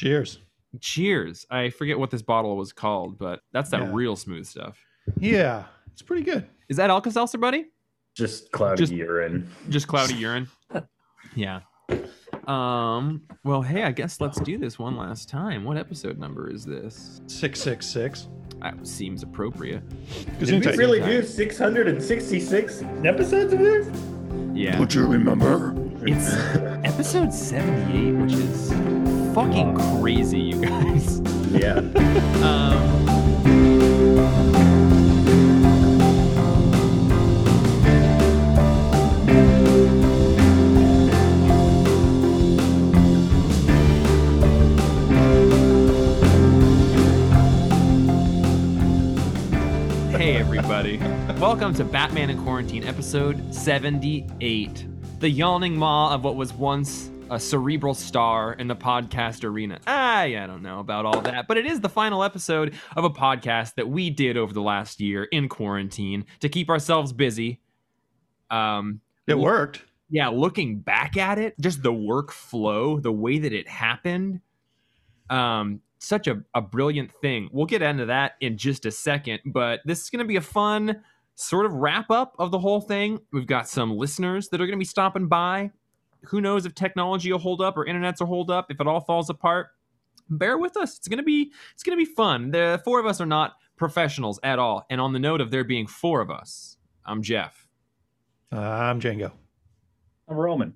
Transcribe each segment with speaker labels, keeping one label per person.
Speaker 1: Cheers.
Speaker 2: Cheers. I forget what this bottle was called, but that's that
Speaker 1: Yeah.
Speaker 2: real smooth stuff.
Speaker 1: Yeah, it's pretty good.
Speaker 2: Is that Alka Seltzer, buddy?
Speaker 3: Just cloudy
Speaker 2: Just-
Speaker 3: urine.
Speaker 2: Just cloudy urine. Yeah. Um. Well, hey, I guess let's do this one last time. What episode number is this?
Speaker 1: Six six six.
Speaker 2: That seems appropriate.
Speaker 3: Did we really do 666 episodes of this?
Speaker 2: Yeah.
Speaker 4: Don't you remember?
Speaker 2: It's episode 78, which is fucking crazy, you guys.
Speaker 3: Yeah.
Speaker 2: Um, hey, everybody. Welcome to Batman in Quarantine, episode 78. The yawning maw of what was once a cerebral star in the podcast arena. Yeah, I don't know about all that, but it is the final episode of a podcast that we did over the last year in quarantine to keep ourselves busy. Um,
Speaker 1: It worked.
Speaker 2: yeah, looking back at it, just the workflow, the way that it happened, um, such a, a brilliant thing. We'll get into that in just a second, but this is going to be a fun sort of wrap up of the whole thing. We've got some listeners that are going to be stopping by. Who knows if technology will hold up or internets will hold up if it all falls apart. Bear with us. It's gonna be it's gonna be fun. The four of us are not professionals at all. And on the note of there being four of us, I'm Jeff.
Speaker 1: Uh, I'm Django.
Speaker 5: I'm Roman.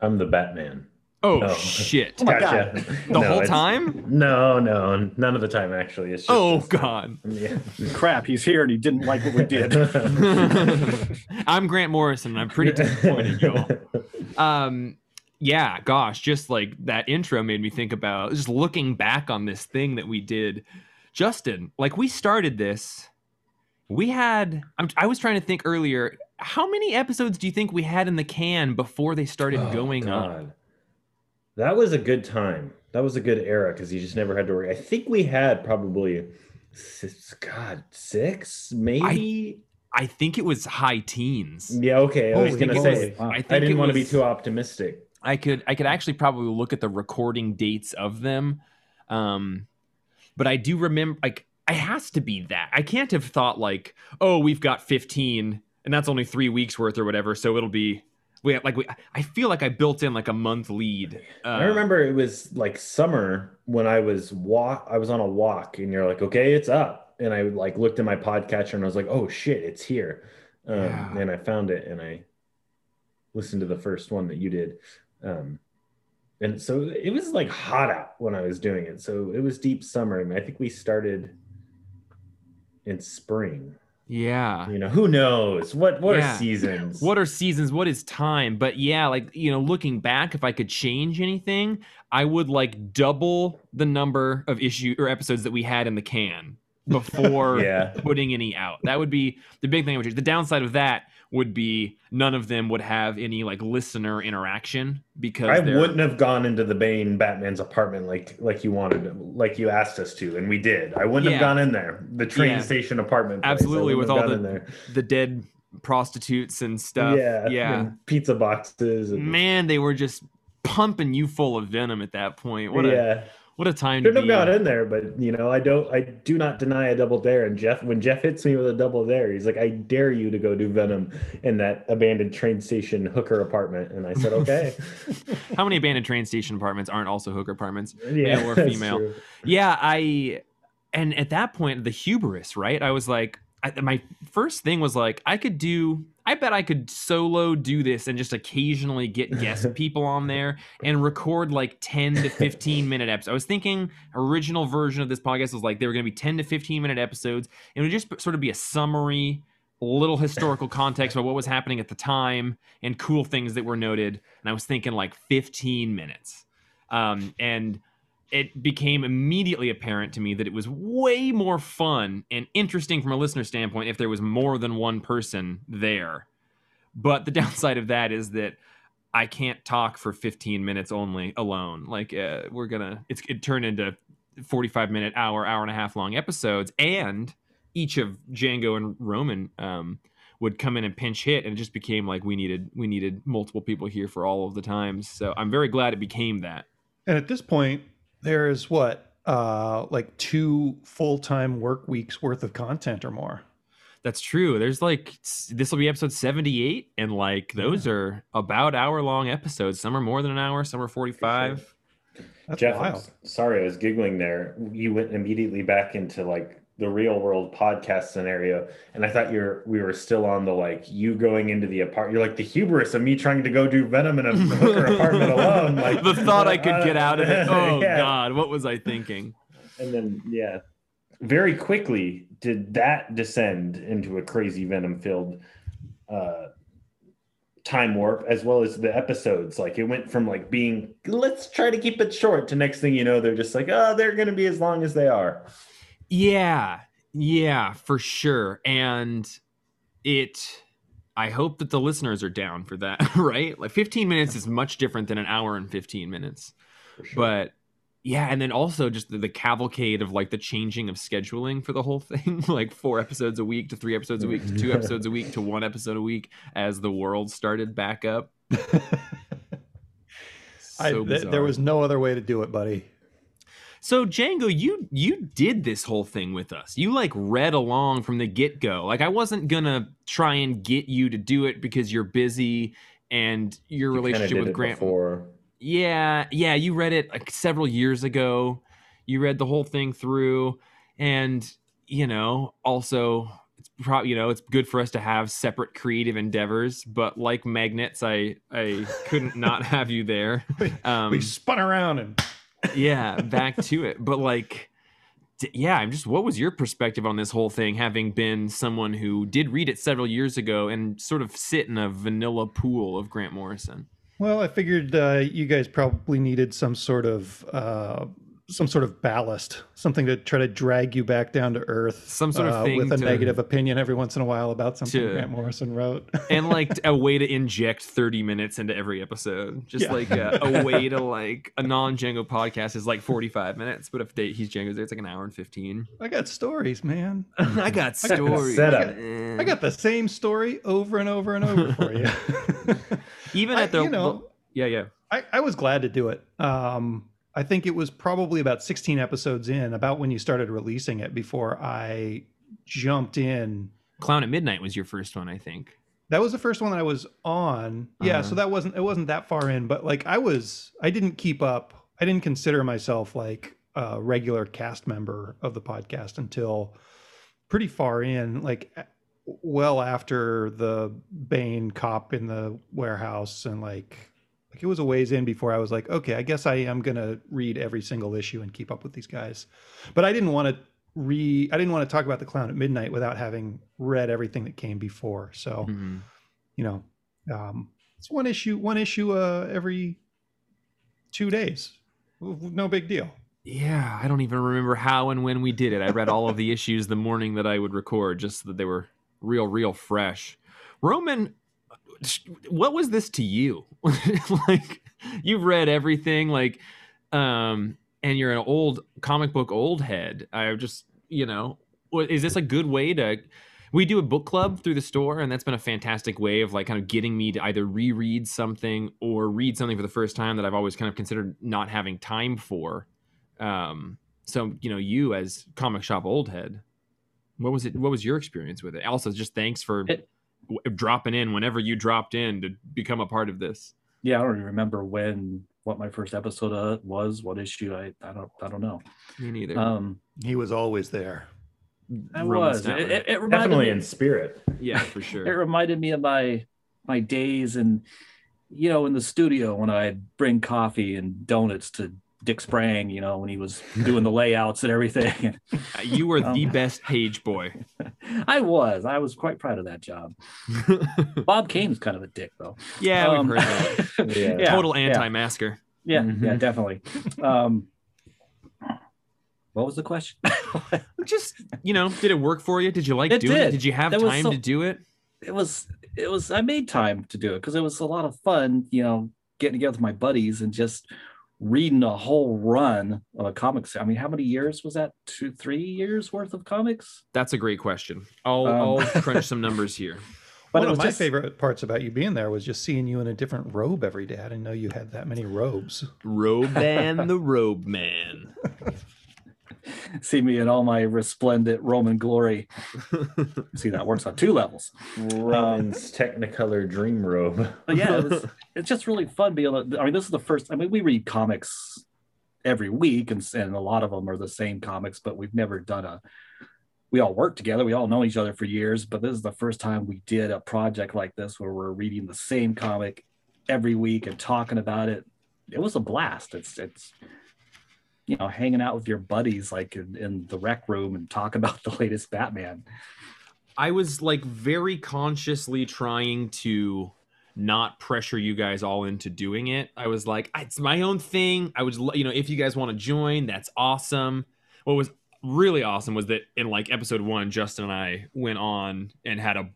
Speaker 3: I'm the Batman.
Speaker 2: Oh,
Speaker 3: Oh.
Speaker 2: shit.
Speaker 5: Oh my
Speaker 3: Gotcha.
Speaker 2: The
Speaker 3: No,
Speaker 2: whole time?
Speaker 3: No, no, none of the time actually. It's just
Speaker 2: Oh
Speaker 3: this-
Speaker 2: God.
Speaker 3: Yeah.
Speaker 5: Crap, he's here and he didn't like what we did.
Speaker 2: I'm Grant Morrison. and I'm pretty disappointed, y'all. Um, yeah, gosh, just like that intro made me think about just looking back on this thing that we did. Justin, like we started this, we had. I'm, I was trying to think earlier. How many episodes do you think we had in the can before they started
Speaker 3: Oh,
Speaker 2: going up?
Speaker 3: God. That was a good time. That was a good era because you just never had to worry. I think we had probably, six, God, six, maybe.
Speaker 2: I think it was high teens.
Speaker 3: yeah, okay. I was gonna say.
Speaker 5: Wow.
Speaker 2: I think
Speaker 3: I didn't want to be too optimistic.
Speaker 2: I could I could actually probably look at the recording dates of them. Um but I do remember like it has to be that. I can't have thought like, "Oh, we've got 15 and that's only 3 weeks worth or whatever, so it'll be we like we I feel like I built in like a month lead. Uh,
Speaker 3: I remember it was like summer when I was walk. I was on a walk, and you're like, "Okay, it's up." And I like looked at my podcatcher, and I was like, "Oh shit, it's here!" Um,
Speaker 2: Yeah.
Speaker 3: And I found it, and I listened to the first one that you did. Um, and so it was like hot out when I was doing it. So it was deep summer. I mean, I think we started in spring.
Speaker 2: Yeah.
Speaker 3: You know, who knows what what
Speaker 2: Yeah.
Speaker 3: are seasons?
Speaker 2: What are seasons? What is time? But yeah, like, you know, looking back, if I could change anything, I would like double the number of issue or episodes that we had in the can before
Speaker 3: Yeah.
Speaker 2: putting any out. That would be the big thing. I would change. The downside of that would be none of them would have any like listener interaction because
Speaker 3: I
Speaker 2: they're-
Speaker 3: wouldn't have gone into the Bane Batman's apartment like like you wanted, like you asked us to, and we did. I wouldn't
Speaker 2: Yeah.
Speaker 3: have gone in there. The train
Speaker 2: Yeah.
Speaker 3: station apartment. place.
Speaker 2: Absolutely, with all the- the dead prostitutes and stuff.
Speaker 3: yeah,
Speaker 2: yeah.
Speaker 3: and pizza boxes. And,
Speaker 2: Man, they were just pumping you full of venom at that point. What a
Speaker 3: yeah,
Speaker 2: what a time be.
Speaker 3: have gone uh, in there, but you know, I don't. I do not deny a double dare. And Jeff, when Jeff hits me with a double dare, he's like, "I dare you to go do Venom in that abandoned train station hooker apartment." And I said, "Okay."
Speaker 2: How many abandoned train station apartments aren't also hooker apartments?
Speaker 3: yeah,
Speaker 2: Male or female. Yeah, I and at that point the hubris, right? I was like I, my first thing was like I could do I bet I could solo do this and just occasionally get guest people on there and record like 10 to 15 minute episodes. I was thinking original version of this podcast was like they were going to be 10 to 15 minute episodes and it would just sort of be a summary little historical context about what was happening at the time and cool things that were noted and I was thinking like 15 minutes. Um, and it became immediately apparent to me that it was way more fun and interesting from a listener standpoint if there was more than one person there. But the downside of that is that I can't talk for 15 minutes only alone. Like uh, we're gonna, it's it turned into 45 minute, hour, hour and a half long episodes, and each of Django and Roman um, would come in and pinch hit, and it just became like we needed we needed multiple people here for all of the times. So I'm very glad it became that.
Speaker 1: And at this point, There's what, uh, like two full time work weeks worth of content or more.
Speaker 2: That's true. There's like this will be episode 78 and like those are about hour long episodes. Some are more than an hour, some are 45.
Speaker 1: That's
Speaker 3: Jeff,
Speaker 1: wild.
Speaker 3: sorry, I was giggling there. You went immediately back into like the real world podcast scenario, and I thought you're we were still on the like you going into the apart. You're like the hubris of me trying to go do Venom in a hooker apartment alone. Like
Speaker 2: the thought I could get out of it. Oh
Speaker 3: Yeah.
Speaker 2: god, what was I thinking?
Speaker 3: And then yeah, very quickly did that descend into a crazy Venom filled uh time warp as well as the episodes like it went from like being let's try to keep it short to next thing you know they're just like oh they're going to be as long as they are
Speaker 2: Yeah, yeah, for sure. And it, I hope that the listeners are down for that, right? Like 15 minutes is much different than an hour and 15 minutes.
Speaker 3: sure.
Speaker 2: But yeah, and then also just the, the cavalcade of like the changing of scheduling for the whole thing, like four episodes a week to three episodes a week to two episodes a week to one episode a week as the world started back up.
Speaker 1: I, th- there was no other way to do it, buddy.
Speaker 2: So Django, you you did this whole thing with us. You like read along from the get go. Like I wasn't gonna try and get you to do it because you're busy and your
Speaker 3: You
Speaker 2: relationship
Speaker 3: did
Speaker 2: with
Speaker 3: it
Speaker 2: Grant.
Speaker 3: before.
Speaker 2: Yeah, yeah. You read it like several years ago. You read the whole thing through, and you know, also it's probably you know it's good for us to have separate creative endeavors. But like magnets, I I couldn't not have you there. Um,
Speaker 1: we spun around and
Speaker 2: yeah back to it. But like yeah i'm just what was your perspective on this whole thing having been someone who did read it several years ago and sort of sit in a vanilla pool of grant morrison?
Speaker 1: Well, I figured uh, you guys probably needed some sort of uh, some sort of ballast, something to try to drag you back down to earth.
Speaker 2: Some sort of
Speaker 1: uh,
Speaker 2: thing
Speaker 1: with a
Speaker 2: to-
Speaker 1: negative opinion every once in a while about something
Speaker 2: to-
Speaker 1: Grant Morrison wrote.
Speaker 2: and like a way to inject 30 minutes into every episode just
Speaker 1: Yeah.
Speaker 2: like a, a way to like a non-django podcast is like 45 minutes but if they, he's django's there it's like an hour and 15
Speaker 1: I got stories, man.
Speaker 2: i got
Speaker 1: I got
Speaker 2: stories
Speaker 3: setup.
Speaker 2: Eh.
Speaker 1: I got the same story over and over and over for you.
Speaker 2: even
Speaker 1: I-
Speaker 2: at the
Speaker 1: you know,
Speaker 2: yeah yeah
Speaker 1: I, I was glad to do it. Um, I think it was probably about 16 episodes in, about when you started releasing it, before I jumped in.
Speaker 2: clown at midnight was your first one i think
Speaker 1: That was the first one that I was on. Yeah,
Speaker 2: Uh-huh.
Speaker 1: so that wasn't it wasn't that far in, but like I was I didn't keep up. I didn't consider myself like a regular cast member of the podcast until pretty far in, like well after the Bane cop in the warehouse and like like it was a ways in before I was like, okay, I guess I am gonna read every single issue and keep up with these guys. But I didn't want to re I didn't want to talk about the clown at midnight without having read everything that came before. So
Speaker 2: Mhm.
Speaker 1: you know, um, it's one issue, one issue uh, every two days. No big deal.
Speaker 2: Yeah, I don't even remember how and when we did it. I read all of the issues the morning that I would record just so that they were real, real fresh. Roman, what was this to you? like, you've read everything, like, um, and you're an old comic book old head. I just, you know, is this a good way to? We do a book club through the store, and that's been a fantastic way of like kind of getting me to either reread something or read something for the first time that I've always kind of considered not having time for. Um, so you know, you as comic shop old head, what was it? What was your experience with it? Also, just thanks for
Speaker 5: It-
Speaker 2: dropping in whenever you dropped in to become a part of this.
Speaker 5: Yeah, I don't even remember when what my first episode uh, was, what issue. I I don't I don't know.
Speaker 2: Me neither.
Speaker 5: Um,
Speaker 1: He was always there.
Speaker 5: I was. It, it, it reminded
Speaker 3: Definitely
Speaker 5: me,
Speaker 3: in spirit.
Speaker 2: yeah, for sure.
Speaker 5: it reminded me of my my days and you know in the studio when I'd bring coffee and donuts to Dick Sprang, you know, when he was doing the layouts and everything.
Speaker 2: You were the
Speaker 5: Um,
Speaker 2: best page boy.
Speaker 5: I was. I was quite proud of that job. Bob Kane's kind of a dick though.
Speaker 2: yeah,
Speaker 5: Um,
Speaker 2: we've heard that.
Speaker 3: Yeah.
Speaker 2: Total anti-masker.
Speaker 5: Yeah,
Speaker 3: Mhm.
Speaker 5: yeah, definitely. Um, what was the question?
Speaker 2: Just you know, did it work for you? Did you like
Speaker 5: It
Speaker 2: doing it?
Speaker 5: did.
Speaker 2: Did you have
Speaker 5: That
Speaker 2: time
Speaker 5: so-
Speaker 2: to do it?
Speaker 5: it was it was I made time to do it because it was a lot of fun, you know, getting together with my buddies and just reading a whole run of a comics. I mean, how many years was that? Two, three years worth of comics?
Speaker 2: That's a great question. I'll
Speaker 5: Um,
Speaker 2: I'll crunch some numbers here.
Speaker 5: But
Speaker 1: One of my
Speaker 5: just-
Speaker 1: favorite parts about you being there was just seeing you in a different robe every day. I didn't know you had that many robes.
Speaker 2: Roban the Robe Man.
Speaker 5: see me in all my resplendent Roman glory. see that works on two levels.
Speaker 3: Roman's um, Technicolor Dream Robe.
Speaker 5: But yeah, it was, it's just really fun being. Able to, I mean, this is the first. I mean, we read comics every week, and and a lot of them are the same comics, but we've never done a. We all work together. We all know each other for years, but this is the first time we did a project like this where we're reading the same comic every week and talking about it. It was a blast. It's it's you know hanging out with your buddies like in, in the rec room and talk about the latest Batman.
Speaker 2: I was like very consciously trying to not pressure you guys all into doing it. I was like, it's my own thing. I was, you know, if you guys want to join, that's awesome. What was really awesome was that in like episode one, Justin and I went on and had a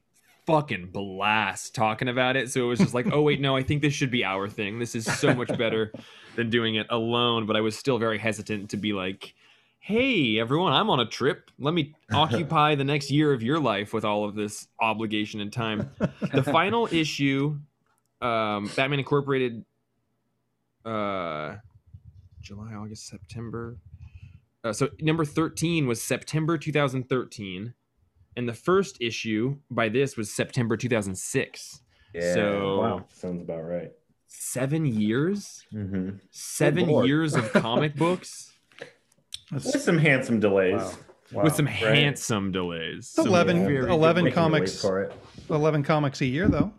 Speaker 2: fucking blast talking about it. So it was just like, oh, wait, no, I think this should be our thing. This is so much better than doing it alone. But I was still very hesitant to be like, hey everyone i'm on a trip let me occupy the next year of your life with all of this obligation and time the final issue um batman incorporated uh july august september uh, so number 13 was september 2013 and the first issue by this was september 2006
Speaker 3: Yeah.
Speaker 2: So-
Speaker 3: wow, sounds about right.
Speaker 2: seven years
Speaker 3: Mm-hmm.
Speaker 2: seven years of comic books
Speaker 1: That's
Speaker 3: With some handsome delays.
Speaker 5: Wow. Wow.
Speaker 2: with some
Speaker 3: right.
Speaker 2: handsome delays Some
Speaker 1: 11
Speaker 3: Yeah.
Speaker 1: 11
Speaker 3: Making a way
Speaker 1: comics
Speaker 3: for it.
Speaker 1: 11 comics a year though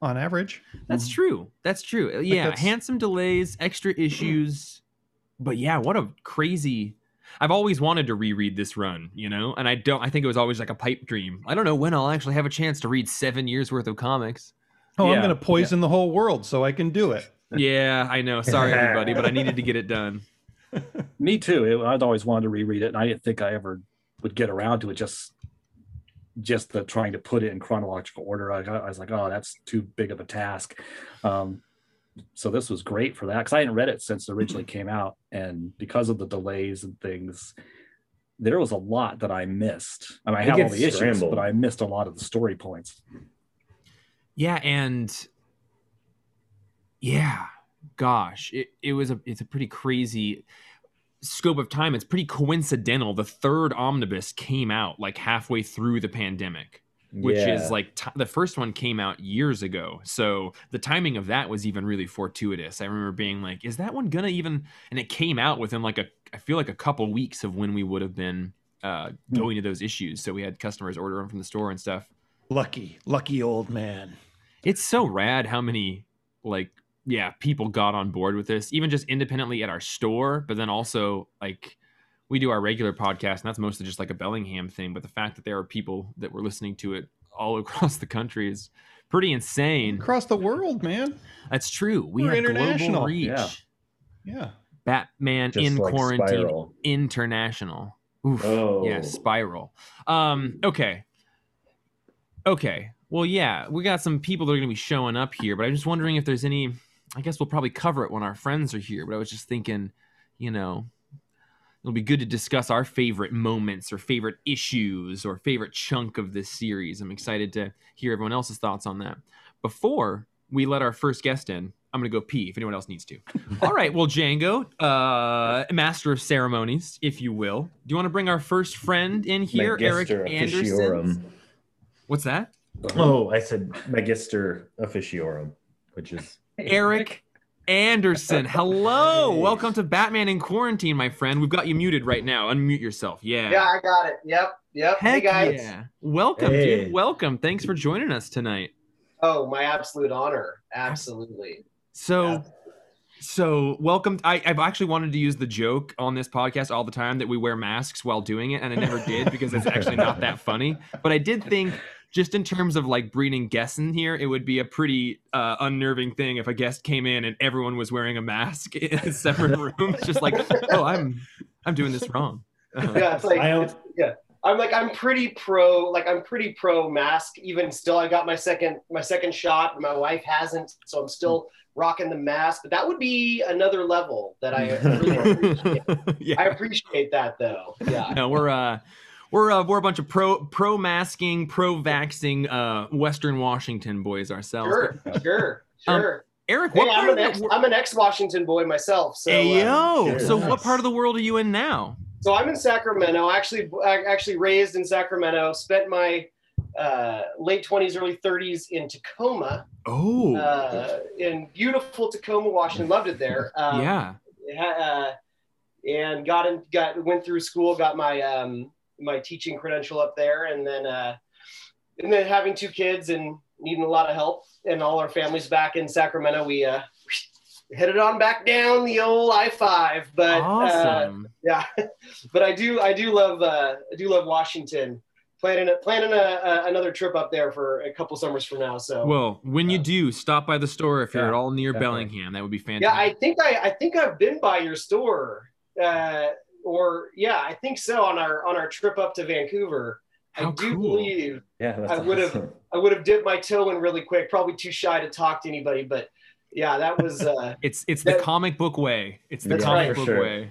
Speaker 1: on average
Speaker 2: That's true. That's true. Yeah,
Speaker 1: that's-
Speaker 2: handsome delays, extra issues. But yeah, what a crazy. I've always wanted to reread this run, you know, and I don't. I think it was always like a pipe dream. I don't know when I'll actually have a chance to read seven years worth of comics.
Speaker 1: oh i'm going to poison the whole world so i can do it
Speaker 2: yeah, I know. Sorry, everybody, but I needed to get it done.
Speaker 5: Me too. I'd always wanted to reread it, and I didn't think I ever would get around to it. Just, just the trying to put it in chronological order. I, I was like, oh, that's too big of a task. Um, so this was great for that because I hadn't read it since it mm-hmm. originally came out, and because of the delays and things, there was a lot that I missed. I mean, I have all the issues,
Speaker 3: scrambled.
Speaker 5: but I missed a lot of the story points.
Speaker 2: Yeah, and yeah, gosh, it, it was a it's a pretty crazy scope of time. It's pretty coincidental. The third omnibus came out like halfway through the pandemic. Which
Speaker 3: Yeah.
Speaker 2: is like t- the first one came out years ago. So the timing of that was even really fortuitous. I remember being like, is that one gonna even? And it came out within like a, I feel like a couple weeks of when we would have been uh, going to those issues. So we had customers order them from the store and stuff.
Speaker 1: lucky lucky old man
Speaker 2: It's so rad how many like yeah people got on board with this, even just independently at our store, but then also like we do our regular podcast, and that's mostly just like a Bellingham thing. But the fact that there are people that were listening to it all across the country is pretty insane.
Speaker 1: across the world man
Speaker 2: That's true. We
Speaker 1: We're
Speaker 2: have global
Speaker 1: international.
Speaker 2: reach.
Speaker 5: Yeah.
Speaker 1: yeah
Speaker 2: Batman
Speaker 3: Just
Speaker 2: in
Speaker 3: like
Speaker 2: quarantine
Speaker 3: Spiral.
Speaker 2: international. Oof.
Speaker 3: Oh,
Speaker 2: Yeah, spiral. Um, okay. Okay. Well, yeah, we got some people that are going to be showing up here, but I'm just wondering if there's any. I guess we'll probably cover it when our friends are here, but I was just thinking, you know, it'll be good to discuss our favorite moments or favorite issues or favorite chunk of this series. I'm excited to hear everyone else's thoughts on that. Before we let our first guest in, I'm going to go pee if anyone else needs to. All right. Well, Django, uh, master of ceremonies, if you will. Do you want to bring our first friend in here, Eric
Speaker 3: Magister
Speaker 2: Anderson? What's that?
Speaker 3: Oh, I said Magister Officiorum, which is
Speaker 2: Eric Anderson. Hello.
Speaker 3: Hey.
Speaker 2: Welcome to Batman in Quarantine, my friend. We've got you muted right now. Unmute yourself. Yeah.
Speaker 4: Yeah, I got it. Yep, yep. hey guys.
Speaker 2: yeah. Welcome,
Speaker 3: Hey.
Speaker 2: dude. Welcome. Thanks for joining us tonight.
Speaker 4: Oh, my absolute honor. Absolutely.
Speaker 2: So,
Speaker 4: Yeah.
Speaker 2: so welcome. I, I've actually wanted to use the joke on this podcast all the time that we wear masks while doing it, and I never did because it's actually not that funny. But I did think, just in terms of like breeding guests in here, it would be a pretty uh, unnerving thing if a guest came in and everyone was wearing a mask in a separate room. It's just like, oh, I'm, I'm doing this wrong. Uh-huh.
Speaker 4: Yeah, it's like
Speaker 3: I
Speaker 4: it's, yeah, I'm like I'm pretty pro like I'm pretty pro mask even still I got my second my second shot my wife hasn't so I'm still rocking the mask but that would be another level that I really appreciate.
Speaker 2: yeah.
Speaker 4: I appreciate that though yeah
Speaker 2: no, we're uh We're uh, we're a bunch of pro pro masking, pro vaxing, uh, Western Washington boys ourselves.
Speaker 4: Sure, sure,
Speaker 2: Um,
Speaker 4: sure.
Speaker 2: Eric,
Speaker 4: hey,
Speaker 2: part
Speaker 4: I'm an, ex,
Speaker 2: wor-
Speaker 4: I'm an ex-Washington boy myself. So,
Speaker 2: Hey, yo. So,
Speaker 3: Nice.
Speaker 2: what part of the world are you in now?
Speaker 4: so I'm in Sacramento. Actually, actually raised in Sacramento. Spent my uh, late 20s, early 30s in Tacoma,
Speaker 2: Oh,
Speaker 4: uh, in beautiful Tacoma, Washington. Loved it there. Um,
Speaker 2: yeah.
Speaker 4: uh, and got in, got went through school, got my um, my teaching credential up there, and then uh, and then having two kids and needing a lot of help, and all our families back in Sacramento, we uh, headed on back down the old I five. But uh,
Speaker 2: awesome.
Speaker 4: yeah, but I do I do love uh, I do love Washington. Planning a, planning a, a, another trip up there for a couple summers from now. So
Speaker 2: well, when you do, stop by the store if you're
Speaker 3: Yeah,
Speaker 2: at all near
Speaker 3: definitely.
Speaker 2: Bellingham. That would be fantastic.
Speaker 4: Yeah,
Speaker 2: fantastic.
Speaker 4: I think I, I think I've been by your store, uh, or yeah, I think so on our on our trip up to Vancouver.
Speaker 2: How
Speaker 4: I do
Speaker 2: cool.
Speaker 4: believe
Speaker 3: Yeah,
Speaker 4: I would've- I would have dipped my toe in really quick. Probably too shy to talk to anybody, but yeah, that was uh,
Speaker 2: It's it's the comic book way. It's the comic
Speaker 4: right.
Speaker 2: book
Speaker 3: sure.
Speaker 2: way.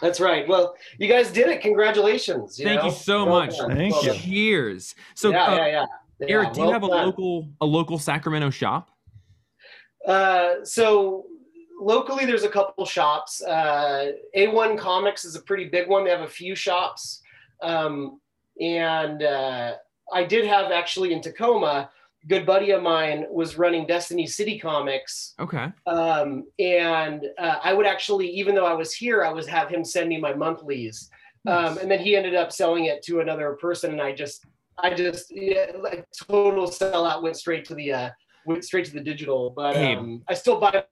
Speaker 4: that's right. Well, you guys did it. Congratulations.
Speaker 2: Thank
Speaker 4: know?
Speaker 2: you so
Speaker 4: Well
Speaker 2: much.
Speaker 4: done.
Speaker 1: Thank
Speaker 4: Well
Speaker 1: you.
Speaker 4: done.
Speaker 2: Cheers. So,
Speaker 4: yeah,
Speaker 2: uh,
Speaker 4: yeah, yeah, yeah.
Speaker 2: Eric, do you
Speaker 4: well
Speaker 2: have a
Speaker 4: done.
Speaker 2: local a local Sacramento shop?
Speaker 4: Uh, so locally, there's a couple shops. Uh, A1 Comics is a pretty big one. They have a few shops, um, and uh, I did have actually in Tacoma. a Good buddy of mine was running Destiny City Comics,
Speaker 2: Okay.
Speaker 4: um, and uh, I would actually, even though I was here, I was have him send me my monthlies, um, and then he ended up selling it to another person, and I just, I just, yeah, like total sellout went straight to the, uh, went straight to the digital. But um, I still buy,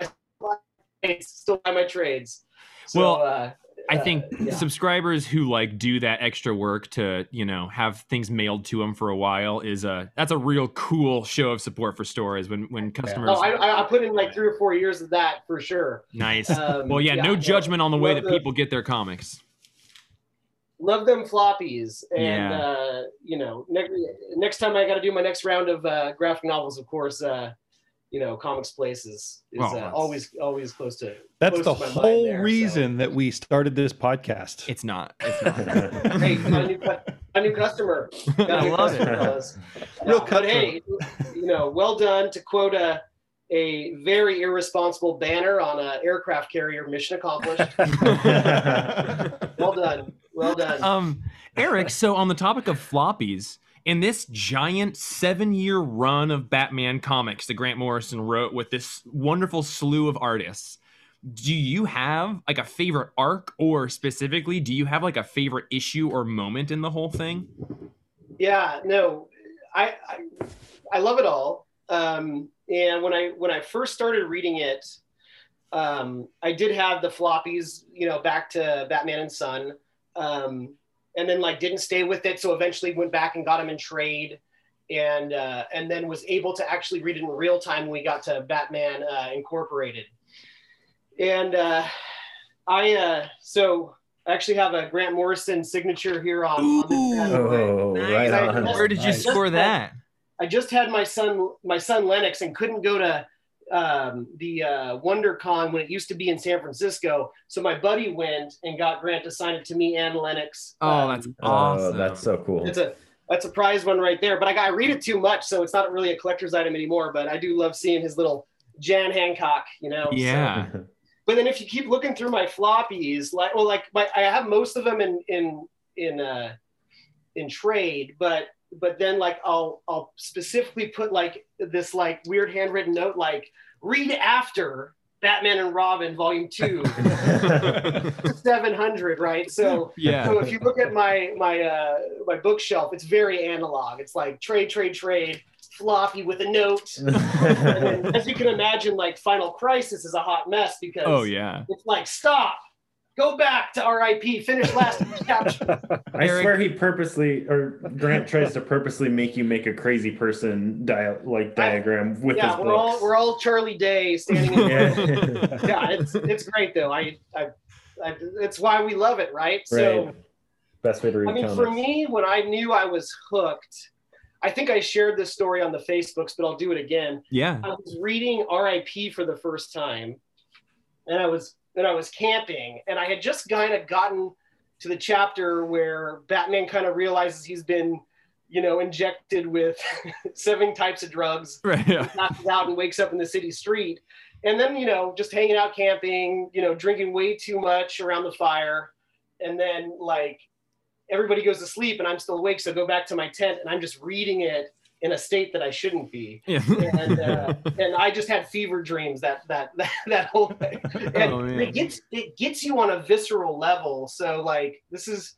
Speaker 4: my, still buy my trades. So,
Speaker 2: Well,
Speaker 4: uh,
Speaker 2: I
Speaker 4: uh,
Speaker 2: think
Speaker 4: yeah.
Speaker 2: subscribers who like do that extra work to, you know, have things mailed to them for a while is a that's a real cool show of support for stores when when customers
Speaker 4: Oh, I, I put in like three or four years of that for sure.
Speaker 2: nice.
Speaker 4: Um,
Speaker 2: well, yeah, no judgment on the way that
Speaker 4: the-
Speaker 2: people get their comics.
Speaker 4: love them floppies and
Speaker 2: Yeah.
Speaker 4: uh you know next next time i got to do my next round of uh graphic novels of course uh you know comics places is
Speaker 2: Well,
Speaker 4: uh, always always close to
Speaker 1: That's
Speaker 4: close
Speaker 1: the
Speaker 4: to my
Speaker 1: whole
Speaker 4: there, so.
Speaker 1: reason that we started this podcast.
Speaker 2: It's not. It's not.
Speaker 4: hey got a new, cu- a new customer Got a
Speaker 2: I
Speaker 4: new
Speaker 2: love it.
Speaker 4: customer, fellas.
Speaker 1: Real
Speaker 4: Yeah, but hey you know well done to quote a a very irresponsible banner on an aircraft carrier mission accomplished well done well done
Speaker 2: um, Eric, so on the topic of floppies, in this giant seven year run of Batman comics that Grant Morrison wrote with this wonderful slew of artists, do you have like a favorite arc? Or specifically, do you have like a favorite issue or moment in the whole thing?
Speaker 4: yeah no. I, I i love it all. Um and when i when i first started reading it um i did have the floppies you know back to batman and son. Um and then like didn't stay with it so eventually went back and got him in trade and uh and then was able to actually read it in real time when we got to batman uh incorporated and uh i uh so I actually have a Grant Morrison signature here on, on this.
Speaker 3: Oh, right
Speaker 4: Nice.
Speaker 3: on.
Speaker 2: Where did you
Speaker 3: Nice.
Speaker 2: score that?
Speaker 4: I just had my son my son Lennox and couldn't go to um, the uh, WonderCon when it used to be in San Francisco. So my buddy went and got Grant to sign it to me and Lennox.
Speaker 2: Oh,
Speaker 4: Um,
Speaker 2: that's
Speaker 3: Oh,
Speaker 2: awesome.
Speaker 3: that's so cool.
Speaker 4: it's a that's a prize one right there. But I, got, I read it too much, so it's not really a collector's item anymore. But I do love seeing his little Jan Hancock, you know. so-
Speaker 2: yeah.
Speaker 4: but then if you keep looking through my floppies, like well, like my I have most of them in in in uh in trade, but but then like I'll I'll specifically put like this like weird handwritten note like read after Batman and Robin Volume Two, seven hundred, right? So
Speaker 2: Yeah.
Speaker 4: so if you look at my my uh my bookshelf, it's very analog. It's like trade, trade, trade, floppy with a note. and then, as you can imagine, like Final Crisis is a hot mess because
Speaker 2: Oh yeah.
Speaker 4: it's like stop, go back to RIP, finish last chapter.
Speaker 3: I
Speaker 2: Eric-
Speaker 3: swear he purposely, or Grant tries to purposely make you make a crazy person dia- like diagram with
Speaker 4: yeah,
Speaker 3: his
Speaker 4: we're all we're all Charlie Day standing in.
Speaker 3: yeah.
Speaker 4: yeah, it's it's great though. I, I, I it's why we love it, right? So
Speaker 3: right. Best way to read
Speaker 4: I mean,
Speaker 3: comics.
Speaker 4: for me, when I knew I was hooked, I think I shared this story on the Facebooks, but I'll do it again.
Speaker 2: Yeah.
Speaker 4: I was reading RIP for the first time, and I was and I was camping, and I had just kind of gotten to the chapter where Batman kind of realizes he's been, you know, injected with seven types of drugs,
Speaker 2: Right. Yeah.
Speaker 4: passes out and wakes up in the city street. And then, you know, just hanging out camping, you know, drinking way too much around the fire. And then like everybody goes to sleep and I'm still awake. So I go back to my tent and I'm just reading it in a state that I shouldn't be.
Speaker 2: Yeah.
Speaker 4: And uh, and I just had fever dreams that that that, that whole thing. And
Speaker 2: Oh,
Speaker 4: it gets it gets you on a visceral level. So like this is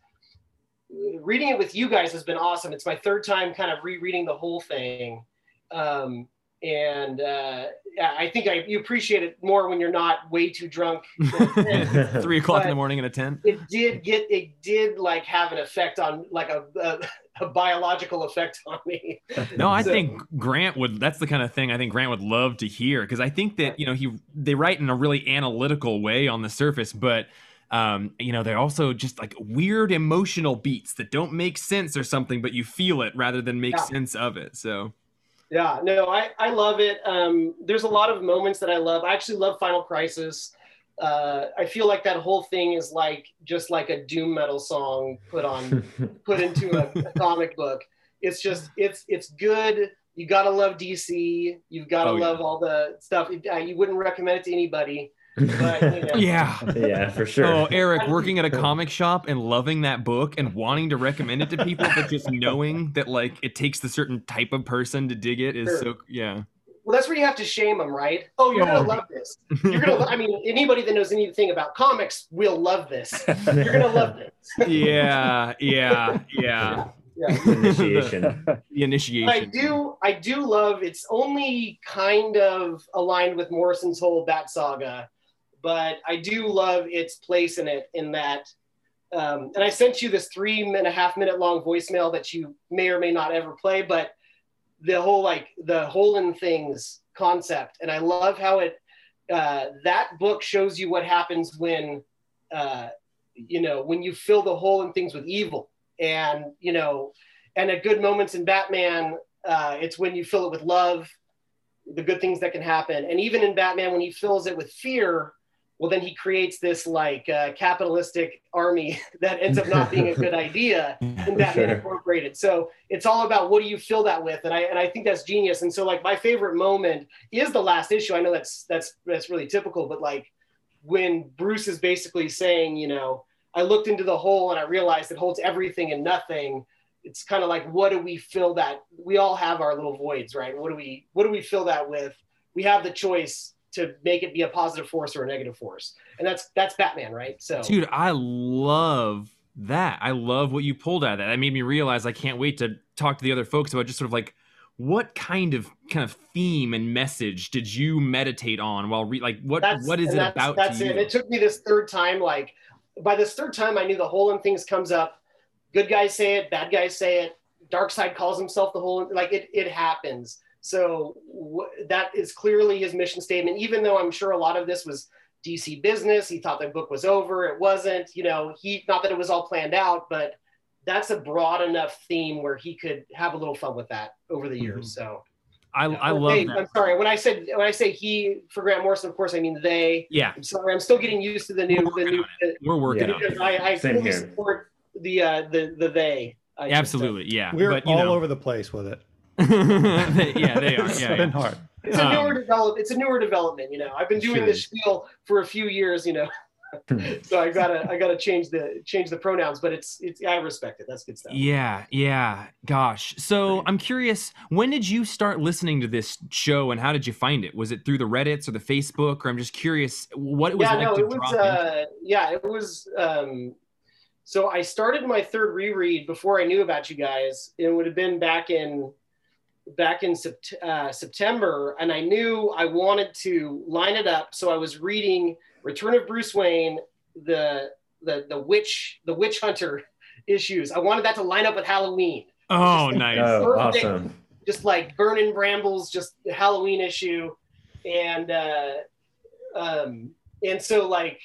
Speaker 4: reading it with you guys has been awesome. It's my third time kind of rereading the whole thing. Um, and uh, yeah, I think I, you appreciate it more when you're not way too drunk.
Speaker 2: Three o'clock in the morning in a tent.
Speaker 4: it did get it did like have an effect on like a, a, a biological effect on me.
Speaker 2: No, I
Speaker 4: So-
Speaker 2: think Grant would. That's the kind of thing I think Grant would love to hear because I think that you know he they write in a really analytical way on the surface, but um, you know they're also just like weird emotional beats that don't make sense or something, but you feel it rather than make
Speaker 4: Yeah.
Speaker 2: sense of it. So
Speaker 4: Yeah, no, I, I love it. Um, there's a lot of moments that I love. I actually love Final Crisis. Uh, I feel like that whole thing is like just like a doom metal song put on put into a, a comic book. It's just it's it's good. You gotta love DC. You've gotta
Speaker 2: Oh, yeah.
Speaker 4: love all the stuff. Uh, you wouldn't recommend it to anybody, but you know,
Speaker 2: yeah.
Speaker 3: yeah, for sure.
Speaker 2: Oh, Eric, working at a comic shop and loving that book and wanting to recommend it to people, but just knowing that like it takes the certain type of person to dig it is
Speaker 4: Sure.
Speaker 2: so yeah.
Speaker 4: well, that's where you have to shame them, right? Oh, you're gonna
Speaker 2: Oh.
Speaker 4: love this. You're gonna. I mean, anybody that knows anything about comics will love this. You're gonna love this.
Speaker 2: yeah, yeah, yeah.
Speaker 4: Yeah.
Speaker 3: Initiation.
Speaker 2: The initiation.
Speaker 4: I do I do love it's only kind of aligned with Morrison's whole Bat saga, but I do love its place in it in that um, and I sent you this three and a half minute long voicemail that you may or may not ever play, but the whole like the hole in things concept, and I love how it uh, that book shows you what happens when uh, you know when you fill the hole in things with evil, and you know, and at good moments in Batman, uh, it's when you fill it with love, the good things that can happen, and even in Batman when he fills it with fear, well then he creates this like uh, capitalistic army that ends up not being a good idea in that
Speaker 3: Sure.
Speaker 4: Incorporated. So it's all about what do you fill that with, and I and I think that's genius. And so like my favorite moment is the last issue. I know that's that's that's really typical, but like when Bruce is basically saying, you know, I looked into the hole and I realized it holds everything and nothing. It's kind of like what do we fill that? We all have our little voids, right? What do we what do we fill that with? We have the choice to make it be a positive force or a negative force, and that's that's Batman, right? So
Speaker 2: Dude, I love that. I love what you pulled out of that. That made me realize I can't wait to talk to the other folks about just sort of like what kind of kind of theme and message did you meditate on while re- like what
Speaker 4: that's
Speaker 2: what is it
Speaker 4: that's,
Speaker 2: about
Speaker 4: that's it
Speaker 2: you?
Speaker 4: it took me this third time like by this third time i knew the hole in things comes up good guys say it bad guys say it Darkseid calls himself the hole like it, it happens so wh- that is clearly his mission statement even though i'm sure a lot of this was dc business he thought the book was over it wasn't you know he not that it was all planned out but that's a broad enough theme where he could have a little fun with that over the years so
Speaker 2: I I love
Speaker 4: they-
Speaker 2: that.
Speaker 4: i'm sorry when i said when i say he for grant morrison of course i mean they
Speaker 2: Yeah,
Speaker 4: I'm sorry, I'm still getting used to the new,
Speaker 2: We're
Speaker 4: the new.
Speaker 2: on we're working
Speaker 3: Yeah.
Speaker 2: on it.
Speaker 4: I, I
Speaker 3: Same
Speaker 4: fully
Speaker 3: here.
Speaker 4: support the uh, the the they. I.
Speaker 2: Absolutely, yeah.
Speaker 1: We're
Speaker 2: but, you
Speaker 1: all
Speaker 2: know,
Speaker 1: over the place with it.
Speaker 2: They- yeah, they are.
Speaker 1: It's
Speaker 2: Yeah,
Speaker 1: been
Speaker 2: yeah.
Speaker 1: hard.
Speaker 4: It's a
Speaker 2: Um,
Speaker 4: newer develop. It's a newer development. You know, I've been doing
Speaker 3: Sure
Speaker 4: this
Speaker 3: is.
Speaker 4: spiel for a few years. You know, so I gotta I gotta change the change the pronouns. But it's it's I respect it. That's good stuff.
Speaker 2: Yeah, yeah. Gosh. So I'm curious, when did you start listening to this show and how did you find it? Was it through the Reddits or the Facebook? Or I'm just curious what it was
Speaker 4: yeah,
Speaker 2: like
Speaker 4: no,
Speaker 2: to
Speaker 4: it was.
Speaker 2: drop in.
Speaker 4: Uh, yeah, it was. Um, so I started my third reread before I knew about you guys. It would have been back in back in Sept- uh, September, and I knew I wanted to line it up. So I was reading Return of Bruce Wayne, the the the witch the witch hunter issues. I wanted that to line up with Halloween
Speaker 2: Oh, nice.
Speaker 3: Oh,
Speaker 4: Perfect.
Speaker 3: awesome.
Speaker 4: just like burning brambles, just the Halloween issue, and uh, um, and so like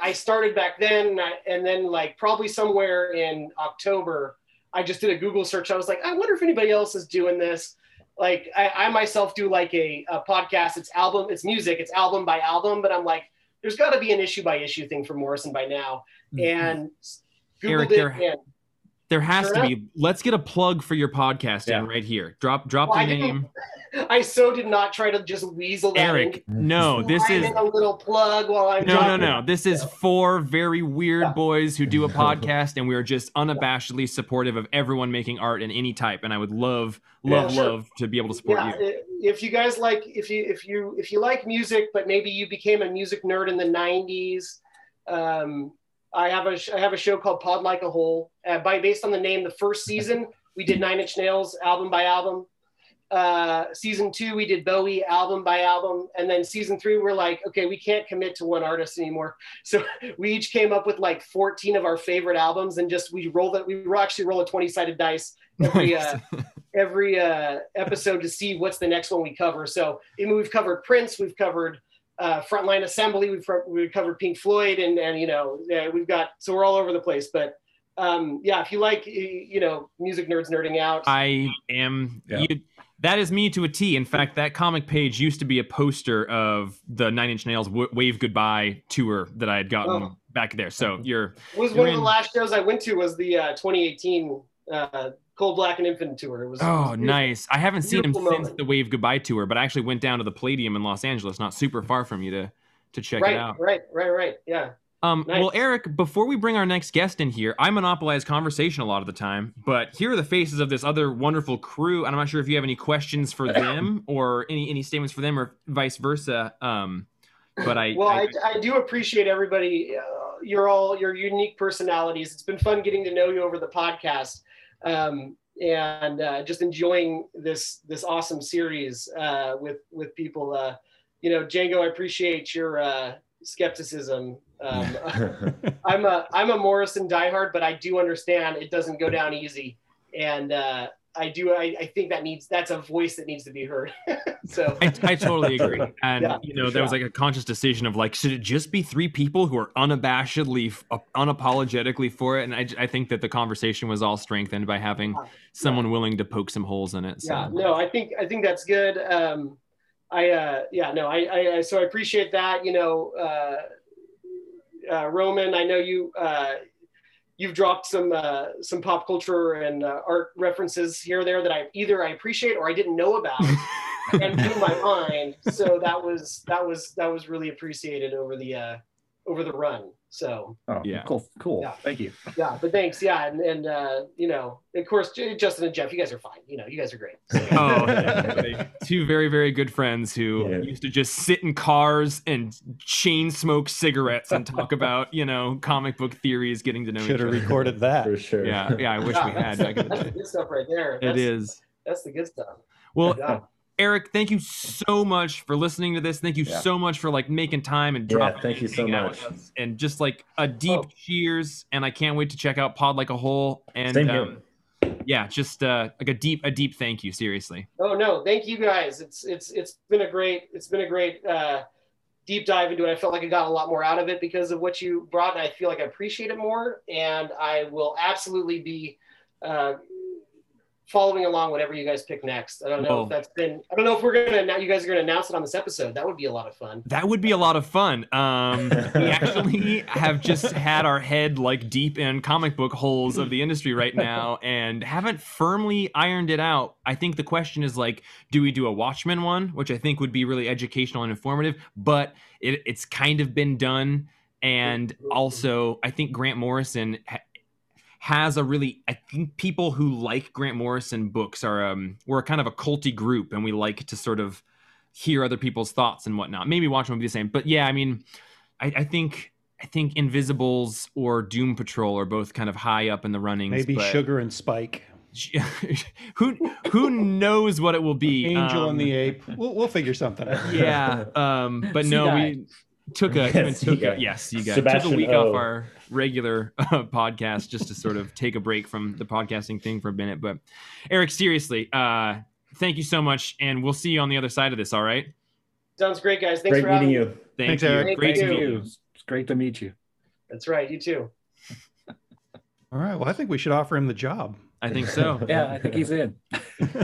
Speaker 4: I started back then, and, I, and then like probably somewhere in October, I just did a Google search. I was like, I wonder if anybody else is doing this. Like I, I myself do like a, a podcast. It's album, it's music, it's album by album, but I'm like, there's got to be an issue by issue thing for Morrison by now.
Speaker 2: Mm-hmm.
Speaker 4: And Googled
Speaker 2: Eric,
Speaker 4: it,
Speaker 2: there-
Speaker 4: and
Speaker 2: There has
Speaker 4: Sure
Speaker 2: to
Speaker 4: enough.
Speaker 2: be. Let's get a plug for your podcast
Speaker 3: Yeah.
Speaker 2: in right here. Drop drop
Speaker 4: Well,
Speaker 2: the
Speaker 4: I
Speaker 2: name.
Speaker 4: I so did not try to just weasel that
Speaker 2: Eric,
Speaker 4: in.
Speaker 2: no, this
Speaker 4: Slide
Speaker 2: is
Speaker 4: in a little plug while I'm
Speaker 2: no, no,
Speaker 4: talking.
Speaker 2: no. This is four very weird
Speaker 4: Yeah.
Speaker 2: boys who do a podcast, and we are just unabashedly supportive of everyone making art in any type. And I would love, love,
Speaker 4: Yeah, sure.
Speaker 2: love to be able to support
Speaker 4: yeah,
Speaker 2: you.
Speaker 4: if you guys like, if you if you if you like music, but maybe you became a music nerd in the '90s, um, I have a sh- I have a show called Pod Like a Hole. Uh, by based on the name, the first season we did Nine Inch Nails album by album. Uh, season two we did Bowie album by album, and then season three we're like, okay, we can't commit to one artist anymore. So we each came up with like 14 of our favorite albums, and just we roll that we actually roll a 20 sided dice every uh, every uh, episode to see what's the next one we cover. So I mean, we've covered Prince, we've covered uh, Frontline Assembly, we've we've covered Pink Floyd, and and you know uh, we've got so we're all over the place. But um, yeah, if you like you know music nerds nerding out,
Speaker 2: I am.
Speaker 5: Yeah.
Speaker 2: You, that is me to a T. In fact, that comic page used to be a poster of the Nine Inch Nails w- Wave Goodbye tour that I had gotten
Speaker 4: Oh.
Speaker 2: back there. So you're
Speaker 4: was
Speaker 2: you're
Speaker 4: one of the last shows I went to was the uh, 2018 uh, Cold Black and Infinite tour. It was it
Speaker 2: Oh,
Speaker 4: was
Speaker 2: nice. I haven't seen him
Speaker 4: Beautiful
Speaker 2: since the Wave Goodbye tour, but I actually went down to the Palladium in Los Angeles, not super far from you to to check
Speaker 4: right,
Speaker 2: it out.
Speaker 4: right, right, right. Yeah.
Speaker 2: Um,
Speaker 4: Nice.
Speaker 2: Well, Eric, before we bring our next guest in here, I monopolize conversation a lot of the time, but here are the faces of this other wonderful crew, and I'm not sure if you have any questions for them or any any statements for them or vice versa. Um, but I,
Speaker 4: Well,
Speaker 2: I,
Speaker 4: I, I do appreciate everybody. Uh, you're all your unique personalities. It's been fun getting to know you over the podcast, um, and uh, just enjoying this this awesome series uh, with with people. Uh, you know, Django, I appreciate your uh, skepticism. Um, I'm a I'm a Morrison diehard, but I do understand it doesn't go down easy, and uh, I do I, I think that needs that's a voice that needs to be heard. so
Speaker 2: I, I totally agree. And
Speaker 4: Yeah,
Speaker 2: you know, there was like a conscious decision of like, should it just be three people who are unabashedly, uh, unapologetically for it? And I, I think that the conversation was all strengthened by having
Speaker 4: Yeah.
Speaker 2: someone willing to poke some holes in it. So.
Speaker 4: yeah no i think i think that's good um i uh yeah no i i, I so i appreciate that you know uh, uh roman i know you uh you've dropped some uh some pop culture and uh, art references here or there that i either i appreciate or i didn't know about and blew my mind. So that was that was that was really appreciated over the uh over the run so
Speaker 5: Oh,
Speaker 2: Yeah.
Speaker 5: Cool. Cool.
Speaker 4: Yeah.
Speaker 5: Thank you.
Speaker 4: yeah but thanks yeah and and uh you know of course justin and jeff you guys are fine you know you guys are great So-
Speaker 2: Oh, yeah. two very, very good friends who
Speaker 3: Yeah.
Speaker 2: used to just sit in cars and chain smoke cigarettes and talk about, you know, comic book theories, getting to know each
Speaker 1: Should have recorded that.
Speaker 3: For sure.
Speaker 2: Yeah, yeah, I wish we had
Speaker 4: that's,
Speaker 2: back in the
Speaker 4: that's the good stuff right there
Speaker 2: It
Speaker 4: That's-
Speaker 2: is.
Speaker 4: That's the good stuff.
Speaker 2: Well,
Speaker 4: Yeah.
Speaker 2: Eric, thank you so much for listening to this. Thank you
Speaker 5: Yeah.
Speaker 2: so much for like making time and dropping.
Speaker 3: Yeah,
Speaker 2: thank
Speaker 3: you so much.
Speaker 2: And just like a deep
Speaker 4: Oh.
Speaker 2: cheers. And I can't wait to check out Pod Like a Hole. And
Speaker 3: Same here.
Speaker 2: um, yeah, just uh, like a deep, a deep thank you. Seriously.
Speaker 4: Oh no, thank you guys. It's it's it's been a great it's been a great uh, deep dive into it. I felt like I got a lot more out of it because of what you brought, and I feel like I appreciate it more. And I will absolutely be uh, following along whatever you guys pick next. I don't know
Speaker 2: Well-
Speaker 4: if that's been. I don't know if we're gonna now. You guys are gonna announce it on this episode. That would be a lot of fun.
Speaker 2: That would be a lot of fun. Um, we actually have just had our head like deep in comic book holes of the industry right now and haven't firmly ironed it out. I think the question is like, do we do a Watchmen one, which I think would be really educational and informative, but it, it's kind of been done. And also, I think Grant Morrison ha- has a really I think people who like Grant Morrison books are um we're kind of a culty group and we like to sort of hear other people's thoughts and whatnot. Maybe Watchmen would be the same. But yeah, I mean I, I think I think Invisibles or Doom Patrol are both kind of high up in the runnings.
Speaker 1: Maybe
Speaker 2: but
Speaker 1: Sugar and Spike,
Speaker 2: who who knows what it will be?
Speaker 1: Angel
Speaker 2: Um,
Speaker 1: and the Ape. We'll, we'll figure something out.
Speaker 2: yeah um but no we took a
Speaker 3: Yes,
Speaker 2: even took
Speaker 3: guy.
Speaker 2: a, yes you guys took a week
Speaker 3: O.
Speaker 2: off our regular uh, podcast just to sort of take a break from the podcasting thing for a minute but eric seriously uh thank you so much and we'll see you on the other side of this all right
Speaker 4: Sounds great, guys. Thanks
Speaker 3: Great
Speaker 4: for having
Speaker 3: meeting
Speaker 4: me.
Speaker 3: you.
Speaker 2: thank
Speaker 1: Thanks,
Speaker 2: you
Speaker 1: Eric.
Speaker 2: great
Speaker 4: Thank
Speaker 2: to meet
Speaker 4: you.
Speaker 2: you
Speaker 5: It's great to meet you.
Speaker 4: That's right. You too.
Speaker 1: All right. Well, I think we should offer him the job.
Speaker 2: i think so
Speaker 5: Yeah, I think he's in.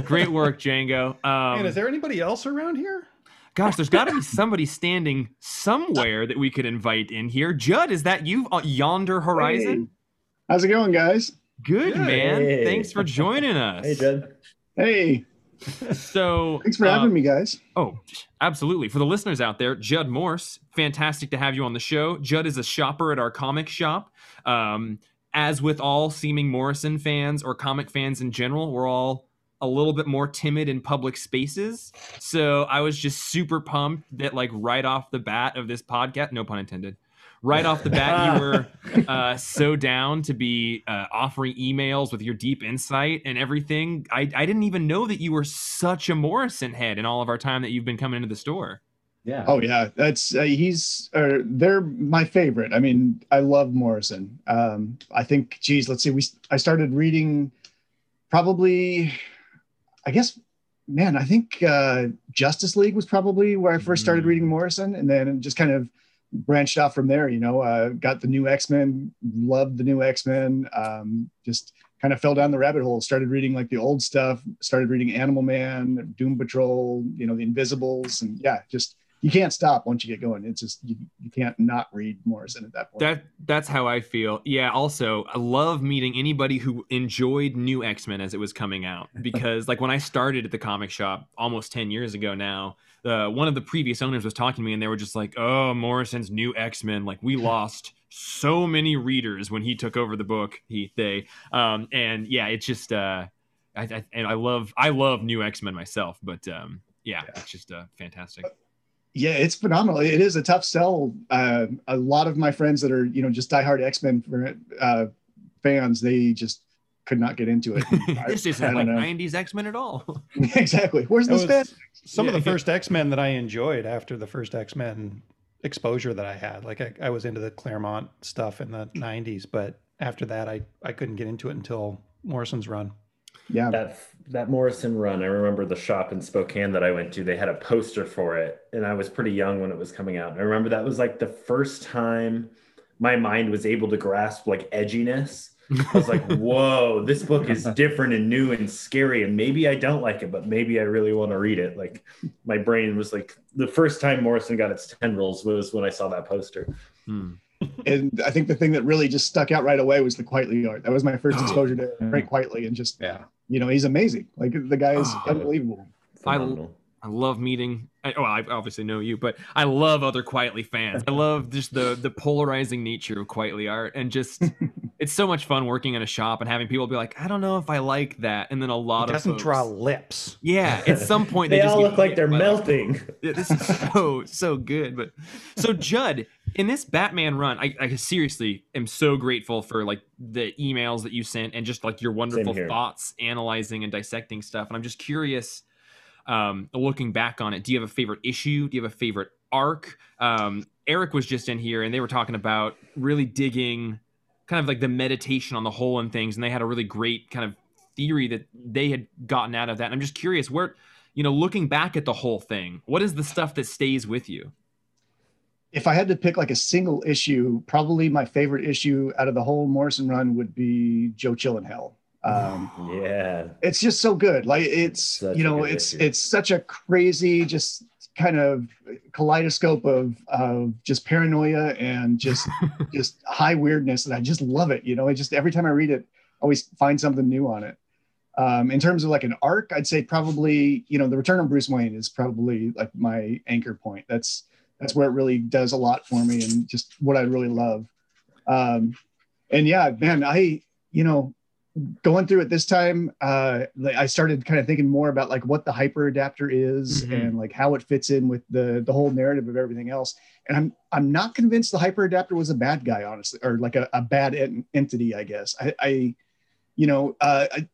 Speaker 2: great work django um
Speaker 1: Man, is there anybody else around here?
Speaker 2: Gosh there's got to be somebody standing somewhere that we could invite in here judd is that you uh, yonder horizon
Speaker 6: How's it going, guys?
Speaker 2: Good,
Speaker 3: Good.
Speaker 2: man.
Speaker 3: Hey.
Speaker 2: Thanks for joining us.
Speaker 3: Hey, Judd.
Speaker 6: Hey,
Speaker 2: So,
Speaker 6: thanks for
Speaker 2: uh,
Speaker 6: having me, guys.
Speaker 2: Oh, absolutely. For the listeners out there, Judd Morse, fantastic to have you on the show. Judd is a shopper at our comic shop. Um, as with all seeming Morrison fans or comic fans in general, we're all a little bit more timid in public spaces. So I was just super pumped that, like, right off the bat of this podcast, no pun intended, right off the bat, you were uh, so down to be uh, offering emails with your deep insight and everything. I, I didn't even know that you were such a Morrison head in all of our time that you've been coming into the store.
Speaker 3: Yeah.
Speaker 6: Oh yeah, that's uh, he's uh, they're my favorite. I mean, I love Morrison. Um, I think, geez, let's see. We I started reading probably, I guess, man, I think uh, Justice League was probably where I first started
Speaker 3: Mm.
Speaker 6: reading Morrison, and then just kind of branched off from there. You know, uh, got the new X Men, loved the new X Men. Um, just kind of fell down the rabbit hole. Started reading like the old stuff. Started reading Animal Man, Doom Patrol. You know, the Invisibles, and yeah, just you can't stop once you get going. It's just you, you can't not read Morrison at that point.
Speaker 2: That that's how I feel. Yeah. Also, I love meeting anybody who enjoyed New X Men as it was coming out because, like, when I started at the comic shop almost ten years ago now, uh, one of the previous owners was talking to me, and they were just like, "Oh, Morrison's New X Men. Like, we lost so many readers when he took over the book. He they um and yeah, it's just uh, I, I and I love I love New X Men myself, but um yeah, it's just uh fantastic.
Speaker 6: Yeah, it's phenomenal. It is a tough sell. Uh, a lot of my friends that are you know just diehard X Men uh, fans, they just could not get into it.
Speaker 2: This
Speaker 6: I
Speaker 2: isn't
Speaker 6: don't
Speaker 2: like
Speaker 6: know.
Speaker 2: '90s X Men at all.
Speaker 6: exactly. Where's this fan?
Speaker 1: was some of
Speaker 2: Yeah.
Speaker 1: the first X Men that I enjoyed after the first X Men exposure that I had. Like I, I was into the Claremont stuff in the '90s, but after that, I I couldn't get into it until Morrison's run.
Speaker 6: Yeah,
Speaker 3: That that Morrison run, I remember the shop in Spokane that I went to. They had a poster for it, and I was pretty young when it was coming out. I remember that was like the first time my mind was able to grasp like edginess. I was like, "Whoa, this book is different and new and scary, and maybe I don't like it, but maybe I really want to read it." Like, my brain was like, the first time Morrison got its tendrils was when I saw that poster.
Speaker 2: Hmm.
Speaker 6: And I think the thing that really just stuck out right away was the Quitely art. That was my first oh. exposure to Frank Quitely, and just
Speaker 5: Yeah.
Speaker 6: you know he's amazing. Like the guy is
Speaker 2: Oh.
Speaker 6: unbelievable.
Speaker 2: I- I love meeting. I, well, I obviously know you, but I love other Quitely fans. I love just the the polarizing nature of Quitely art, and just it's so much fun working in a shop and having people be like, I don't know if I like that, and then a lot
Speaker 1: He
Speaker 2: of
Speaker 1: doesn't draw lips.
Speaker 2: Yeah, at some point
Speaker 3: they,
Speaker 2: they, just
Speaker 3: all look like they're melting.
Speaker 2: Yeah, this is so so good. But so Judd, in this Batman run, I, I seriously am so grateful for like the emails that you sent and just like your wonderful thoughts, analyzing and dissecting stuff. And I'm just curious, um, looking back on it, do you have a favorite issue? Do you have a favorite arc? Um, Eric was just in here and they were talking about really digging kind of like the meditation on the whole and things, and they had a really great kind of theory that they had gotten out of that. And I'm just curious where you know, looking back at the whole thing, what is the stuff that stays with you?
Speaker 6: If I had to pick like a single issue, probably my favorite issue out of the whole Morrison run would be Joe Chill in Hell. Um,
Speaker 3: Yeah.
Speaker 6: it's just so good. Like it's
Speaker 3: Such
Speaker 6: you know it's
Speaker 3: issue.
Speaker 6: it's such a crazy just kind of kaleidoscope of of just paranoia and just just high weirdness and I just love it. You know, I just every time I read it, I always find something new on it. Um, in terms of like an arc, I'd say probably you know the Return of Bruce Wayne is probably like my anchor point. That's that's where it really does a lot for me and just what I really love. Um, and yeah, man, I you know going through it this time, uh, like, I started kind of thinking more about like what the hyper adapter is
Speaker 2: Mhm.
Speaker 6: and like how it fits in with the the whole narrative of everything else. And I'm I'm not convinced the hyper adapter was a bad guy, honestly, or like a, a bad en- entity. I guess I, I you know, uh, I,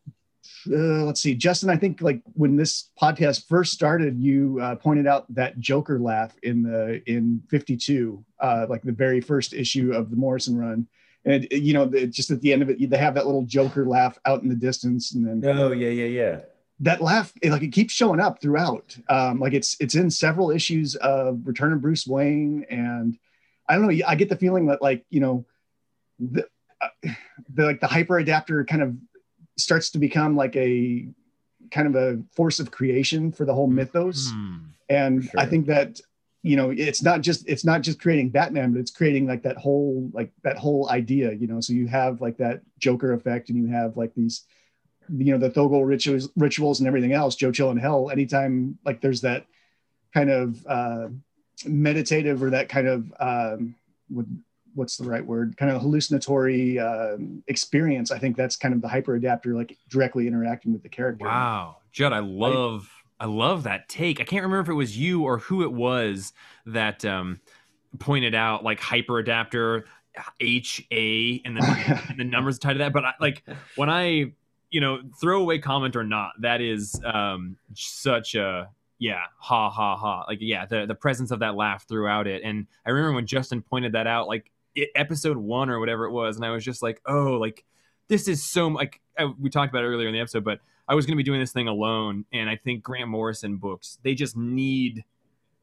Speaker 6: uh, let's see, Justin. I think like when this podcast first started, you uh, pointed out that Joker laugh in the in '52, uh, like the very first issue of the Morrison run, and you know, the, just at the end of it, they have that little Joker laugh out in the distance, and then
Speaker 3: Oh yeah, yeah, yeah.
Speaker 6: that laugh, it, like it keeps showing up throughout. Um, like it's it's in several issues of Return of Bruce Wayne, and I don't know. I get the feeling that like you know, the, uh, the like the hyper adapter kind of starts to become like a kind of a force of creation for the whole mythos
Speaker 2: Hmm.
Speaker 6: and
Speaker 3: For
Speaker 6: i think that you know it's not just it's not just creating batman but it's creating like that whole like that whole idea you know? So you have like that joker effect and you have like these you know the Thögal rituals rituals and everything else joe chill in hell anytime like there's that kind of uh meditative or that kind of um what, what's the right word? Kind of hallucinatory um experience i think that's kind of the hyper adapter like directly interacting with the character.
Speaker 2: Wow, Judd, I love I love that take. I can't remember if it was you or who it was that um, pointed out like hyper adapter H A and then and the numbers tied to that. But I, like when I you know throwaway comment or not, that is um, such a yeah ha ha ha like yeah the the presence of that laugh throughout it. And I remember when Justin pointed that out like it, episode one or whatever it was, and I was just like oh like this is so like I, we talked about it earlier in the episode, but I was going to be doing this thing alone, and I think Grant Morrison books they just need,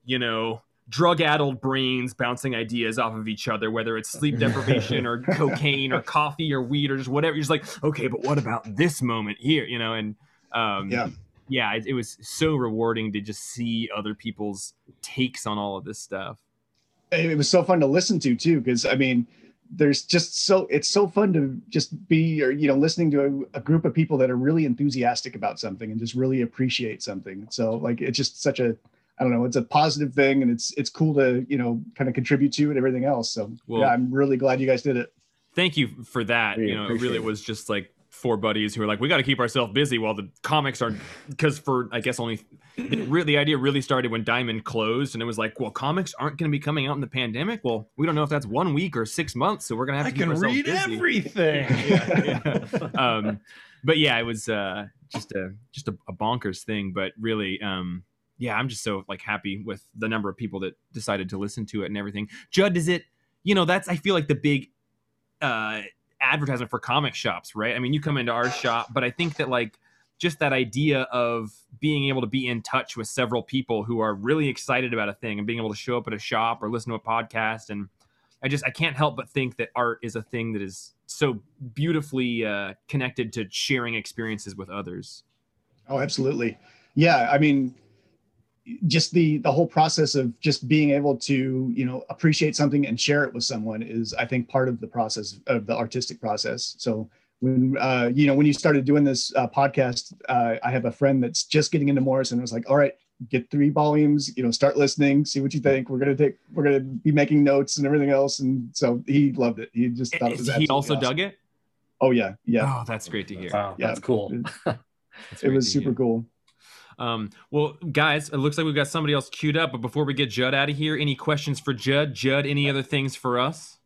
Speaker 2: you know, drug-addled brains bouncing ideas off of each other, whether it's sleep deprivation or cocaine or coffee or weed or just whatever. You're just like, okay, but what about this moment here, you know? And um,
Speaker 6: Yeah.
Speaker 2: yeah, it, it was so rewarding to just see other people's takes on all of this stuff.
Speaker 6: it was so fun to listen to too because i mean there's just so it's so fun to just be or you know listening to a, a group of people that are really enthusiastic about something and just really appreciate something so like it's just such a i don't know it's a positive thing and it's it's cool to you know kind of contribute to and everything else so
Speaker 2: Well-
Speaker 6: yeah i'm really glad you guys did it
Speaker 2: thank you for that.
Speaker 3: We
Speaker 2: you know, it really
Speaker 3: it.
Speaker 2: was just like four buddies who are like, we got to keep ourselves busy while the comics are, because for I guess only really the idea really started when Diamond closed, and it was like, well, comics aren't going to be coming out in the pandemic. Well, we don't know if that's one week or six months, so we're gonna have
Speaker 1: I
Speaker 2: to keep
Speaker 1: can
Speaker 2: ourselves
Speaker 1: read
Speaker 2: busy.
Speaker 1: everything.
Speaker 2: yeah, yeah. um, but yeah, it was uh, just a just a, a bonkers thing. But really, um, yeah, I'm just so like happy with the number of people that decided to listen to it and everything. Judd, is it? You know, that's I feel like the big uh, advertisement for comic shops, right? I mean, you come into our shop, but I think that like just that idea of being able to be in touch with several people who are really excited about a thing and being able to show up at a shop or listen to a podcast and I just I can't help but think that art is a thing that is so beautifully uh, connected to sharing experiences with others.
Speaker 6: Oh, absolutely. Yeah, I mean, just the the whole process of just being able to you know appreciate something and share it with someone is, I think, part of the process of the artistic process. So when uh, you know when you started doing this uh, podcast, uh, I have a friend that's just getting into Morrison. I was like, all right, get three volumes. You know, start listening, see what you think. We're gonna take, we're gonna be making notes and everything else. And so he loved it. He just thought it was.
Speaker 2: he also
Speaker 6: awesome.
Speaker 2: dug it.
Speaker 6: Oh yeah, yeah.
Speaker 2: Oh, that's great to hear.
Speaker 5: Wow,
Speaker 6: Yeah.
Speaker 5: that's cool.
Speaker 2: That's
Speaker 6: it was super
Speaker 2: hear.
Speaker 6: cool.
Speaker 2: Um, well, guys, it looks like we've got somebody else queued up. But before we get Judd out of here, any questions for Judd? Judd, any other things for us?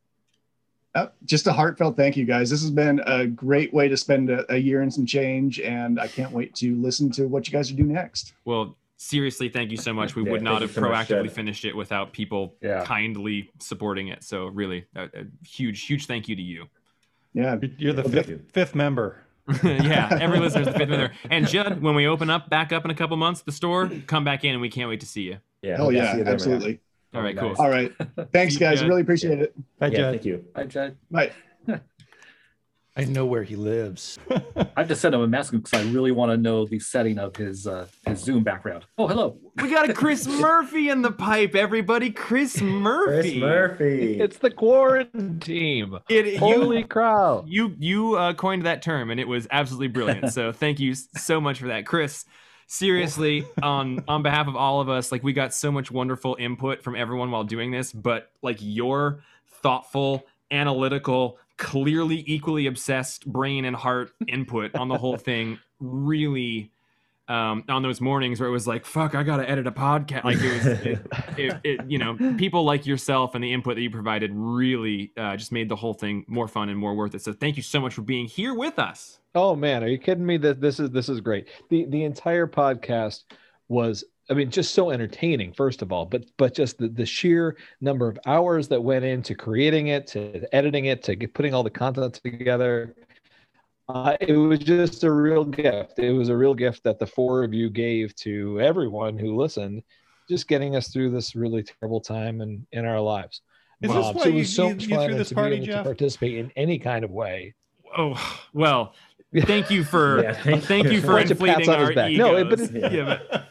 Speaker 6: Uh, just a heartfelt thank you guys. This has been a great way to spend a, a year and some change, and I can't wait to listen to what you guys are doing next.
Speaker 2: Well, seriously, thank you so much. We
Speaker 3: Yeah,
Speaker 2: would not have
Speaker 3: so
Speaker 2: proactively
Speaker 3: Judd.
Speaker 2: finished it without people
Speaker 5: Yeah.
Speaker 2: kindly supporting it. So, really, a, a huge, huge thank you to you.
Speaker 6: Yeah,
Speaker 1: You're- You're the
Speaker 6: Well,
Speaker 1: fifth, fifth member.
Speaker 2: yeah, every listener's the fifth member. And Judd, when we open up back up in a couple months, the store, come back in, and we can't wait to see you.
Speaker 3: Yeah.
Speaker 6: hell yeah,
Speaker 3: see you there, man.
Speaker 6: absolutely.
Speaker 2: All right, cool.
Speaker 6: All right, thanks guys. Really appreciate it.
Speaker 1: Hi,
Speaker 3: Yeah,
Speaker 1: Judd.
Speaker 3: thank you.
Speaker 5: Bye, Judd.
Speaker 6: Bye.
Speaker 1: I know where he lives.
Speaker 5: I have to send him a message because I really want to know the setting of his uh, his Zoom background. Oh, hello.
Speaker 2: We got a Chris Murphy in the pipe, everybody. Chris Murphy.
Speaker 3: Chris Murphy.
Speaker 7: It's the quarantine team.
Speaker 2: It, you,
Speaker 7: Holy cow.
Speaker 2: you you uh, coined that term and it was absolutely brilliant so thank you so much for that chris seriously on on behalf of all of us like we got so much wonderful input from everyone while doing this but like your thoughtful analytical clearly equally obsessed brain and heart input on the whole thing really um, on those mornings where it was like fuck i gotta edit a podcast like it was it, it, it, you know people like yourself and the input that you provided really uh, just made the whole thing more fun and more worth it so thank you so much for being here with us
Speaker 7: Oh man, are you kidding me? That this is this is great. The the entire podcast was I mean just so entertaining first of all, but but just the, the sheer number of hours that went into creating it, to editing it, to get, putting all the content together. Uh, it was just a real gift. It was a real gift that the four of you gave to everyone who listened, just getting us through this really terrible time in, in our lives.
Speaker 1: Is
Speaker 7: Um,
Speaker 1: this
Speaker 7: so
Speaker 1: why
Speaker 7: it
Speaker 1: you,
Speaker 7: was so
Speaker 1: you,
Speaker 7: much
Speaker 1: you
Speaker 7: fun
Speaker 1: threw this
Speaker 7: to be
Speaker 1: party,
Speaker 7: able to
Speaker 1: Jeff?
Speaker 7: participate in any kind of way.
Speaker 2: oh well thank you for
Speaker 3: Yeah, thank
Speaker 2: thank you
Speaker 3: you.
Speaker 2: for
Speaker 7: Bunch of pats
Speaker 2: inflating our
Speaker 7: back.
Speaker 2: egos.
Speaker 7: No, but it-
Speaker 2: yeah, but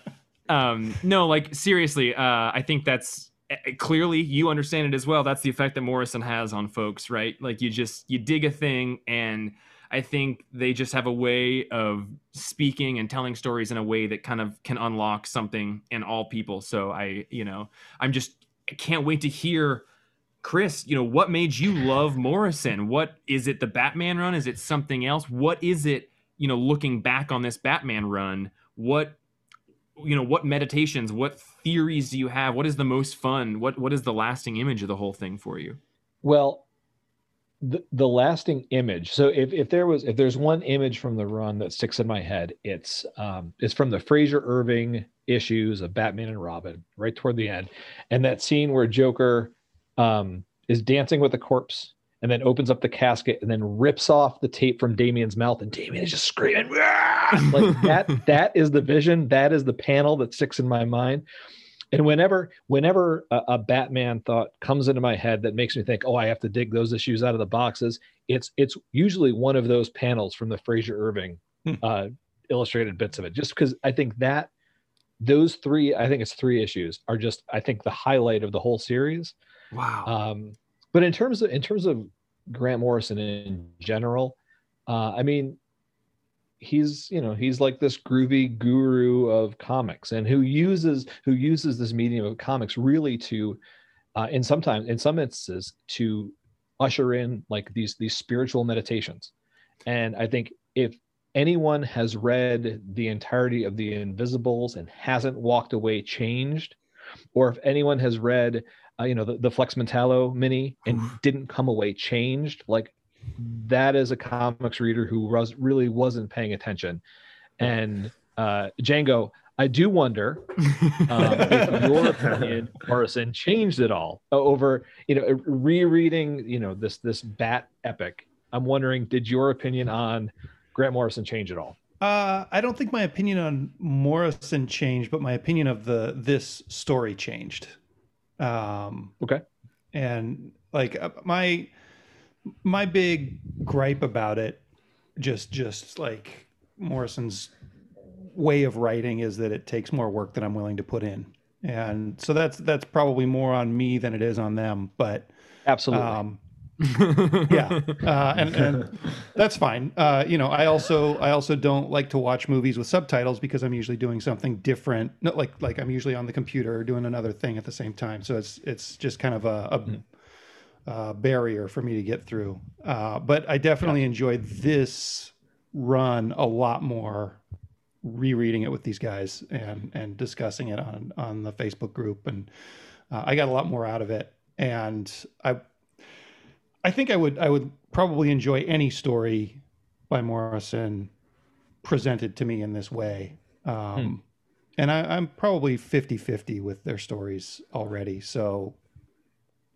Speaker 2: um no like seriously uh i think that's eh, clearly you understand it as well. That's the effect that Morrison has on folks, right? Like you just you dig a thing and I think they just have a way of speaking and telling stories in a way that kind of can unlock something in all people. So I, you know, I'm just I can't wait to hear Chris, you know, what made you love Morrison? What is it the Batman run? Is it something else? What is it, you know, looking back on this Batman run? What you know, what meditations, what theories do you have? What is the most fun? What what is the lasting image of the whole thing for you?
Speaker 7: Well, the, the lasting image. So if, if there was if there's one image from the run that sticks in my head, it's um it's from the Frazer Irving issues of Batman and Robin, right toward the end. And that scene where Joker um is dancing with a corpse and then opens up the casket and then rips off the tape from Damian's mouth and Damian is just screaming like that that is the vision that is the panel that sticks in my mind. And whenever whenever a, a, batman thought comes into my head that makes me think oh i have to dig those issues out of the boxes it's it's usually one of those panels from the Frazer Irving hmm. uh, illustrated bits of it just because i think that those three i think it's three issues are just i think the highlight of the whole series.
Speaker 2: Wow.
Speaker 7: Um, but in terms of in terms of grant morrison in general uh, i mean he's you know he's like this groovy guru of comics and who uses who uses this medium of comics really to uh, in sometimes in some instances to usher in like these these spiritual meditations. And i think if anyone has read the entirety of the invisibles and hasn't walked away changed or if anyone has read uh, you know the, the flex mentallo mini and didn't come away changed like that is a comics reader who was really wasn't paying attention. And uh, Django, I do wonder um, if your opinion, Morrison, changed at all over you know rereading you know this this Bat epic. I'm wondering, did your opinion on Grant Morrison change at all?
Speaker 1: Uh, I don't think my opinion on Morrison changed, but my opinion of the this story changed. Um,
Speaker 7: okay,
Speaker 1: and like uh, my my big gripe about it just just like morrison's way of writing is that it takes more work than i'm willing to put in. And so that's that's probably more on me than it is on them but
Speaker 7: absolutely. um,
Speaker 1: yeah uh, and, and that's fine. Uh, you know i also i also don't like to watch movies with subtitles because i'm usually doing something different. Not like like i'm usually on the computer doing another thing at the same time. So it's it's just kind of a, a mm uh, barrier for me to get through. Uh, but I definitely enjoyed this run a lot more rereading it with these guys and and discussing it on on the Facebook group. And uh, I got a lot more out of it. And I I think I would I would probably enjoy any story by Morrison presented to me in this way. Um, hmm. And I, am probably 50 50 with their stories already. So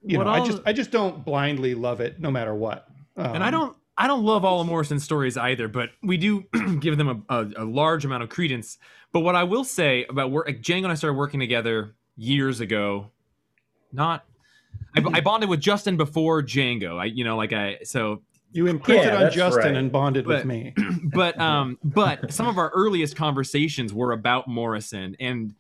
Speaker 1: you what know, I just I just don't blindly love it no matter what.
Speaker 2: Um, and I don't I don't love all of Morrison's stories either, but we do give them a, a, a, large amount of credence. But what I will say about work, like Django and I started working together years ago. Not, I, I bonded with Justin before Django. I, you know, like I so
Speaker 1: you imprinted yeah, on Justin right. and bonded but, with me.
Speaker 2: but um, but some of our earliest conversations were about Morrison and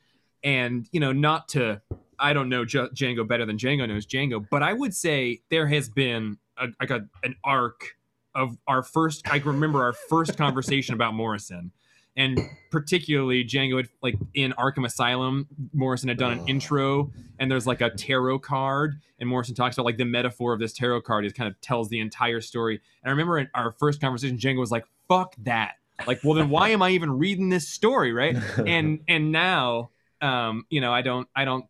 Speaker 2: and you know not to I don't know J- Django better than Django knows Django, but I would say there has been a, like a, an arc of our first. I remember our first conversation about Morrison, and particularly Django had like in Arkham Asylum. Morrison had done an intro, and there's like a tarot card, and Morrison talks about like the metaphor of this tarot card. It kind of tells the entire story. And I remember in our first conversation, Django was like, "Fuck that." Like, well, then why am I even reading this story, right? And and now, um, you know, I don't, I don't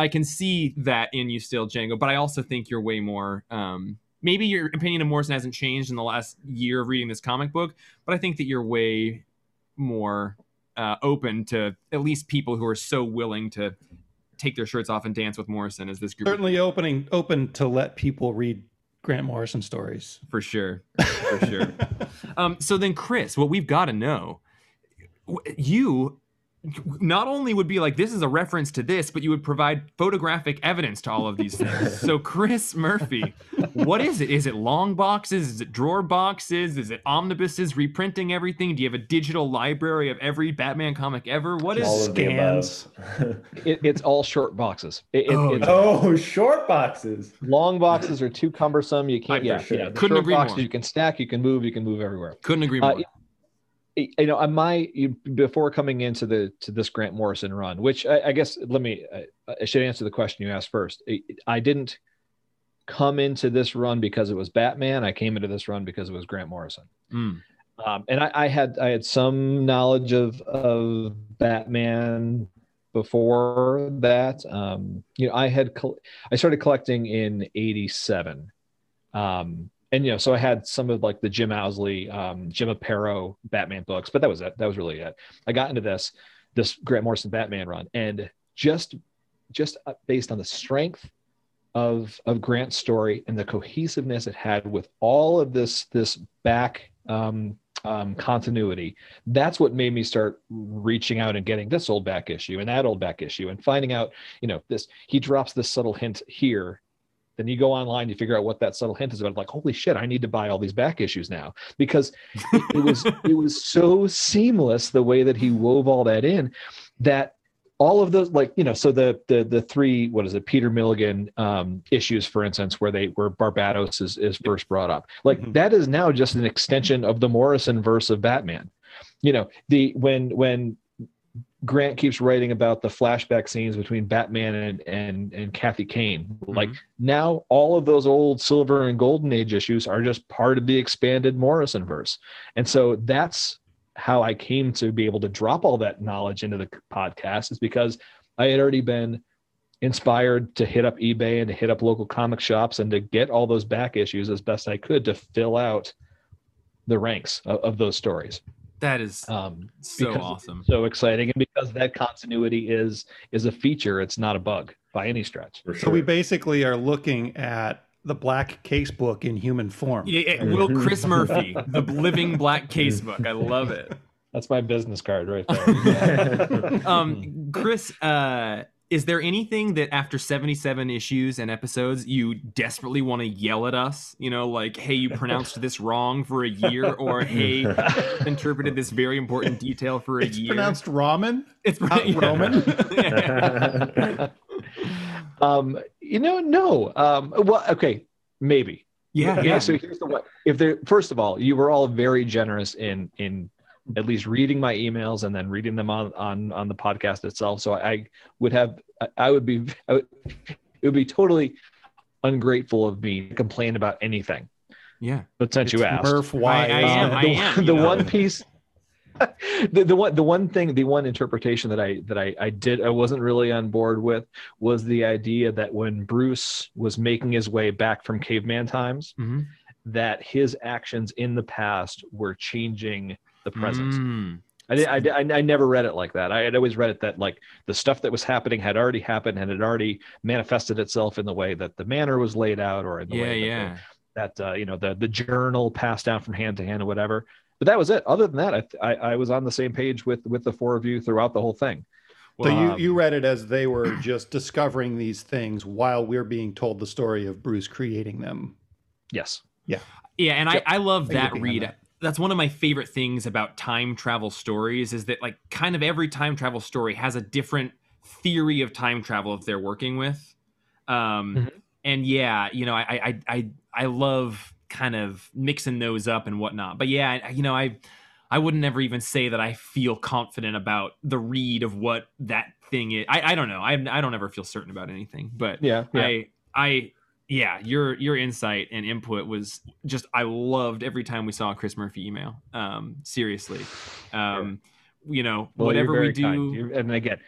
Speaker 2: I can see that in you still, Django, but I also think you're way more. Um, maybe your opinion of Morrison hasn't changed in the last year of reading this comic book, but I think that you're way more uh, open to at least people who are so willing to take their shirts off and dance with Morrison as this group.
Speaker 1: Certainly opening open to let people read Grant Morrison stories.
Speaker 2: For sure. For sure. um, so then, Chris, what we've got to know, you not only would be like this is a reference to this, but you would provide photographic evidence to all of these things. so Chris Murphy, what is it? Is it long boxes? Is it drawer boxes? Is it omnibuses reprinting everything? Do you have a digital library of every Batman comic ever? What is
Speaker 3: All of
Speaker 1: scans.
Speaker 7: It, it's all short boxes. It, it-
Speaker 2: Oh,
Speaker 7: it's,
Speaker 3: oh, short boxes.
Speaker 7: Long boxes are too cumbersome. You can't.
Speaker 3: for
Speaker 7: Yeah,
Speaker 3: sure.
Speaker 7: yeah.
Speaker 2: Couldn't
Speaker 7: short
Speaker 2: agree
Speaker 7: boxes
Speaker 2: more.
Speaker 7: You can stack. You can move. You can move everywhere.
Speaker 2: couldn't agree
Speaker 7: Uh,
Speaker 2: more.
Speaker 7: You know, I might you, before coming into the to this Grant Morrison run, which I, I guess let me I, I should answer the question you asked first. I, I didn't come into this run because it was Batman. I came into this run because it was Grant Morrison.
Speaker 2: Mm.
Speaker 7: Um, and I, I had I had some knowledge of of Batman before that. Um, you know, I had I started collecting in '87, um, and you know, so I had some of like the Jim Owsley, um, Jim Aparo Batman books, but that was it. That was really it. I got into this this Grant Morrison Batman run, and just just uh, based on the strength of of Grant's story and the cohesiveness it had with all of this this back um, um, continuity. That's what made me start reaching out and getting this old back issue and that old back issue and finding out, you know, this he drops this subtle hint here. Then you go online, you figure out what that subtle hint is about. Like, holy shit, I need to buy all these back issues now because it, was it was so seamless the way that he wove all that in that all of those like you know so the the the three what is it peter milligan um issues for instance where they where Barbatos is is first brought up like
Speaker 1: Mhm.
Speaker 7: that is now just an extension of the morrison verse of batman you know the when when grant keeps writing about the flashback scenes between batman and and and kathy kane. Mm-hmm. Like now all of those old silver and golden age issues are just part of the expanded morrison verse. And so that's how I came to be able to drop all that knowledge into the podcast is because I had already been inspired to hit up eBay and to hit up local comic shops and to get all those back issues as best I could to fill out the ranks of, of those stories.
Speaker 2: That is
Speaker 7: Um,
Speaker 2: so awesome.
Speaker 7: so exciting, and because that continuity is is a feature, it's not a bug by any stretch.
Speaker 3: For
Speaker 1: So we basically are looking at the black case book in human form.
Speaker 2: Yeah, yeah, Will Chris Murphy, the living black case book. I love it.
Speaker 7: That's my business card right there.
Speaker 2: Um, Chris, uh, is there anything that after 77 issues and episodes you desperately want to yell at us? You know, like, hey, you pronounced this wrong for a year, or hey, interpreted this very important detail for a
Speaker 1: It's
Speaker 2: year.
Speaker 1: pronounced ramen.
Speaker 2: it's
Speaker 1: not
Speaker 2: yeah.
Speaker 1: Roman.
Speaker 2: yeah.
Speaker 7: um, you know, no. Um, well, okay, maybe.
Speaker 2: Yeah,
Speaker 7: yeah. So here's the one. If there, first of all, you were all very generous in in at least reading my emails and then reading them on on on the podcast itself. So I would have, I- I would be, I would, it would be totally ungrateful of me to complain about anything.
Speaker 2: yeah.
Speaker 7: But since you
Speaker 1: It's
Speaker 7: asked,
Speaker 1: Murph Wise.
Speaker 2: I am, I
Speaker 7: the,
Speaker 2: am,
Speaker 7: the
Speaker 2: know.
Speaker 7: one piece the, the one the one thing the one interpretation that i that I, I did i wasn't really on board with was the idea that when bruce was making his way back from caveman times
Speaker 2: Mhm.
Speaker 7: that his actions in the past were changing the present
Speaker 2: Mm.
Speaker 7: I, did, I, I, I never read it like that i had always read it that like the stuff that was happening had already happened and had already manifested itself in the way that the manor was laid out or in the
Speaker 2: Yeah,
Speaker 7: way that the-
Speaker 2: yeah.
Speaker 7: that uh, you know the the journal passed down from hand to hand or whatever. But that was it. Other than that, I, I, I was on the same page with with the four of you throughout the whole thing.
Speaker 1: So you,
Speaker 7: Um,
Speaker 1: you read it as they were just discovering these things while we're being told the story of Bruce creating them.
Speaker 7: Yes.
Speaker 2: Yeah, Yeah, and I,
Speaker 1: Yep.
Speaker 2: I love that
Speaker 1: get behind
Speaker 2: read.
Speaker 1: That.
Speaker 2: That's one of my favorite things about time travel stories is that like kind of every time travel story has a different theory of time travel that they're working with. Um
Speaker 7: Mhm.
Speaker 2: and yeah, you know, I I I I love kind of mixing those up and whatnot. But yeah, you know, I I wouldn't ever even say that I feel confident about the read of what that thing is. I, I don't know. I I don't ever feel certain about anything, but
Speaker 7: Yeah. Yeah.
Speaker 2: I I yeah, your your insight and input was just I loved every time we saw a Chris Murphy email. Um seriously. Um you know,
Speaker 7: Well,
Speaker 2: whatever we do
Speaker 7: kind. And again,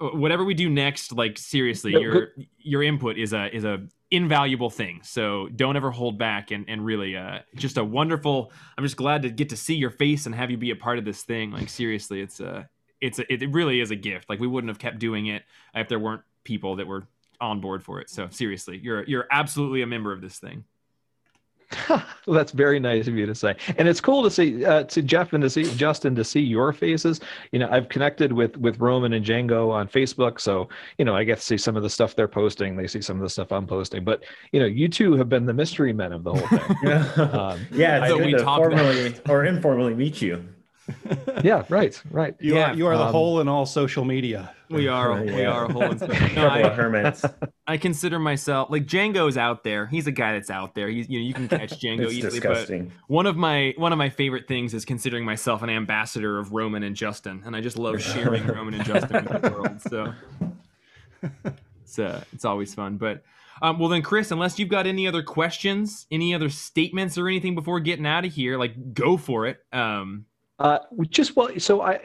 Speaker 2: whatever we do next like seriously
Speaker 7: No,
Speaker 2: your your input is a is a invaluable thing so don't ever hold back and and really uh just a wonderful i'm just glad to get to see your face and have you be a part of this thing like seriously it's a it's a, it really is a gift like we wouldn't have kept doing it if there weren't people that were on board for it so seriously you're you're absolutely a member of this thing
Speaker 7: well, that's very nice of you to say, and it's cool to see uh, to Jeff and to see Justin to see your faces. You know, I've connected with with Roman and Django on Facebook, so you know I get to see some of the stuff they're posting. They see some of the stuff I'm posting, but you know, you two have been the mystery men of the whole thing.
Speaker 3: yeah,
Speaker 7: Um,
Speaker 3: yeah it's
Speaker 2: So
Speaker 3: good
Speaker 2: we
Speaker 3: to
Speaker 2: talked about-
Speaker 3: formally or informally meet you.
Speaker 7: yeah, right, right.
Speaker 1: You
Speaker 2: Yeah,
Speaker 1: are you are the
Speaker 7: um,
Speaker 1: hole in all social media.
Speaker 2: We are we are a whole. No,
Speaker 3: Couple
Speaker 2: I,
Speaker 3: of hermits.
Speaker 2: I consider myself like Django's out there. He's a guy that's out there. He's you know you can catch Django
Speaker 3: It's
Speaker 2: easily,
Speaker 3: disgusting.
Speaker 2: but one of my one of my favorite things is considering myself an ambassador of Roman and Justin, and I just love sharing Roman and Justin with the world. So it's uh, it's always fun. But um, well then, Chris, unless you've got any other questions, any other statements or anything before getting out of here, like go for it. Um,
Speaker 7: Uh, just well, so I,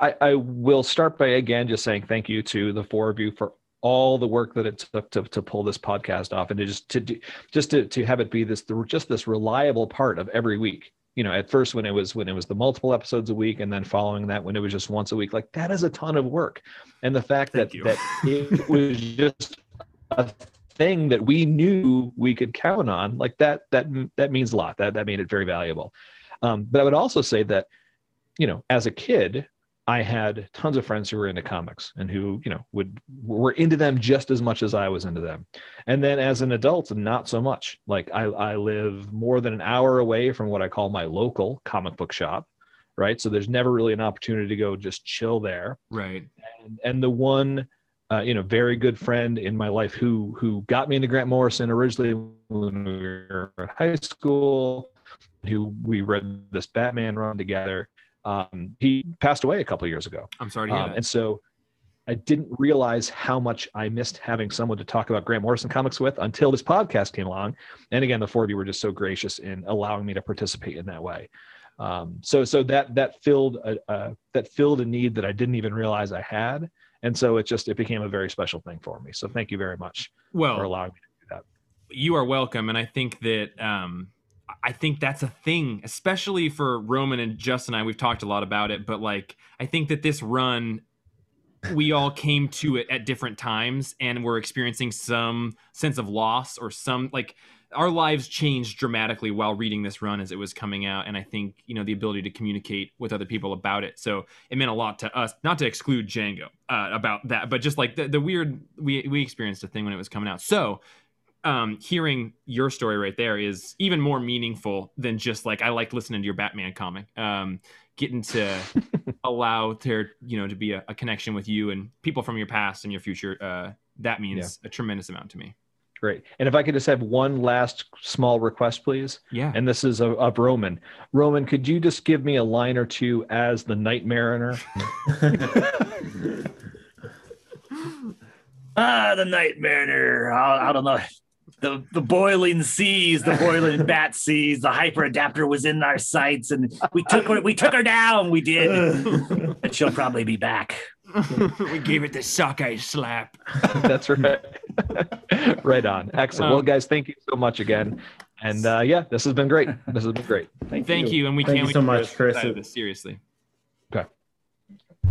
Speaker 7: I, I will start by again just saying thank you to the four of you for all the work that it took to, to pull this podcast off and to just to do, just to, to have it be this just this reliable part of every week. You know, at first when it was when it was the multiple episodes a week, and then following that when it was just once a week, like that is a ton of work. And the fact
Speaker 2: Thank
Speaker 7: that
Speaker 2: you.
Speaker 7: that it was just a thing that we knew we could count on, like that that that means a lot. That that made it very valuable. Um, but I would also say that you know, as a kid, I had tons of friends who were into comics and who, you know, would were into them just as much as I was into them. And then as an adult, not so much. Like I, I live more than an hour away from what I call my local comic book shop, right? So there's never really an opportunity to go just chill there.
Speaker 2: right.
Speaker 7: And, and the one, uh, you know, very good friend in my life who who got me into Grant Morrison originally when we were in high school, who we read this Batman run together um, he passed away a couple years ago.
Speaker 2: I'm sorry to hear
Speaker 7: Um,
Speaker 2: that.
Speaker 7: and so I didn't realize how much I missed having someone to talk about Grant Morrison comics with until this podcast came along. And again, the four of you were just so gracious in allowing me to participate in that way. Um, so so that that filled a, a that filled a need that I didn't even realize I had. And so it just it became a very special thing for me. So thank you very much
Speaker 2: well,
Speaker 7: for allowing me to do that.
Speaker 2: you are welcome and i think that um i think that's a thing especially for roman and justin and i we've talked a lot about it but like i think that this run we all came to it at different times and we're experiencing some sense of loss or some like our lives changed dramatically while reading this run as it was coming out and i think you know the ability to communicate with other people about it. So it meant a lot to us not to exclude django uh, about that but just like the, the weird we, we experienced a thing when it was coming out. So um, hearing your story right there is even more meaningful than just like I like listening to your Batman comic. Um, getting to allow there, you know, to be a, a connection with you and people from your past and your future. Uh, that means a tremendous amount to me.
Speaker 7: Great. And if I could just have one last small request, please.
Speaker 2: Yeah.
Speaker 7: And this is of, of Roman. Roman, could you just give me a line or two as the Night Mariner?
Speaker 5: Ah, the Night Mariner. I, I don't know. The the boiling seas, the boiling bat seas. The hyper adapter was in our sights, and we took her. We took her down. We did. but she'll probably be back.
Speaker 2: we gave it the sockeye slap.
Speaker 7: That's right. right on. Excellent. well,
Speaker 2: Um,
Speaker 7: guys, thank you so much again. And uh, yeah, this has been great. This has been great.
Speaker 2: Thank you, and we
Speaker 3: Thank
Speaker 2: can't
Speaker 3: you
Speaker 2: wait
Speaker 3: so much, Chris.
Speaker 2: the rest of this, Seriously. Okay.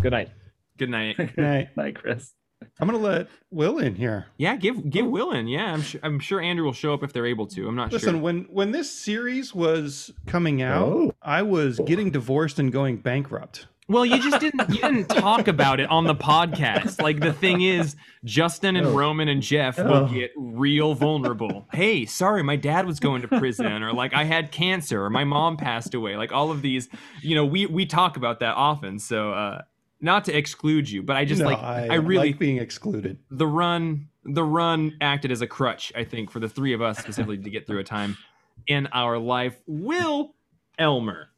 Speaker 7: Good night.
Speaker 2: Good night.
Speaker 1: Right.
Speaker 5: Bye, Chris.
Speaker 1: I'm gonna let Will in here.
Speaker 2: Yeah, give give Will in. Yeah, I'm sure. I'm sure Andrew will show up if they're able to. I'm not
Speaker 1: Listen,
Speaker 2: sure.
Speaker 1: Listen, when when this series was coming out,
Speaker 3: Oh.
Speaker 1: I was getting divorced and going bankrupt.
Speaker 2: Well, you just didn't you didn't talk about it on the podcast. Like the thing is, Justin and
Speaker 3: Oh.
Speaker 2: Roman and Jeff will
Speaker 3: Oh.
Speaker 2: get real vulnerable. Hey, sorry, my dad was going to prison, or like I had cancer, or my mom passed away. Like all of these, you know, we we talk about that often. So uh not to exclude you, but I just
Speaker 1: No,
Speaker 2: like
Speaker 1: I,
Speaker 2: I really
Speaker 1: like being excluded.
Speaker 2: the run the run acted as a crutch, I think, for the three of us specifically to get through a time in our life. Will Elmer.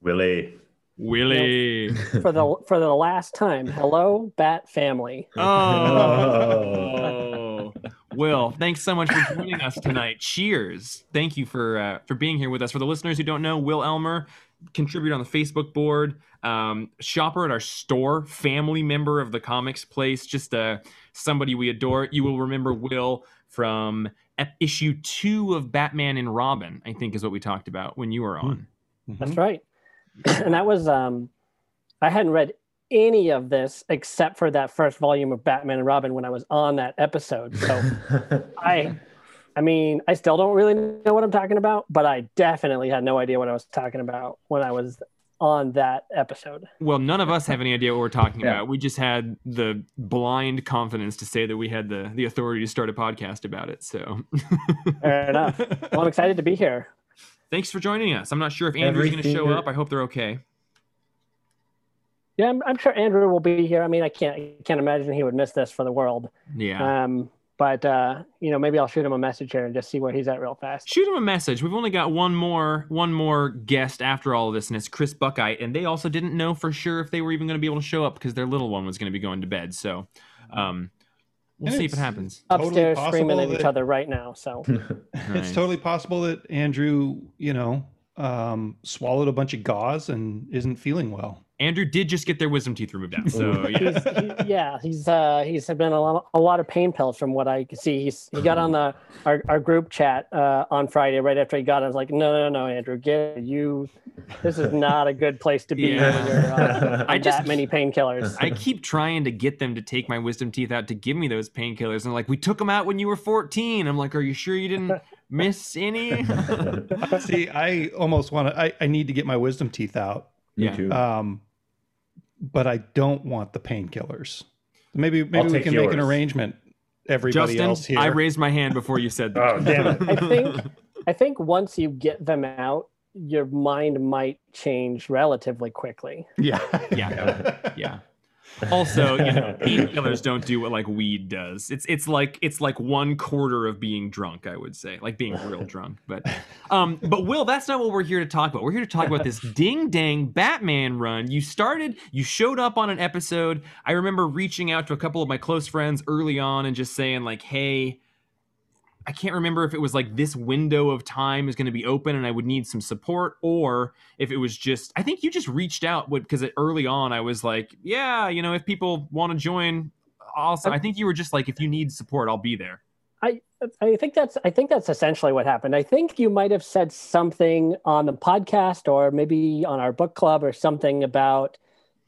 Speaker 3: Willie.
Speaker 2: Willie.
Speaker 8: for the for the last time. Hello, Bat family.
Speaker 2: Oh, Will, thanks so much for joining us tonight. Cheers! Thank you for uh, for being here with us. For the listeners who don't know, Will Elmer, contributor on the Facebook board, um, shopper at our store, family member of the comics place, just uh, somebody we adore. You will remember Will from issue two of Batman and Robin. I think is what we talked about when you were on.
Speaker 8: That's right. and that was um I hadn't read any of this except for that first volume of Batman and Robin when I was on that episode. So I I mean, I still don't really know what I'm talking about, but I definitely had no idea what I was talking about when I was on that episode.
Speaker 2: Well, none of us have any idea what we're talking
Speaker 5: Yeah.
Speaker 2: about. We just had the blind confidence to say that we had the the authority to start a podcast about it. So,
Speaker 8: Fair enough. Well, I'm excited to be here.
Speaker 2: thanks for joining us. I'm not sure if Andrew's going to show up. I hope they're okay.
Speaker 8: Yeah, I'm, I'm sure Andrew will be here. I mean, I can't I can't imagine he would miss this for the world.
Speaker 2: Yeah.
Speaker 8: Um, but uh, you know, maybe I'll shoot him a message here and just see where he's at real fast.
Speaker 2: Shoot him a message. We've only got one more one more guest after all of this, and it's Chris Buckeye, And they also didn't know for sure if they were even going to be able to show up because their little one was going to be going to bed. So, um, we'll
Speaker 1: And
Speaker 2: see if it
Speaker 1: it's-
Speaker 2: happens.
Speaker 1: Totally
Speaker 8: Upstairs screaming
Speaker 1: possible
Speaker 8: at each other right now. So
Speaker 1: It's
Speaker 2: Nice.
Speaker 1: totally possible that Andrew, you know, um, swallowed a bunch of gauze and isn't feeling well.
Speaker 2: Andrew did just get their wisdom teeth removed out. So yeah.
Speaker 8: he's, he, yeah, he's uh, he's been a lot, a lot of pain pills from what I could see. He's he got on the our, our group chat uh, on Friday right after he got. it. I was like, no, no, no, Andrew, get you. This is not a good place to be
Speaker 2: Yeah.
Speaker 8: when you're uh,
Speaker 2: I
Speaker 8: on
Speaker 2: just-
Speaker 8: that many painkillers.
Speaker 2: I keep trying to get them to take my wisdom teeth out to give me those painkillers. And like, we took them out when you were 14. I'm like, are you sure you didn't miss any?
Speaker 1: See, I almost want to. I, I need to get my wisdom teeth out,
Speaker 3: Me
Speaker 2: Yeah.
Speaker 3: too.
Speaker 1: um, but I don't want the painkillers. Maybe maybe we
Speaker 3: take
Speaker 1: can make an arrangement. Everybody
Speaker 2: Justin,
Speaker 1: else here.
Speaker 2: I raised my hand before you said that.
Speaker 3: Oh, damn it.
Speaker 8: I think I think once you get them out, your mind might change relatively quickly.
Speaker 1: yeah,
Speaker 2: Yeah. yeah. Also, you know, painkillers don't do what like weed does. It's it's like it's like one quarter of being drunk, I would say, like being real drunk. But um, but Will, that's not what we're here to talk about. We're here to talk about this ding dang Batman run. You started, you showed up on an episode. I remember reaching out to a couple of my close friends early on and just saying like, hey. I can't remember if it was like this window of time is going to be open and I would need some support, or if it was just. I think you just reached out because early on I was like, yeah, you know, if people want to join, also I think you were just like, if you need support, I'll be there.
Speaker 8: I I think that's I think that's essentially what happened. I think you might have said something on the podcast or maybe on our book club or something about,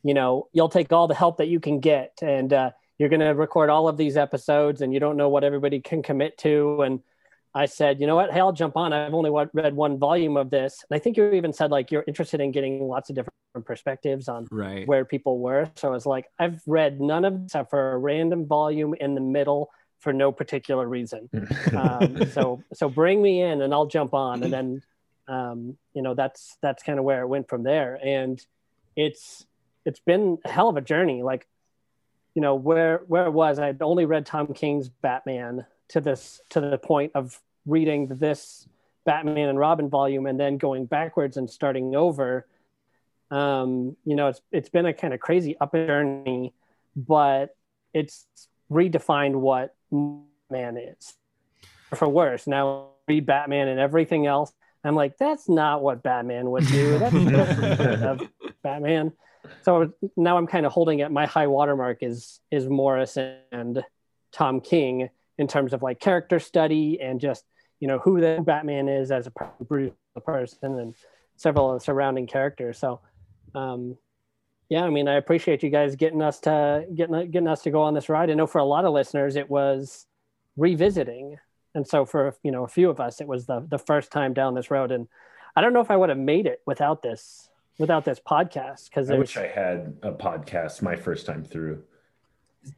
Speaker 8: you know, you'll take all the help that you can get and uh, you're going to record all of these episodes and you don't know what everybody can commit to. And I said, you know what? Hey, I'll jump on. I've only read one volume of this. And I think you even said like you're interested in getting lots of different perspectives on
Speaker 2: Right.
Speaker 8: where people were. So I was like, I've read none of this except for a random volume in the middle for no particular reason. Um, so so bring me in and I'll jump on, and then um, you know that's that's kind of where it went from there. And it's it's been a hell of a journey. Like you know where where it was, I'd only read Tom King's Batman to this to the point of reading this Batman and Robin volume and then going backwards and starting over um, you know, it's it's been a kind of crazy up and journey, but it's redefined what man is. For worse, now read Batman and everything else. I'm like, that's not what Batman would do. That's different of Batman. So now I'm kind of holding it. My high watermark is is Morris and Tom King in terms of like character study and just you know who the Batman is as a Bruce person and several of the surrounding characters. So um, yeah, I mean, I appreciate you guys getting us to getting getting us to go on this ride. I know for a lot of listeners, it was revisiting, and so for you know a few of us, it was the the first time down this road. And I don't know if I would have made it without this without this podcast because
Speaker 3: I wish I had a podcast my first time through.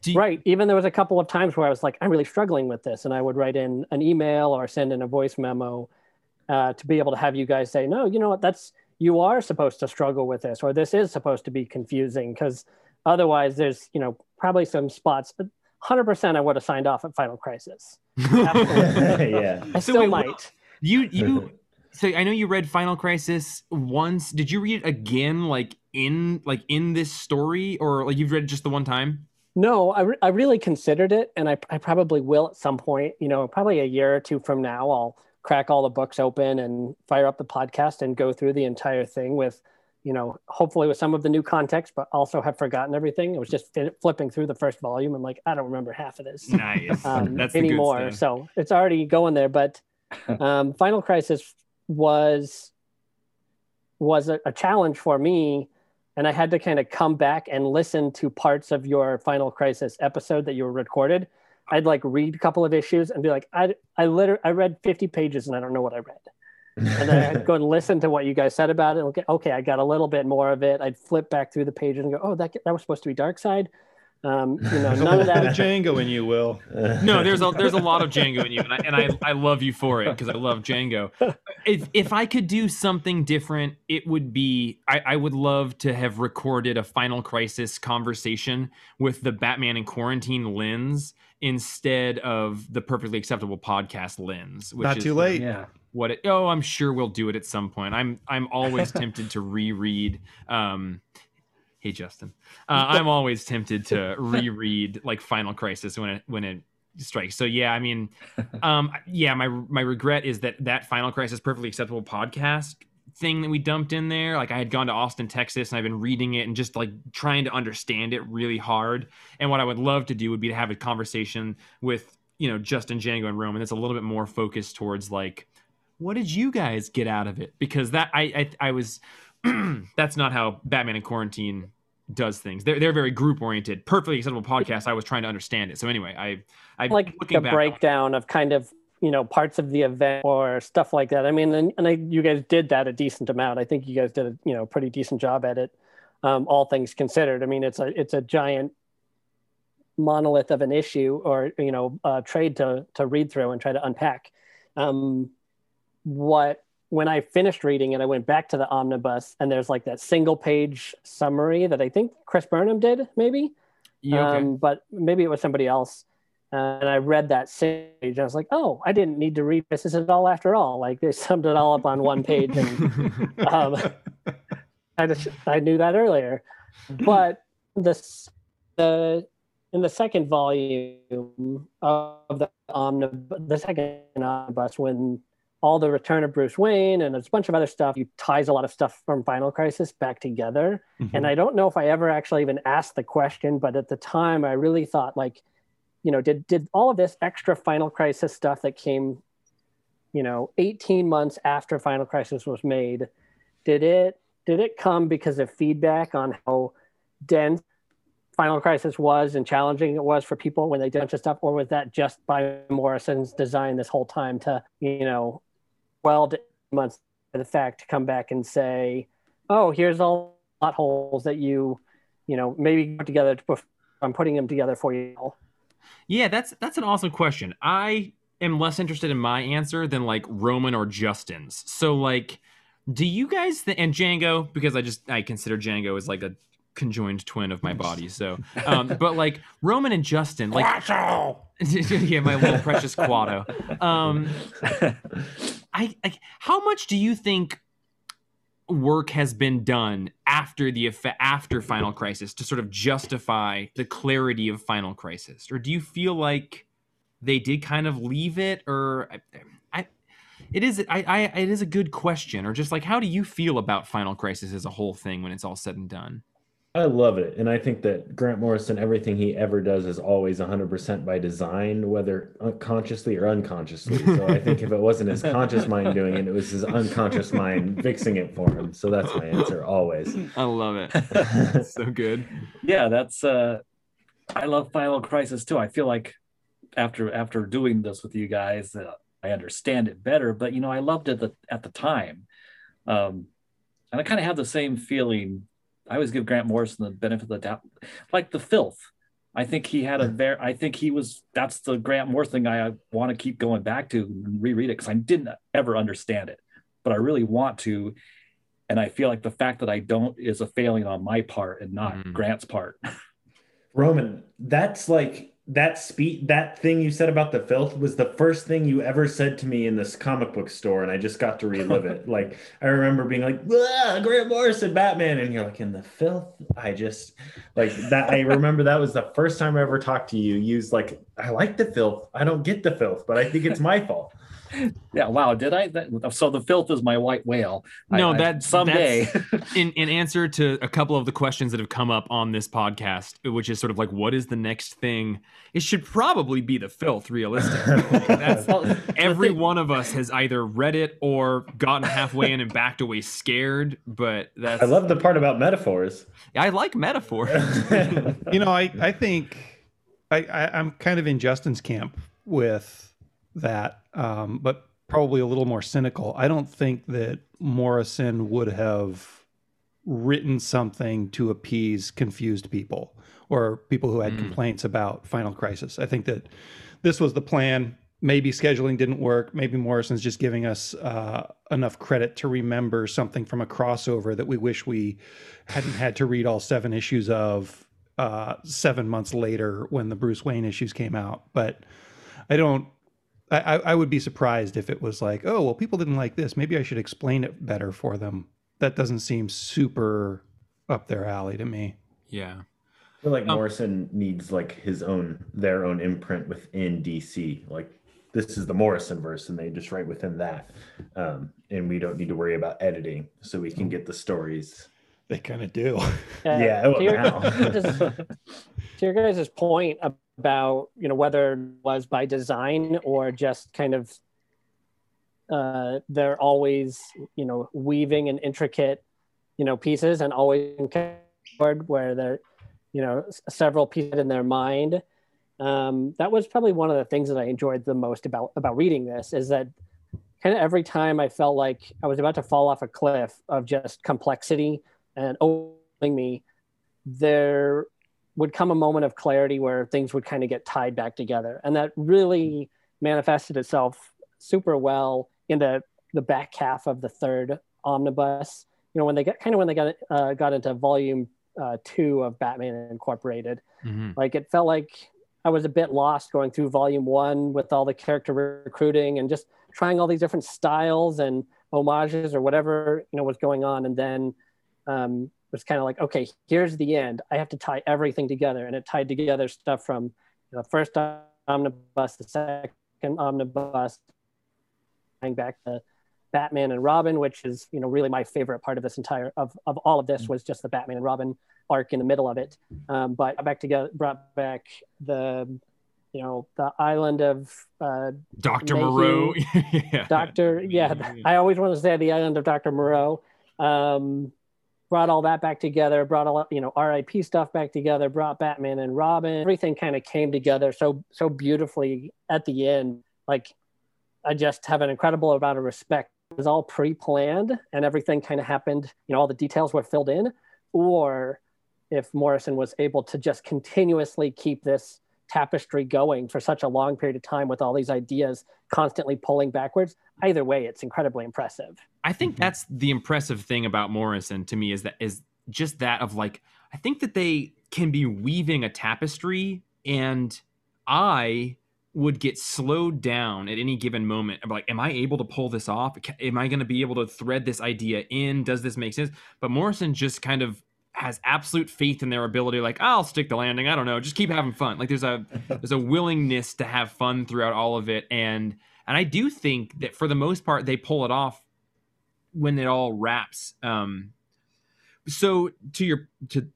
Speaker 2: You-
Speaker 8: right. Even there was a couple of times where I was like, I'm really struggling with this, and I would write in an email or send in a voice memo uh, to be able to have you guys say, no, you know what, that's you are supposed to struggle with this, or this is supposed to be confusing, because otherwise, there's you know probably some spots. But 100%, I would have signed off at Final Crisis. Absolutely.
Speaker 3: yeah.
Speaker 8: I
Speaker 2: So
Speaker 8: still
Speaker 2: wait,
Speaker 8: might.
Speaker 2: You you so I know you read Final Crisis once. Did you read it again like in like in this story or like you've read it just the one time?
Speaker 8: No, I, re- I really considered it, and I, I probably will at some point. You know, probably a year or two from now, I'll crack all the books open and fire up the podcast and go through the entire thing with, you know, hopefully with some of the new context, but also have forgotten everything. It was just fi- flipping through the first volume. I'm like, I don't remember half of this
Speaker 2: Nice.
Speaker 8: um,
Speaker 2: That's
Speaker 8: anymore. So it's already going there. But um, Final Crisis was was a, a challenge for me, and I had to kind of come back and listen to parts of your Final Crisis episode that you were recorded I'd like read a couple of issues and be like, I I literally I read 50 pages and I don't know what I read. And then I'd go and listen to what you guys said about it. Okay, okay, I got a little bit more of it. I'd flip back through the pages and go, oh, that that was supposed to be Darkseid. Um, you know, none of
Speaker 1: the
Speaker 8: that.
Speaker 1: Django in you, Will.
Speaker 2: no, there's a there's a lot of Django in you, and I and I, I love you for it because I love Django. If if I could do something different, it would be I, I would love to have recorded a Final Crisis conversation with the Batman in Quarantine lens instead of the Perfectly Acceptable podcast lens. Which
Speaker 1: Not
Speaker 2: is
Speaker 1: too late.
Speaker 5: Yeah.
Speaker 2: What it? Oh, I'm sure we'll do it at some point. I'm I'm always tempted to reread. Um, hey Justin, uh, I'm always tempted to reread like Final Crisis when it when it strikes. So yeah, I mean, um, yeah, my my regret is that that Final Crisis Perfectly Acceptable podcast thing that we dumped in there like i had gone to austin texas and i've been reading it and just like trying to understand it really hard. And what i would love to do would be to have a conversation with you know justin django and roman that's a little bit more focused towards like what did you guys get out of it? Because that i i, I was that's not how batman in quarantine does things they're, they're very group oriented perfectly acceptable podcast i was trying to understand it so anyway i i
Speaker 8: like
Speaker 2: looking
Speaker 8: a
Speaker 2: back
Speaker 8: breakdown of kind of you know parts of the event or stuff like that. I mean, and, and I, you guys did that a decent amount. I think you guys did a you know pretty decent job at it, um, all things considered. I mean, it's a it's a giant monolith of an issue or you know uh, trade to to read through and try to unpack. Um, what when I finished reading it, I went back to the omnibus and there's like that single page summary that I think Chris Burnham did, maybe.
Speaker 2: yeah, okay.
Speaker 8: Um, but maybe it was somebody else. Uh, and I read that page and I was like, oh, I didn't need to read this at all after all. Like they summed it all up on one page. And um, I just, I knew that earlier. But this, the, in the second volume of the omnibus, the second omnibus, when all the return of Bruce Wayne and there's a bunch of other stuff, you ties a lot of stuff from Final Crisis back together.
Speaker 1: Mm-hmm.
Speaker 8: And I don't know if I ever actually even asked the question, but at the time I really thought like, you know, did did all of this extra Final Crisis stuff that came, you know, 18 months after Final Crisis was made, did it did it come because of feedback on how dense Final Crisis was and challenging it was for people when they did bunch of stuff, or was that just by Morrison's design this whole time to, you know, twelve months to the fact to come back and say, oh, here's all plot holes that you, you know, maybe put together. To, I'm putting them together for you.
Speaker 2: Yeah, that's that's an awesome question. I am less interested in my answer than like Roman or Justin's. So like, do you guys th- and Django because I just I consider Django as like a conjoined twin of my body. So, um, but like Roman and Justin, like yeah, my little precious Quado. Um, I, how much do you think work has been done after the after Final Crisis to sort of justify the clarity of Final Crisis, or do you feel like they did kind of leave it, or I, I it is I, I it is a good question, or just like how do you feel about Final Crisis as a whole thing when it's all said and done?
Speaker 3: I love it. And I think that Grant Morrison, everything he ever does is always 100% by design, whether consciously or unconsciously. So I think if it wasn't his conscious mind doing it, it was his unconscious mind fixing it for him. So that's my answer always.
Speaker 2: I love it. so good.
Speaker 5: Yeah, that's uh I love Final Crisis too. I feel like after after doing this with you guys, uh, I understand it better, but you know, I loved it at the, at the time. Um and I kind of have the same feeling I always give Grant Morrison the benefit of the doubt, like the filth. I think he had a very. I think he was. That's the Grant Moore thing. I want to keep going back to and reread it because I didn't ever understand it, but I really want to. And I feel like the fact that I don't is a failing on my part and not
Speaker 2: Mm.
Speaker 5: Grant's part.
Speaker 3: Roman, that's like that speed that thing you said about the filth was the first thing you ever said to me in this comic book store and i just got to relive it. Like i remember being like "Ah, grant morrison batman and you're like in the filth? I just like that i remember that was the first time i ever talked to you used like i like the filth. I don't get the filth but i think it's my fault
Speaker 5: yeah. Wow. Did I? That, so the filth is my white whale.
Speaker 2: No,
Speaker 5: I-
Speaker 2: that-
Speaker 5: someday.
Speaker 2: in in answer to a couple of the questions that have come up on this podcast, which is sort of like, what is the next thing? It should probably be the filth. Realistically, that's every one of us has either read it or gotten halfway in and backed away scared. But that's
Speaker 3: i love the part about metaphors
Speaker 2: I like metaphors.
Speaker 1: you know, I I think I, I I'm kind of in Justin's camp with that, um, but probably a little more cynical. I don't think that Morrison would have written something to appease confused people or people who had
Speaker 2: Mm.
Speaker 1: complaints about Final Crisis. I think that this was the plan. Maybe scheduling didn't work. Maybe Morrison's just giving us uh, enough credit to remember something from a crossover that we wish we hadn't had to read all seven issues of uh, seven months later when the Bruce Wayne issues came out. But I don't. I, I I would be surprised if it was like, oh well, people didn't like this. Maybe I should explain it better for them. That doesn't seem super up their alley to me.
Speaker 2: Yeah.
Speaker 3: I feel like
Speaker 2: Um,
Speaker 3: Morrison needs like his own their own imprint within DC. Like this is the Morrison verse, and they just write within that, um, and we don't need to worry about editing, so we can get the stories.
Speaker 1: They kind of do.
Speaker 8: Uh,
Speaker 3: yeah, well,
Speaker 8: to your-
Speaker 3: now.
Speaker 8: to your guys' point about you know whether it was by design or just kind of uh, they're always you know weaving an intricate you know pieces and always where they're you know several pieces in their mind. Um, that was probably one of the things that i enjoyed the most about about reading this is that kind of every time i felt like i was about to fall off a cliff of just complexity and overwhelming me there would come a moment of clarity where things would kind of get tied back together. And that really manifested itself super well in the the back half of the third omnibus. You know when they got kind of when they got uh, got into volume uh, two of batman incorporated
Speaker 2: Mhm.
Speaker 8: like it felt like i was a bit lost going through volume one with all the character recruiting and just trying all these different styles and homages or whatever you know was going on. And then um, was kind of like okay here's the end i have to tie everything together and it tied together stuff from you know, the first omnibus the second omnibus tying back to batman and robin which is you know really my favorite part of this entire of, of all of this was just the batman and robin arc in the middle of it um, but back together brought back the you know the island of uh,
Speaker 2: Dr.
Speaker 8: Mayhew,
Speaker 2: Moreau. yeah.
Speaker 8: Dr. Yeah, I always want to say the island of Dr. Moreau. Um, brought all that back together, brought all you know RIP stuff back together, brought Batman and Robin. Everything kind of came together so so beautifully at the end. Like I just have an incredible amount of respect. It was all pre-planned and everything kind of happened. You know, all the details were filled in, or if Morrison was able to just continuously keep this tapestry going for such a long period of time with all these ideas constantly pulling backwards either way it's incredibly impressive
Speaker 2: I think mm-hmm. that's the impressive thing about Morrison to me is that is just that of like I think that they can be weaving a tapestry and I would get slowed down at any given moment. I'm like, am I able to pull this off? Am I going to be able to thread this idea in? Does this make sense? But Morrison just kind of has absolute faith in their ability. Like, I'll stick the landing. I don't know. Just keep having fun. Like, there's a there's a willingness to have fun throughout all of it, and and I do think that for the most part they pull it off when it all wraps. Um, so to your to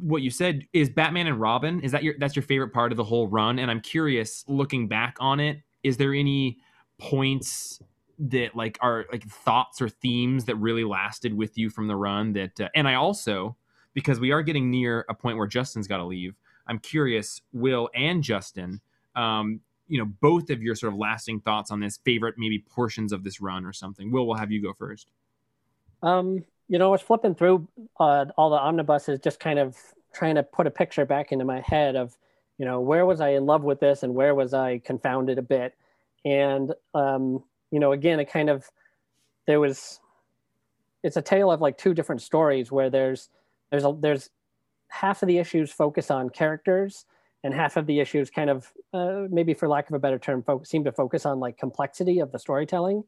Speaker 2: what you said is Batman and Robin is that your that's your favorite part of the whole run? And I'm curious, looking back on it, is there any points that like are like thoughts or themes that really lasted with you from the run? That uh, and I also because we are getting near a point where Justin's got to leave. I'm curious, Will and Justin. Um, you know, both of your sort of lasting thoughts on this favorite maybe portions of this run or something. Will, we'll have you go first.
Speaker 8: um you know I was flipping through uh, all the omnibuses just kind of trying to put a picture back into my head of you know where was i in love with this and where was i confounded a bit and um you know again it kind of there was it's a tale of like two different stories where there's there's a there's half of the issues focus on characters and half of the issues kind of uh, maybe for lack of a better term fo- seem to focus on like complexity of the storytelling.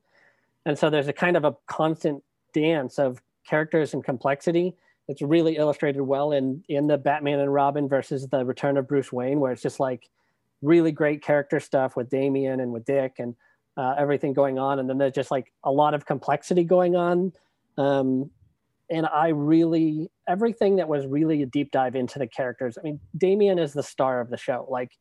Speaker 8: And so there's a kind of a constant dance of characters and complexity. It's really illustrated well in in the batman and robin versus the return of bruce wayne where it's just like really great character stuff with damian and with dick and uh, everything going on. And then there's just like a lot of complexity going on. Um, and I really everything that was really a deep dive into the characters. I mean, Damian is the star of the show. Like,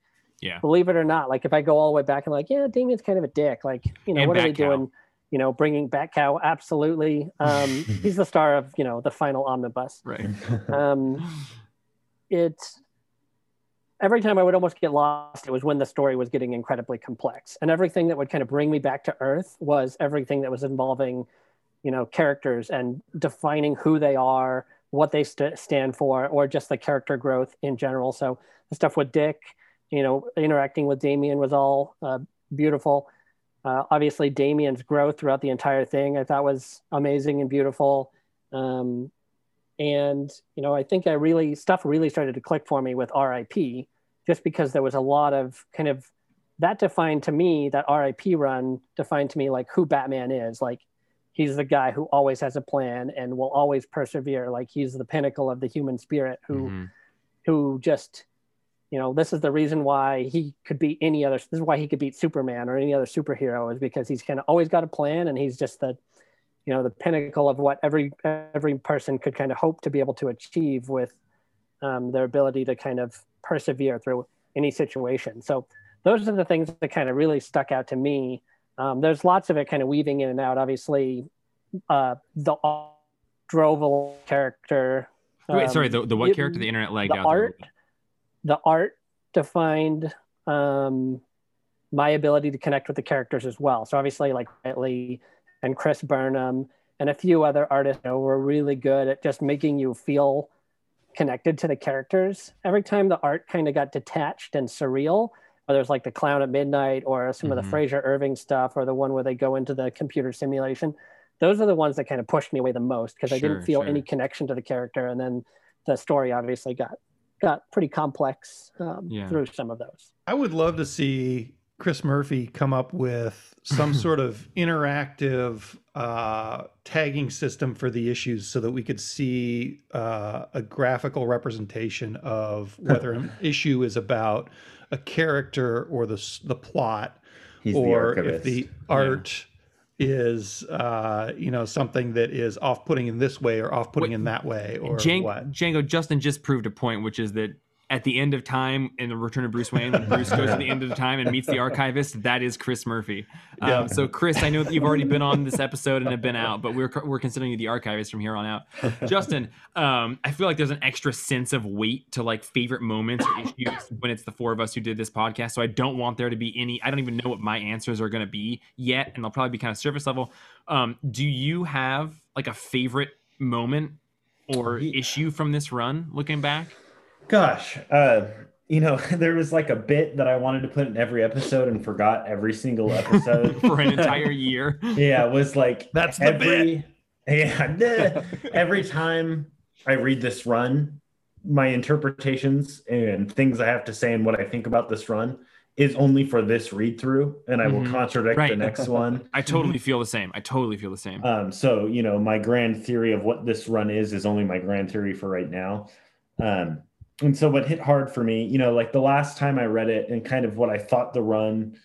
Speaker 2: Yeah.
Speaker 8: believe it or not, like if I go all the way back and like, yeah, Damian's kind of a dick. Like, you know,
Speaker 2: And
Speaker 8: what are they
Speaker 2: Batcow.
Speaker 8: doing? You know, bringing back cow. Absolutely, um, he's the star of you know the final omnibus.
Speaker 2: Right.
Speaker 8: Um, it every time I would almost get lost, it was when the story was getting incredibly complex. And everything that would kind of bring me back to earth was everything that was involving, you know, characters and defining who they are, what they st- stand for, or just the character growth in general. So the stuff with Dick, you know, interacting with Damian was all uh, beautiful. Uh, obviously, Damian's growth throughout the entire thing I thought was amazing and beautiful. Um, and you know, I think I really stuff really started to click for me with RIP, just because there was a lot of kind of that defined to me that RIP run defined to me like who Batman is. Like he's the guy who always has a plan and will always persevere. Like he's the pinnacle of the human spirit who
Speaker 2: Mm-hmm.
Speaker 8: who just you know this is the reason why he could beat any other this is why he could beat superman or any other superhero is because he's kind of always got a plan and he's just the you know the pinnacle of what every every person could kind of hope to be able to achieve with um, their ability to kind of persevere through any situation so those are the things that kind of really stuck out to me um, there's lots of it kind of weaving in and out obviously uh, the droval character
Speaker 2: Wait, sorry,
Speaker 8: um,
Speaker 2: the, the what
Speaker 8: it-
Speaker 2: character the internet lagged
Speaker 8: the
Speaker 2: out? there
Speaker 8: art the art defined um, my ability to connect with the characters as well. So obviously, like Lee and Chris Burnham and a few other artists you know, were really good at just making you feel connected to the characters. Every time the art kind of got detached and surreal, whether it's like the Clown at Midnight or some of
Speaker 2: Mhm.
Speaker 8: the Frazer Irving stuff or the one where they go into the computer simulation, those are the ones that kind of pushed me away the most because I didn't feel
Speaker 2: sure.
Speaker 8: any connection to the character. And then the story obviously got got pretty complex um,
Speaker 2: Yeah.
Speaker 8: through some of those.
Speaker 1: I would love to see Chris Murphy come up with some sort of interactive uh, tagging system for the issues so that we could see uh, a graphical representation of whether an issue is about a character or the the plot
Speaker 3: He's the
Speaker 1: or if the art is uh you know something that is off-putting in this way or off-putting
Speaker 2: Wait,
Speaker 1: in that way or
Speaker 2: Jan-
Speaker 1: what.
Speaker 2: Django Justin just proved a point, which is that at the end of time in the Return of Bruce Wayne, when Bruce goes to the end of the time and meets the archivist, that is Chris Murphy. Um,
Speaker 1: Yeah.
Speaker 2: So, Chris, I know that you've already been on this episode and have been out, but we're we're considering you the archivist from here on out. Justin, um, I feel like there's an extra sense of weight to like favorite moments or issues when it's the four of us who did this podcast. So I don't want there to be any. I don't even know what my answers are going to be yet, and they'll probably be kind of surface level. Um, do you have like a favorite moment or issue from this run? Looking back,
Speaker 3: Gosh, uh, you know, there was like a bit that I wanted to put in every episode and forgot every single episode
Speaker 2: for an entire year.
Speaker 3: yeah, it was like
Speaker 1: That's the
Speaker 3: every yeah every time I read this run, my interpretations and things I have to say and what I think about this run is only for this read through, and I will
Speaker 2: Mhm.
Speaker 3: contradict the
Speaker 2: Right.
Speaker 3: next one.
Speaker 2: I totally feel the same. I totally feel the same.
Speaker 3: Um, so you know, my grand theory of what this run is is only my grand theory for right now. Um, and so what hit hard for me, you know, like the last time I read it and kind of what I thought the run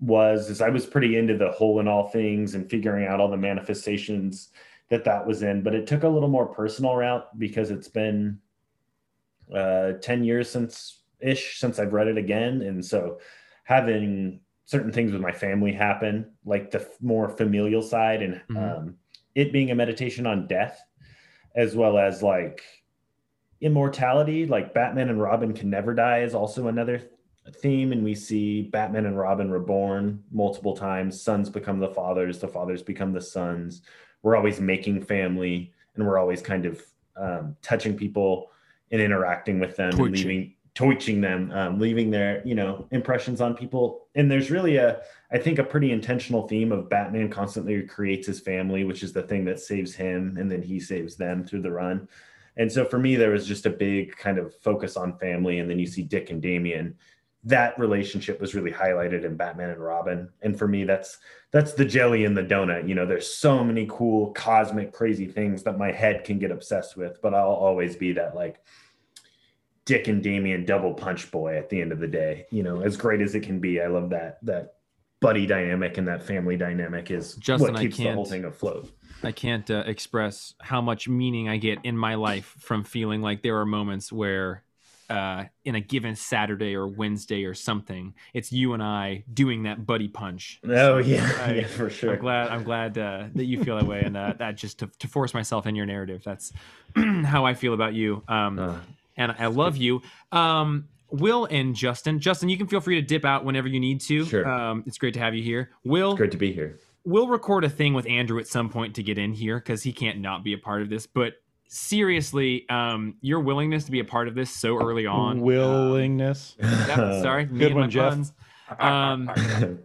Speaker 3: was is I was pretty into the whole and all things and figuring out all the manifestations that that was in, but it took a little more personal route because it's been uh 10 years since ish since I've read it again and so having certain things with my family happen like the more familial side and
Speaker 2: Mhm.
Speaker 3: um it being a meditation on death as well as like immortality like batman and robin can never die is also another theme and we see batman and robin reborn multiple times. Sons become the fathers the fathers become the sons. We're always making family and we're always kind of um, touching people and interacting with them
Speaker 2: Torching.
Speaker 3: and leaving torching them um, leaving their you know impressions on people. And there's really a i think a pretty intentional theme of batman constantly creates his family which is the thing that saves him and then he saves them through the run and so for me there was just a big kind of focus on family and then you see dick and damian that relationship was really highlighted in batman and robin. And for me that's that's the jelly in the donut. You know there's so many cool cosmic crazy things that my head can get obsessed with but i'll always be that like dick and damian double punch boy at the end of the day. You know as great as it can be i love that that buddy dynamic and that family dynamic is
Speaker 2: Justin,
Speaker 3: what keeps the whole thing afloat
Speaker 2: I can't uh, express how much meaning I get in my life from feeling like there are moments where, uh, in a given Saturday or Wednesday or something, it's you and I doing that buddy punch.
Speaker 3: oh yeah
Speaker 2: I-
Speaker 3: yeah for sure
Speaker 2: I'm glad. I'm glad uh, that you feel that way, and uh, that just to, to force myself in your narrative. That's how I feel about you. Um,
Speaker 3: Uh,
Speaker 2: and I love you. Um, Will and Justin. Justin, you can feel free to dip out whenever you need to.
Speaker 3: Sure.
Speaker 2: Um, it's great to have you here. Will,
Speaker 3: It's great to be here.
Speaker 2: We'll record a thing with Andrew at some point to get in here because he can't not be a part of this. But seriously, um, your willingness to be a part of this so early on.
Speaker 1: Willingness.
Speaker 2: Yep, sorry,
Speaker 1: Good one, Jeff.
Speaker 2: Um,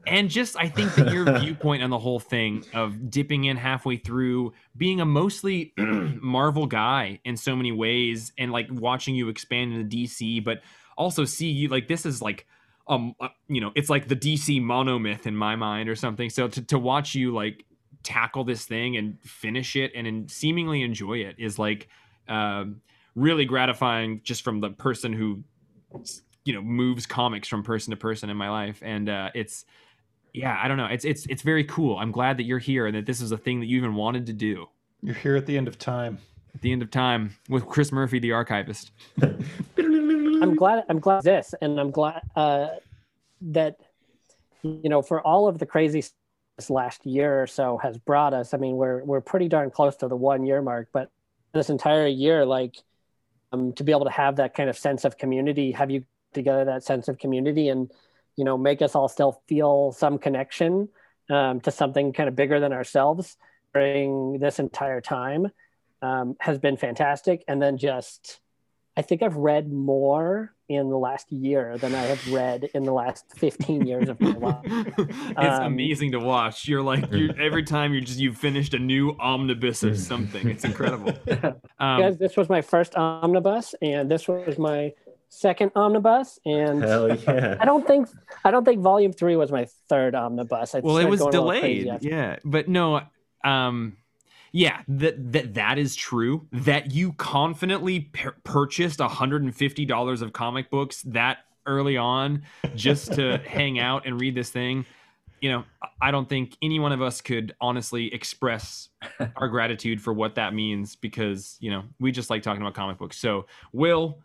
Speaker 2: and just I think that your viewpoint on the whole thing of dipping in halfway through, being a mostly Marvel guy in so many ways, and like watching you expand into DC, but also see you like this is like um uh, you know it's like the DC monomyth in my mind or something. So to to watch you like tackle this thing and finish it and and seemingly enjoy it is like um, really gratifying just from the person who you know moves comics from person to person in my life. And uh it's yeah i don't know. It's it's it's very cool. I'm glad that you're here and that this is a thing that you even wanted to do.
Speaker 1: You're here at the end of time.
Speaker 2: at the end of time with chris murphy the archivist
Speaker 8: I'm glad I'm glad this and I'm glad uh, that you know for all of the crazy this last year or so has brought us. I mean, we're we're pretty darn close to the one year mark, but this entire year, like um, to be able to have that kind of sense of community, have you together that sense of community, and you know make us all still feel some connection um, to something kind of bigger than ourselves during this entire time um, has been fantastic. And then just I think I've read more in the last year than I have read in the last 15 years of my life.
Speaker 2: it's
Speaker 8: Um,
Speaker 2: amazing to watch you're like you every time you're just you've finished a new omnibus or something it's incredible um,
Speaker 8: Guys, this was my first omnibus, and this was my second omnibus, and
Speaker 3: Hell yeah.
Speaker 8: I don't think I don't think volume three was my third omnibus. I
Speaker 2: well it was
Speaker 8: going a little
Speaker 2: delayed yeah but no um yeah that that that is true. That you confidently pur- purchased $150 of comic books that early on just to hang out and read this thing you know i don't think any one of us could honestly express our gratitude for what that means because you know we just like talking about comic books. So will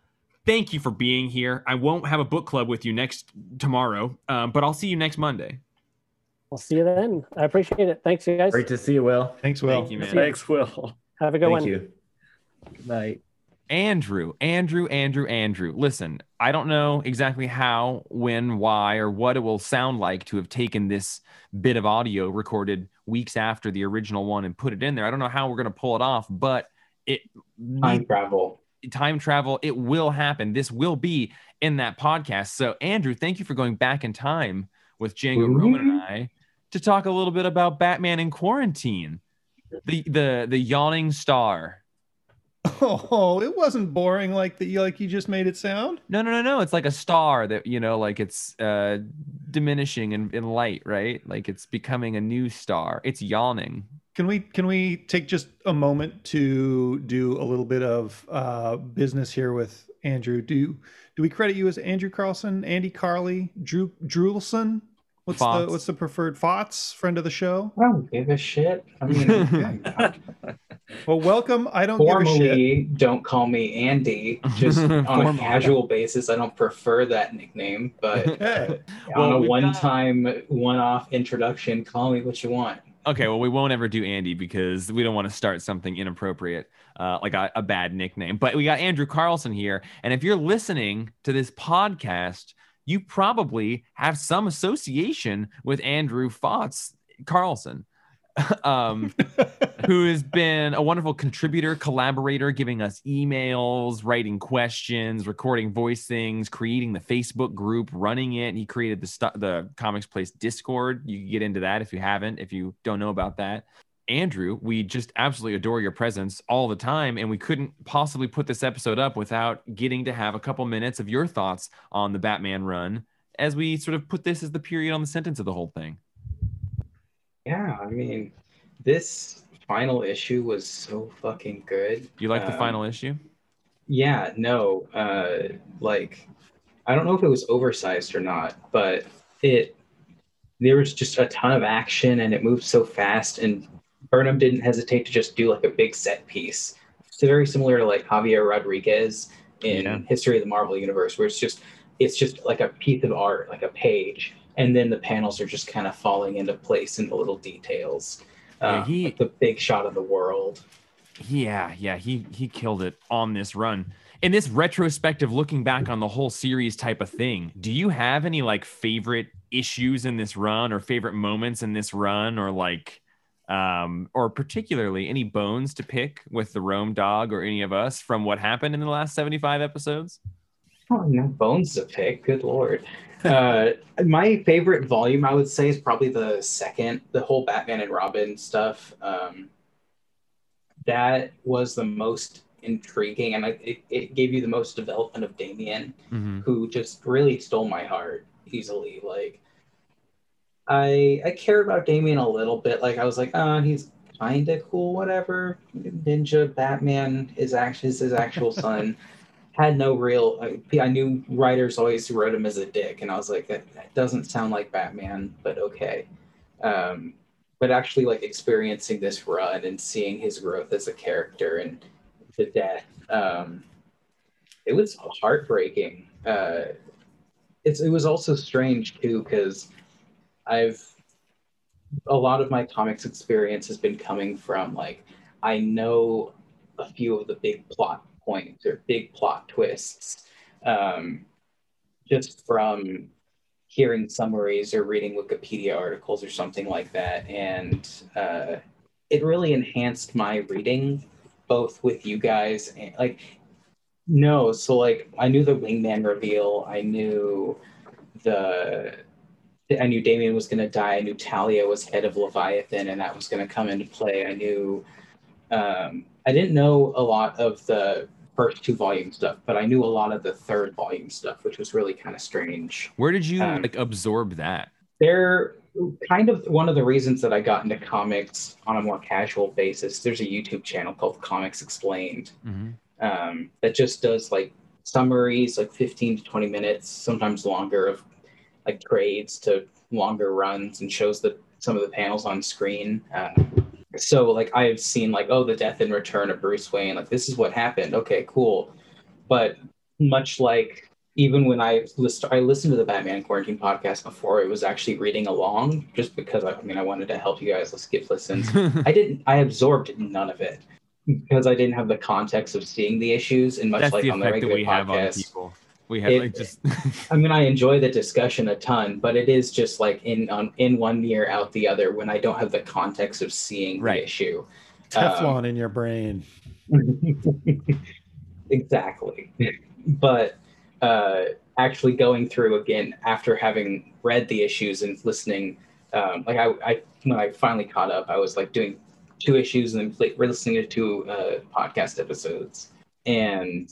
Speaker 2: thank you for being here. I won't have a book club with you next tomorrow um, but i'll see you next monday
Speaker 8: We'll see you then. I appreciate it. Thanks, you guys.
Speaker 3: Great to see you, Will.
Speaker 1: Thanks, Will.
Speaker 2: thank you man
Speaker 5: Thanks, Will.
Speaker 8: Have a good
Speaker 3: Thank
Speaker 8: one.
Speaker 3: Thank you.
Speaker 5: Good night.
Speaker 2: Andrew, Andrew, Andrew, Andrew. Listen, I don't know exactly how, when, why, or what it will sound like to have taken this bit of audio recorded weeks after the original one and put it in there. I don't know how we're going to pull it off, but it
Speaker 9: Time travel.
Speaker 2: time travel, it will happen. This will be in that podcast. So, Andrew, thank you for going back in time with Django
Speaker 9: Mhm.
Speaker 2: Roman and I to talk a little bit about Batman in quarantine. The the the yawning star.
Speaker 1: Oh, it wasn't boring like the like you just made it sound.
Speaker 2: No, no, no, no. It's like a star that, you know, like it's uh diminishing in, in light, right? Like it's becoming a new star. It's yawning.
Speaker 1: Can we can we take just a moment to do a little bit of uh, business here with Andrew? Do do we credit you as Andrew Carlson, Andy Carley, Drew Drewelson? What's the what's the preferred Fots, friend of the show?
Speaker 9: I don't give a shit. I mean,
Speaker 1: Okay. Well, welcome. I don't give a shit.
Speaker 9: formally, don't call me Andy. Just on a casual basis, I don't prefer that nickname. But
Speaker 1: Okay.
Speaker 9: on a
Speaker 2: we've got-
Speaker 9: one-time, one-off introduction, call me what you want.
Speaker 2: Okay, well, we won't ever do Andy because we don't want to start something inappropriate, uh, like a, a bad nickname. But we got Andrew Carlson here. And if you're listening to this podcast, you probably have some association with Andrew Fotz Carlson. um, who has been a wonderful contributor, collaborator, giving us emails, writing questions, recording voice things, creating the Facebook group, running it. He created the stu- the Comics Place Discord. You can get into that if you haven't, if you don't know about that. Andrew, we just absolutely adore your presence all the time, and we couldn't possibly put this episode up without getting to have a couple minutes of your thoughts on the Batman run as we sort of put this as the period on the sentence of the whole thing.
Speaker 9: Yeah, I mean, this final issue was so fucking good.
Speaker 2: You like the
Speaker 9: Um,
Speaker 2: final issue?
Speaker 9: Yeah, no, uh, like I don't know if it was oversized or not, but it there was just a ton of action and it moved so fast. And Burnham didn't hesitate to just do like a big set piece. It's very similar to like Javier Rodriguez in
Speaker 2: Yeah.
Speaker 9: History of the Marvel Universe, where it's just it's just like a piece of art, like a page, and then the panels are just kind of falling into place in the little details.
Speaker 2: Yeah,
Speaker 9: Uh,
Speaker 2: he-
Speaker 9: like the big shot of the world.
Speaker 2: Yeah, yeah, he he killed it on this run. In this retrospective looking back on the whole series type of thing, do you have any like favorite issues in this run or favorite moments in this run or like um or particularly any bones to pick with the Rome dog or any of us from what happened in the last 75 episodes?
Speaker 9: Oh, no bones to pick. Good lord. Uh, my favorite volume, I would say, is probably the second, the whole Batman and Robin stuff. Um, that was the most intriguing, and I, it, it gave you the most development of Damian,
Speaker 2: Mm-hmm.
Speaker 9: who just really stole my heart easily. Like, I I cared about Damian a little bit. Like, I was like, ah, he's kind of cool, whatever. Ninja Batman is actually is his actual son. Had no real. I, knew writers always wrote him as a dick, and I was like, that, that doesn't sound like Batman, but okay. Um, but actually, like experiencing this run and seeing his growth as a character and the death, um, it was heartbreaking. Uh, it's it was also strange too because I've a lot of my comics experience has been coming from like I know a few of the big plot points or big plot twists um, just from hearing summaries or reading Wikipedia articles or something like that, and uh, it really enhanced my reading both with you guys and like no so like i knew the wingman reveal. I knew the i knew damian was going to die. I knew talia was head of leviathan and that was going to come into play. I knew um, i didn't know a lot of the first two volume stuff but i knew a lot of the third volume stuff which was really kind of strange
Speaker 2: Where did you
Speaker 9: Um,
Speaker 2: like absorb that?
Speaker 9: they're kind of one of the reasons that I got into comics on a more casual basis. There's a YouTube channel called Comics Explained
Speaker 2: Mm-hmm.
Speaker 9: um, that just does like summaries, like 15 to 20 minutes, sometimes longer, of like trades to longer runs, and shows the some of the panels on screen. Uh, so like I've seen like oh the death and return of Bruce Wayne, like this is what happened. Okay, cool, but much like even when I list, I listened to the Batman Quarantine podcast before, it was actually reading along just because I, I mean I wanted to help you guys. Let's give listens. I didn't. I absorbed none of it because I didn't have the context of seeing the issues, and much
Speaker 2: That's
Speaker 9: like
Speaker 2: the
Speaker 9: on the regular
Speaker 2: we have on
Speaker 9: podcast.
Speaker 2: People. We have
Speaker 9: It-
Speaker 2: like just
Speaker 9: I mean, I enjoy the discussion a ton, but it is just like in on in one ear out the other when I don't have the context of seeing
Speaker 2: Right.
Speaker 9: the issue.
Speaker 1: Teflon in your brain.
Speaker 9: exactly. But uh, actually going through again after having read the issues and listening, um, like I, I when I finally caught up, I was like doing two issues and then like, listening to two uh, podcast episodes, and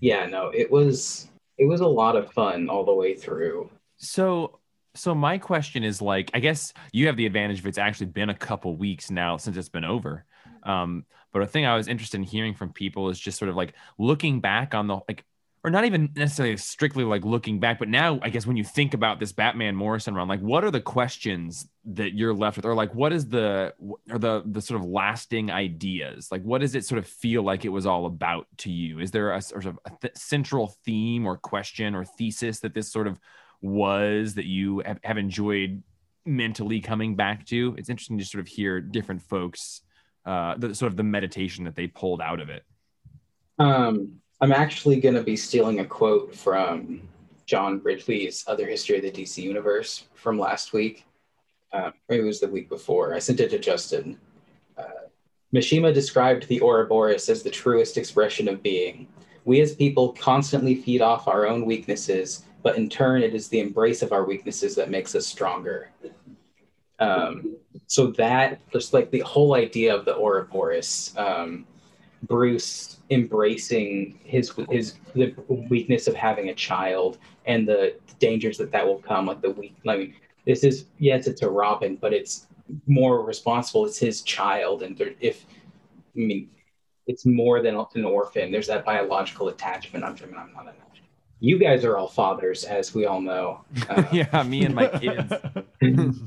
Speaker 9: yeah, no, it was it was a lot of fun all the way through.
Speaker 2: So, so my question is like, I guess you have the advantage of it's actually been a couple weeks now since it's been over. Um, but a thing I was interested in hearing from people is just sort of like looking back on the like, or not even necessarily strictly like looking back, but now I guess when you think about this Batman Morrison run, like what are the questions that you're left with, or like what is the or the the sort of lasting ideas? Like what does it sort of feel like it was all about to you? Is there a sort of a th- central theme or question or thesis that this sort of was that you have, have enjoyed mentally coming back to? It's interesting to sort of hear different folks, uh, the sort of the meditation that they pulled out of it.
Speaker 9: Um, I'm actually going to be stealing a quote from John Ridley's Other History of the DC Universe from last week. Uh, or it was the week before. I sent it to Justin. Uh, Mishima described the Ouroboros as the truest expression of being. We as people constantly feed off our own weaknesses, but in turn, it is the embrace of our weaknesses that makes us stronger. Um, so that just like the whole idea of the Ouroboros, um, Bruce embracing his his the weakness of having a child and the dangers that that will come, like the weak. I mean, this is yes, it's a Robin, but it's more responsible. It's his child, and there, if I mean, it's more than an orphan. There's that biological attachment. I'm, I mean, I'm not an. You guys are all fathers, as we all know. Uh,
Speaker 2: yeah, me and my kids.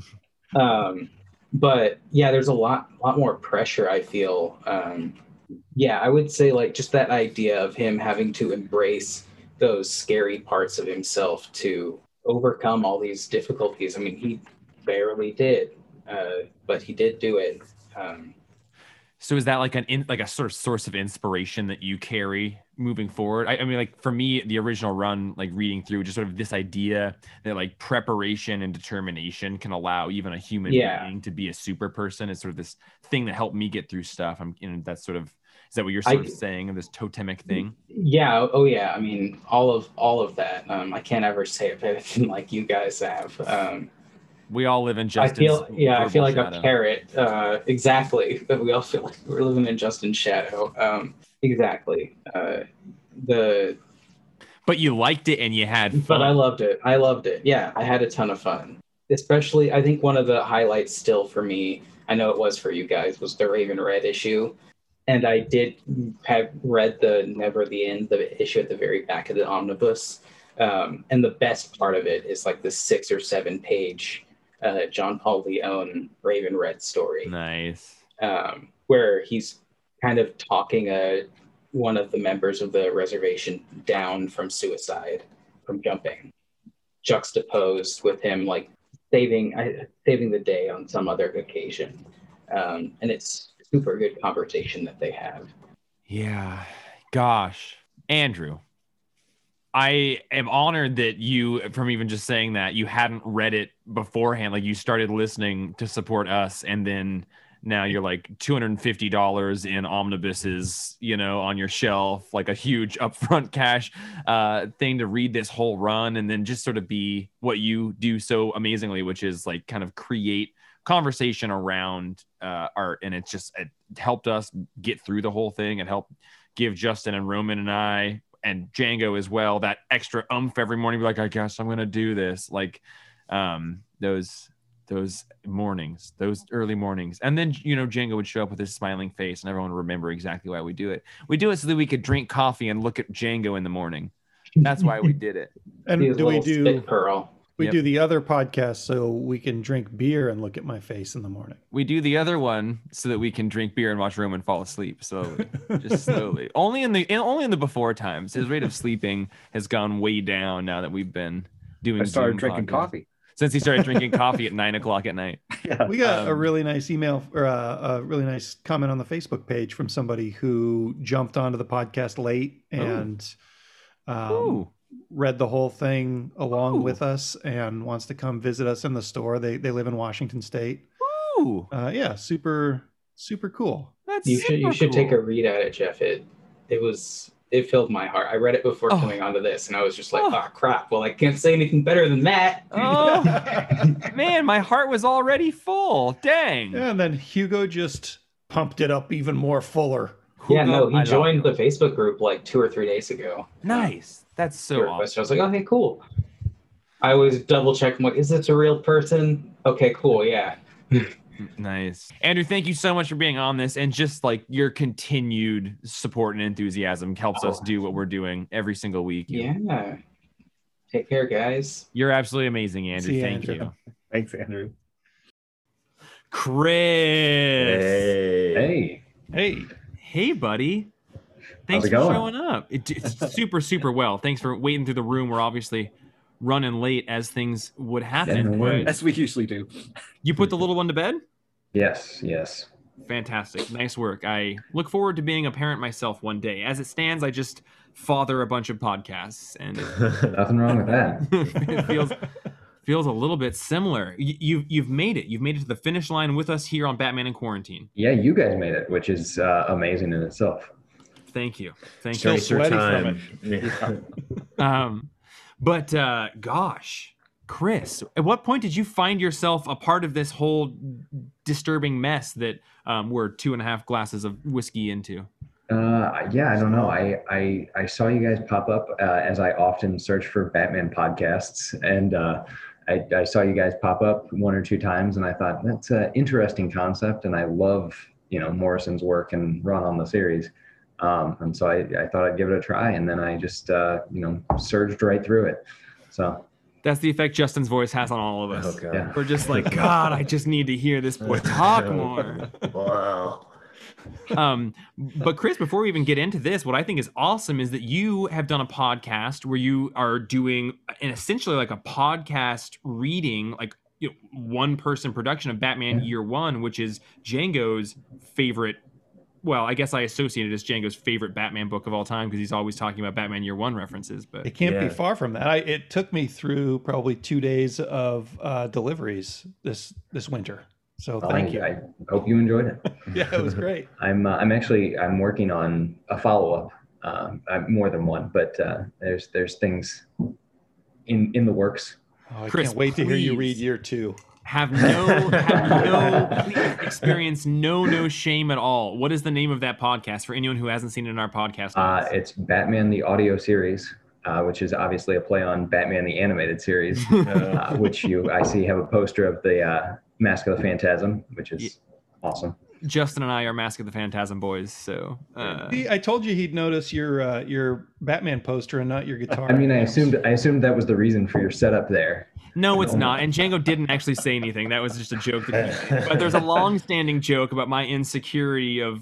Speaker 9: um, but yeah, there's a lot, lot more pressure. I feel. Um, yeah, I would say like just that idea of him having to embrace those scary parts of himself to overcome all these difficulties. I mean, he barely did, uh, but he did do it. Um,
Speaker 2: So is that like an in, like a sort of source of inspiration that you carry moving forward? I, I mean, like for me, the original run, like reading through, just sort of this idea that like preparation and determination can allow even a human
Speaker 9: Yeah.
Speaker 2: being to be a super person. Is sort of this thing that helped me get through stuff. I'm, you know, that's sort of is that what you're
Speaker 9: I-
Speaker 2: sort of saying? This totemic thing.
Speaker 9: Yeah. Oh, yeah. I mean, all of all of that. Um, I can't ever say it anything like you guys have. Um,
Speaker 2: We all live in
Speaker 9: I feel, yeah, I feel like
Speaker 2: verbal
Speaker 9: a parrot. Uh, exactly. But we all feel like we're living in Justin's shadow. Um, exactly. Uh, the
Speaker 2: But you liked it and you had fun.
Speaker 9: but I loved it. I loved it. Yeah, I had a ton of fun. Especially, I think one of the highlights still for me, I know it was for you guys, was the Raven Red issue. And I did have read the Never the End, the issue at the very back of the omnibus. Um, and the best part of it is like the six or seven page uh, John Paul Leone Raven Red story
Speaker 2: nice.
Speaker 9: um, where he's kind of talking uh, one of the members of the reservation down from suicide, from jumping, juxtaposed with him like saving I, saving the day on some other occasion, um, and it's super good conversation that they have.
Speaker 2: Yeah. Gosh. Andrew, I am honored that you, from even just saying that, you hadn't read it beforehand. Like you started listening to support us, and then now you're like $250 in omnibuses, you know, on your shelf, like a huge upfront cash uh, thing to read this whole run, and then just sort of be what you do so amazingly, which is like kind of create conversation around uh, art. And it's just, it helped us get through the whole thing. It helped give Justin and Roman and I and Django as well that extra umph every morning. Be like, I guess I'm gonna do this. Like um, those those mornings, those early mornings, and then you know Django would show up with his smiling face, and everyone would remember exactly why we do it. We do it so that we could drink coffee and look at Django in the morning. That's why we did it.
Speaker 1: And
Speaker 9: His
Speaker 1: do we do
Speaker 9: spit pearl?
Speaker 1: we
Speaker 2: Yep.
Speaker 1: do the other podcast so we can drink beer and look at my face in the morning?
Speaker 2: We do the other one so that we can drink beer and watch Roman fall asleep slowly, just slowly. only in the in, only in the before times. His rate of sleeping has gone way down now that we've been doing.
Speaker 5: I started
Speaker 2: Zoom
Speaker 5: drinking
Speaker 2: podcasts.
Speaker 5: coffee.
Speaker 2: Since he started drinking coffee at nine o'clock at night.
Speaker 5: Yeah.
Speaker 1: We got a
Speaker 2: Um,
Speaker 1: really nice email or a, a really nice comment on the Facebook page from somebody who jumped onto the podcast late and um,
Speaker 2: Ooh,
Speaker 1: read the whole thing along
Speaker 2: Ooh.
Speaker 1: with us and wants to come visit us in the store. They they live in Washington State.
Speaker 2: ooh,
Speaker 1: Uh, yeah, super super cool.
Speaker 2: that's
Speaker 9: You should you
Speaker 2: super
Speaker 9: should take a read at it, Jeff. It it was it filled my heart. I read it before
Speaker 2: Oh.
Speaker 9: coming onto this, and I was just like,
Speaker 2: Oh.
Speaker 9: oh crap. Well, I can't say anything better than that.
Speaker 2: Oh man, my heart was already full. Dang.
Speaker 1: Yeah, And then Hugo just pumped it up even more fuller.
Speaker 9: Yeah, no, he
Speaker 2: love
Speaker 9: joined the Facebook group like two or three days ago.
Speaker 2: Nice. That's so awesome.
Speaker 9: question. I was like, okay, cool. I always double check. I'm like, is this a real person? Okay, cool. Yeah.
Speaker 2: Nice. Andrew, thank you so much for being on this and just like your continued support and enthusiasm helps us
Speaker 9: Oh.
Speaker 2: do what we're doing every single week.
Speaker 9: Yeah. Take care, guys.
Speaker 2: You're absolutely amazing, Andrew.
Speaker 1: See you,
Speaker 2: thank
Speaker 1: Andrew.
Speaker 2: you.
Speaker 5: Thanks, Andrew.
Speaker 2: Chris.
Speaker 3: Hey.
Speaker 5: Hey.
Speaker 1: Hey,
Speaker 2: Hey, buddy. Thanks
Speaker 3: it
Speaker 2: for
Speaker 3: going?
Speaker 2: showing up. It, it's super, super well. Thanks for waiting through the room. We're obviously running late as things would happen.
Speaker 3: Yeah, no
Speaker 2: but
Speaker 3: worries.
Speaker 5: As we usually do.
Speaker 2: you put the little one to bed?
Speaker 3: Yes, yes.
Speaker 2: Fantastic. Nice work. I look forward to being a parent myself one day. As it stands, I just father a bunch of podcasts and
Speaker 3: Nothing wrong with that.
Speaker 2: it feels feels a little bit similar. You, you've you've made it. You've made it to the finish line with us here on Batman in Quarantine.
Speaker 3: Yeah, you guys made it, which is uh, amazing in itself.
Speaker 2: Thank you. Thank
Speaker 1: Still
Speaker 2: you.
Speaker 1: sweaty from
Speaker 3: Yeah.
Speaker 2: Um, but uh, gosh, Chris, at what point did you find yourself a part of this whole disturbing mess that um, we're two and a half glasses of whiskey into?
Speaker 3: Uh, yeah, I don't know. I, I I saw you guys pop up uh, as I often search for Batman podcasts, and uh, I, I saw you guys pop up one or two times, and I thought that's an interesting concept, and I love you know Morrison's work and run on the series, um, and so I, I thought I'd give it a try, and then I just uh, you know surged right through it. So
Speaker 2: That's the effect Justin's voice has on all of us.
Speaker 3: Oh, Yeah.
Speaker 2: We're just like, God, I just need to hear this boy talk more.
Speaker 3: wow.
Speaker 2: um, but Chris, before we even get into this, what I think is awesome is that you have done a podcast where you are doing an essentially like a podcast reading, like you know, one person production of Batman
Speaker 3: Yeah.
Speaker 2: Year One, which is Django's favorite well, I guess I associate it as Django's favorite Batman book of all time because he's always talking about Batman Year One references. But
Speaker 1: It can't
Speaker 3: Yeah.
Speaker 1: be far from that. I, it took me through probably two days of uh, deliveries this this winter. So thank you.
Speaker 10: I hope you enjoyed it.
Speaker 1: yeah, it was great.
Speaker 10: I'm uh, I'm actually I'm working on a follow up. Um, I'm more than one, but uh, there's there's things in in the works.
Speaker 1: Oh, I
Speaker 2: Chris,
Speaker 1: can't wait to hear you read year two.
Speaker 2: Have no have no experience no no shame at all. What is the name of that podcast for anyone who hasn't seen it in our podcast?
Speaker 10: Uh, it's Batman the audio series, uh, which is obviously a play on Batman the animated series, uh, which you I see have a poster of the uh, Mask of the Phantasm, which is awesome.
Speaker 2: Justin and I are Mask of the Phantasm boys, so uh,
Speaker 1: See, I told you he'd notice your uh, your Batman poster and not your guitar.
Speaker 10: I mean, I assumed I assumed that was the reason for your setup there.
Speaker 2: No, it's not. And Django didn't actually say anything. That was just a joke. That he. But there's a long-standing joke about my insecurity of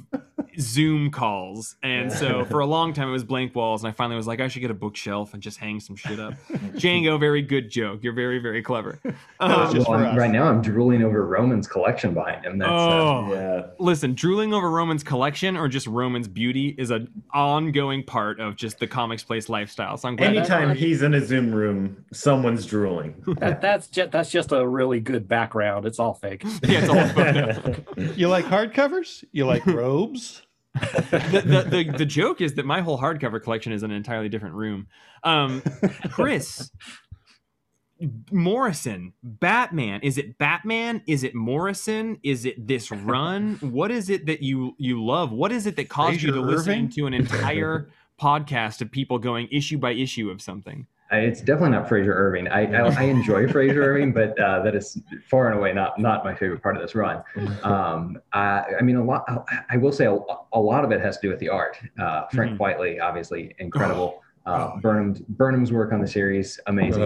Speaker 2: Zoom calls, and so for a long time it was blank walls, and I finally was like, I should get a bookshelf and just hang some shit up. Django, very good joke. You're very very clever. Um,
Speaker 10: Well,
Speaker 1: for
Speaker 10: right now, I'm drooling over Roman's collection behind him. That's uh,
Speaker 2: oh,
Speaker 3: yeah.
Speaker 2: listen, drooling over Roman's collection or just Roman's beauty is an ongoing part of just the comics place lifestyle. So I'm glad.
Speaker 3: Anytime he's in a Zoom room, someone's drooling.
Speaker 5: That, that's just that's just a really good background. It's all fake.
Speaker 2: yeah, it's all fun.
Speaker 1: you like hardcovers? You like robes?
Speaker 2: The, the, the, the joke is that my whole hardcover collection is in an entirely different room. Um, Chris Morrison, Batman. Is it Batman? Is it Morrison? Is it this run? What is it that you you love? What is it that caused you to
Speaker 1: Fraser
Speaker 2: listen to an entire podcast of people going issue by issue of something?
Speaker 10: It's definitely not Frazer Irving. I I, I enjoy Frazer Irving, but uh, that is far and away not not my favorite part of this run. Um, I, I mean, a lot. I will say a, a lot of it has to do with the art. Uh, Frank
Speaker 2: Mhm.
Speaker 10: Quitely, obviously incredible. Uh,
Speaker 1: Oh.
Speaker 10: Burnham's Burnham's work on the series, amazing.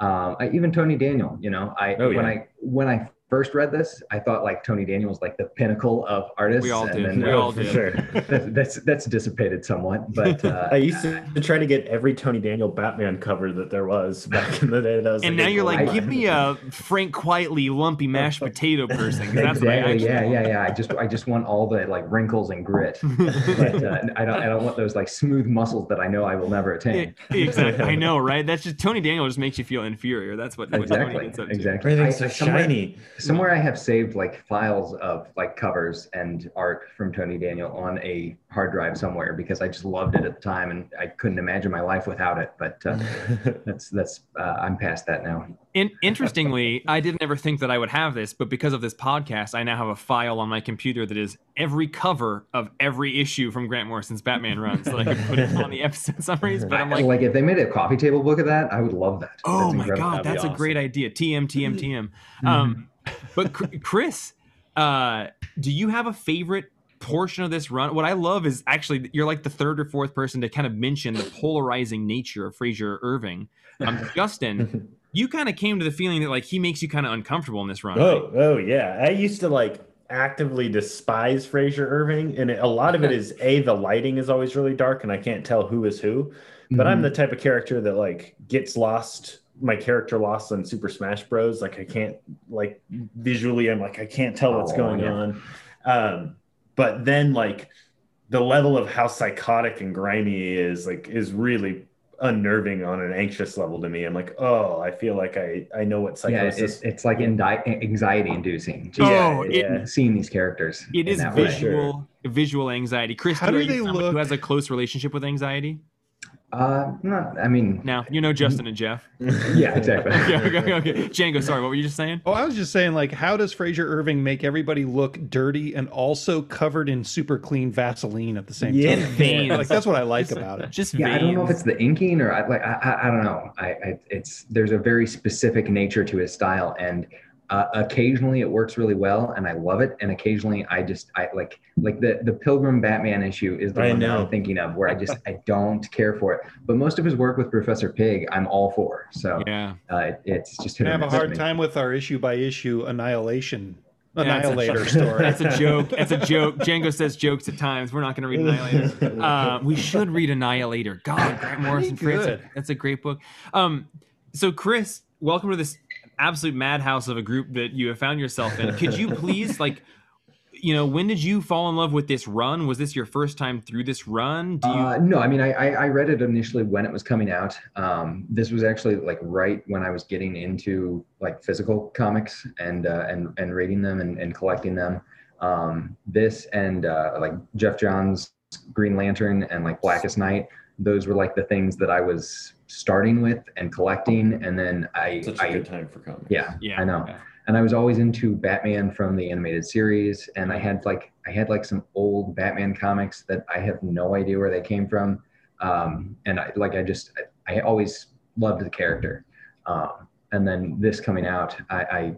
Speaker 10: Um, I, even Tony Daniel, you know, I
Speaker 3: Oh,
Speaker 10: when
Speaker 3: yeah.
Speaker 10: I when I first read this, I thought like Tony Daniel was like the pinnacle of artists.
Speaker 2: We all
Speaker 10: and
Speaker 2: did.
Speaker 10: then-
Speaker 2: We all
Speaker 3: for
Speaker 2: did.
Speaker 3: sure.
Speaker 10: that's, that's that's dissipated somewhat, but uh,
Speaker 3: I used to, to try to get every Tony Daniel Batman cover that there was back in the day. That was
Speaker 2: And
Speaker 3: like
Speaker 2: now you're like,
Speaker 3: gold
Speaker 2: give me a Frank Quitely lumpy mashed potato person. That's what I
Speaker 10: exactly.
Speaker 2: actually
Speaker 10: Yeah, yeah, yeah. I just I just want all the like wrinkles and grit, but uh, I don't I don't want those like smooth muscles that I know I will never attain.
Speaker 2: Yeah, exactly. I know, right? That's just Tony Daniel just makes you feel inferior. That's what, what Tony
Speaker 10: Exactly.
Speaker 2: gets up to.
Speaker 10: Exactly.
Speaker 3: Everything's
Speaker 10: I-
Speaker 3: so
Speaker 10: somewhere-
Speaker 3: shiny.
Speaker 10: Somewhere I have saved like files of like covers and art from Tony Daniel on a hard drive somewhere because I just loved it at the time and I couldn't imagine my life without it. But uh, that's that's uh, I'm past that now.
Speaker 2: In, interestingly, I didn't ever think that I would have this, but because of this podcast, I now have a file on my computer that is every cover of every issue from Grant Morrison's Batman run, so that I can put it on the episode summaries. But I'm
Speaker 10: like,
Speaker 2: like,
Speaker 10: if they made a coffee table book of that, I would love that.
Speaker 2: oh
Speaker 10: That's
Speaker 2: my
Speaker 10: incredible.
Speaker 2: god,
Speaker 5: That'd be
Speaker 2: that's a great idea. TM, TM, TM. Um, but Chris, uh, do you have a favorite portion of this run? What I love is actually you're like the third or fourth person to kind of mention the polarizing nature of Frazer Irving. Um, Justin, you kind of came to the feeling that like he makes you kind of uncomfortable in this run. right?
Speaker 3: Oh, oh yeah. I used to like actively despise Frazer Irving, and it, a lot of it is a the lighting is always really dark, and I can't tell who is who. But I'm
Speaker 10: Mhm.
Speaker 3: the type of character that like gets lost. My character lost on Super Smash Bros. Like I can't like visually. I'm like I can't tell what's
Speaker 10: Oh,
Speaker 3: going
Speaker 10: yeah.
Speaker 3: on. Um, but then like the level of how psychotic and grimy is like is really unnerving on an anxious level to me. I'm like, oh, I feel like I I know what
Speaker 10: yeah,
Speaker 3: psychosis.
Speaker 10: it, it's like anxiety inducing.
Speaker 2: Oh, it-
Speaker 3: yeah.
Speaker 10: seeing these characters.
Speaker 2: It is
Speaker 10: in
Speaker 2: is
Speaker 10: that way.
Speaker 2: visual visual anxiety. Chris,
Speaker 1: How
Speaker 2: do
Speaker 1: do they
Speaker 2: someone who has a close relationship with anxiety?
Speaker 10: Uh, not, I mean,
Speaker 2: Now you know Justin and Jeff.
Speaker 10: yeah, exactly.
Speaker 2: yeah, okay, okay, okay. Django, sorry, what were you just saying?
Speaker 1: Oh, I was just saying, like, how does Frazer Irving make everybody look dirty and also covered in super clean Vaseline at the same
Speaker 3: Yeah.
Speaker 1: time?
Speaker 2: Veins.
Speaker 1: Like that's what I like about it.
Speaker 2: Just
Speaker 10: Yeah, I don't know if it's the inking or I, like I, I, I don't know. I, I it's there's a very specific nature to his style, and uh, occasionally it works really well, and I love it, and occasionally I just I like like the the Pilgrim Batman issue is the
Speaker 3: I
Speaker 10: one that
Speaker 3: know.
Speaker 10: I'm thinking of where I just I don't care for it, but most of his work with Professor Pig I'm all for. So
Speaker 2: Yeah.
Speaker 10: uh, it, it's just
Speaker 1: I have a hard time with our issue by issue annihilation
Speaker 2: That's a-
Speaker 1: annihilator story.
Speaker 2: That's a joke. That's a joke. Django says jokes at times. We're not going to read Annihilator. Uh, we should read Annihilator. God, Grant Morrison.
Speaker 1: Pretty
Speaker 2: Fritz. That's a great book. Um, so Chris, welcome to this absolute madhouse of a group that you have found yourself in. Could you please like you know, when did you fall in love with this run? Was this your first time through this run? Do you?
Speaker 10: Uh, no, I mean, I, I I read it initially when it was coming out. Um, this was actually like right when I was getting into like physical comics and uh, and and reading them and, and collecting them. Um, this and uh, like Geoff Johns' Green Lantern and like Blackest Night. Those were like the things that I was starting with and collecting, and then I
Speaker 3: Such a
Speaker 10: I
Speaker 3: good time for comics.
Speaker 10: yeah
Speaker 2: yeah,
Speaker 10: I know.
Speaker 2: yeah.
Speaker 10: and I was always into Batman from the animated series, and I had like I had like some old Batman comics that I have no idea where they came from, um, and I like I just I, I always loved the character, um, and then this coming out, I, I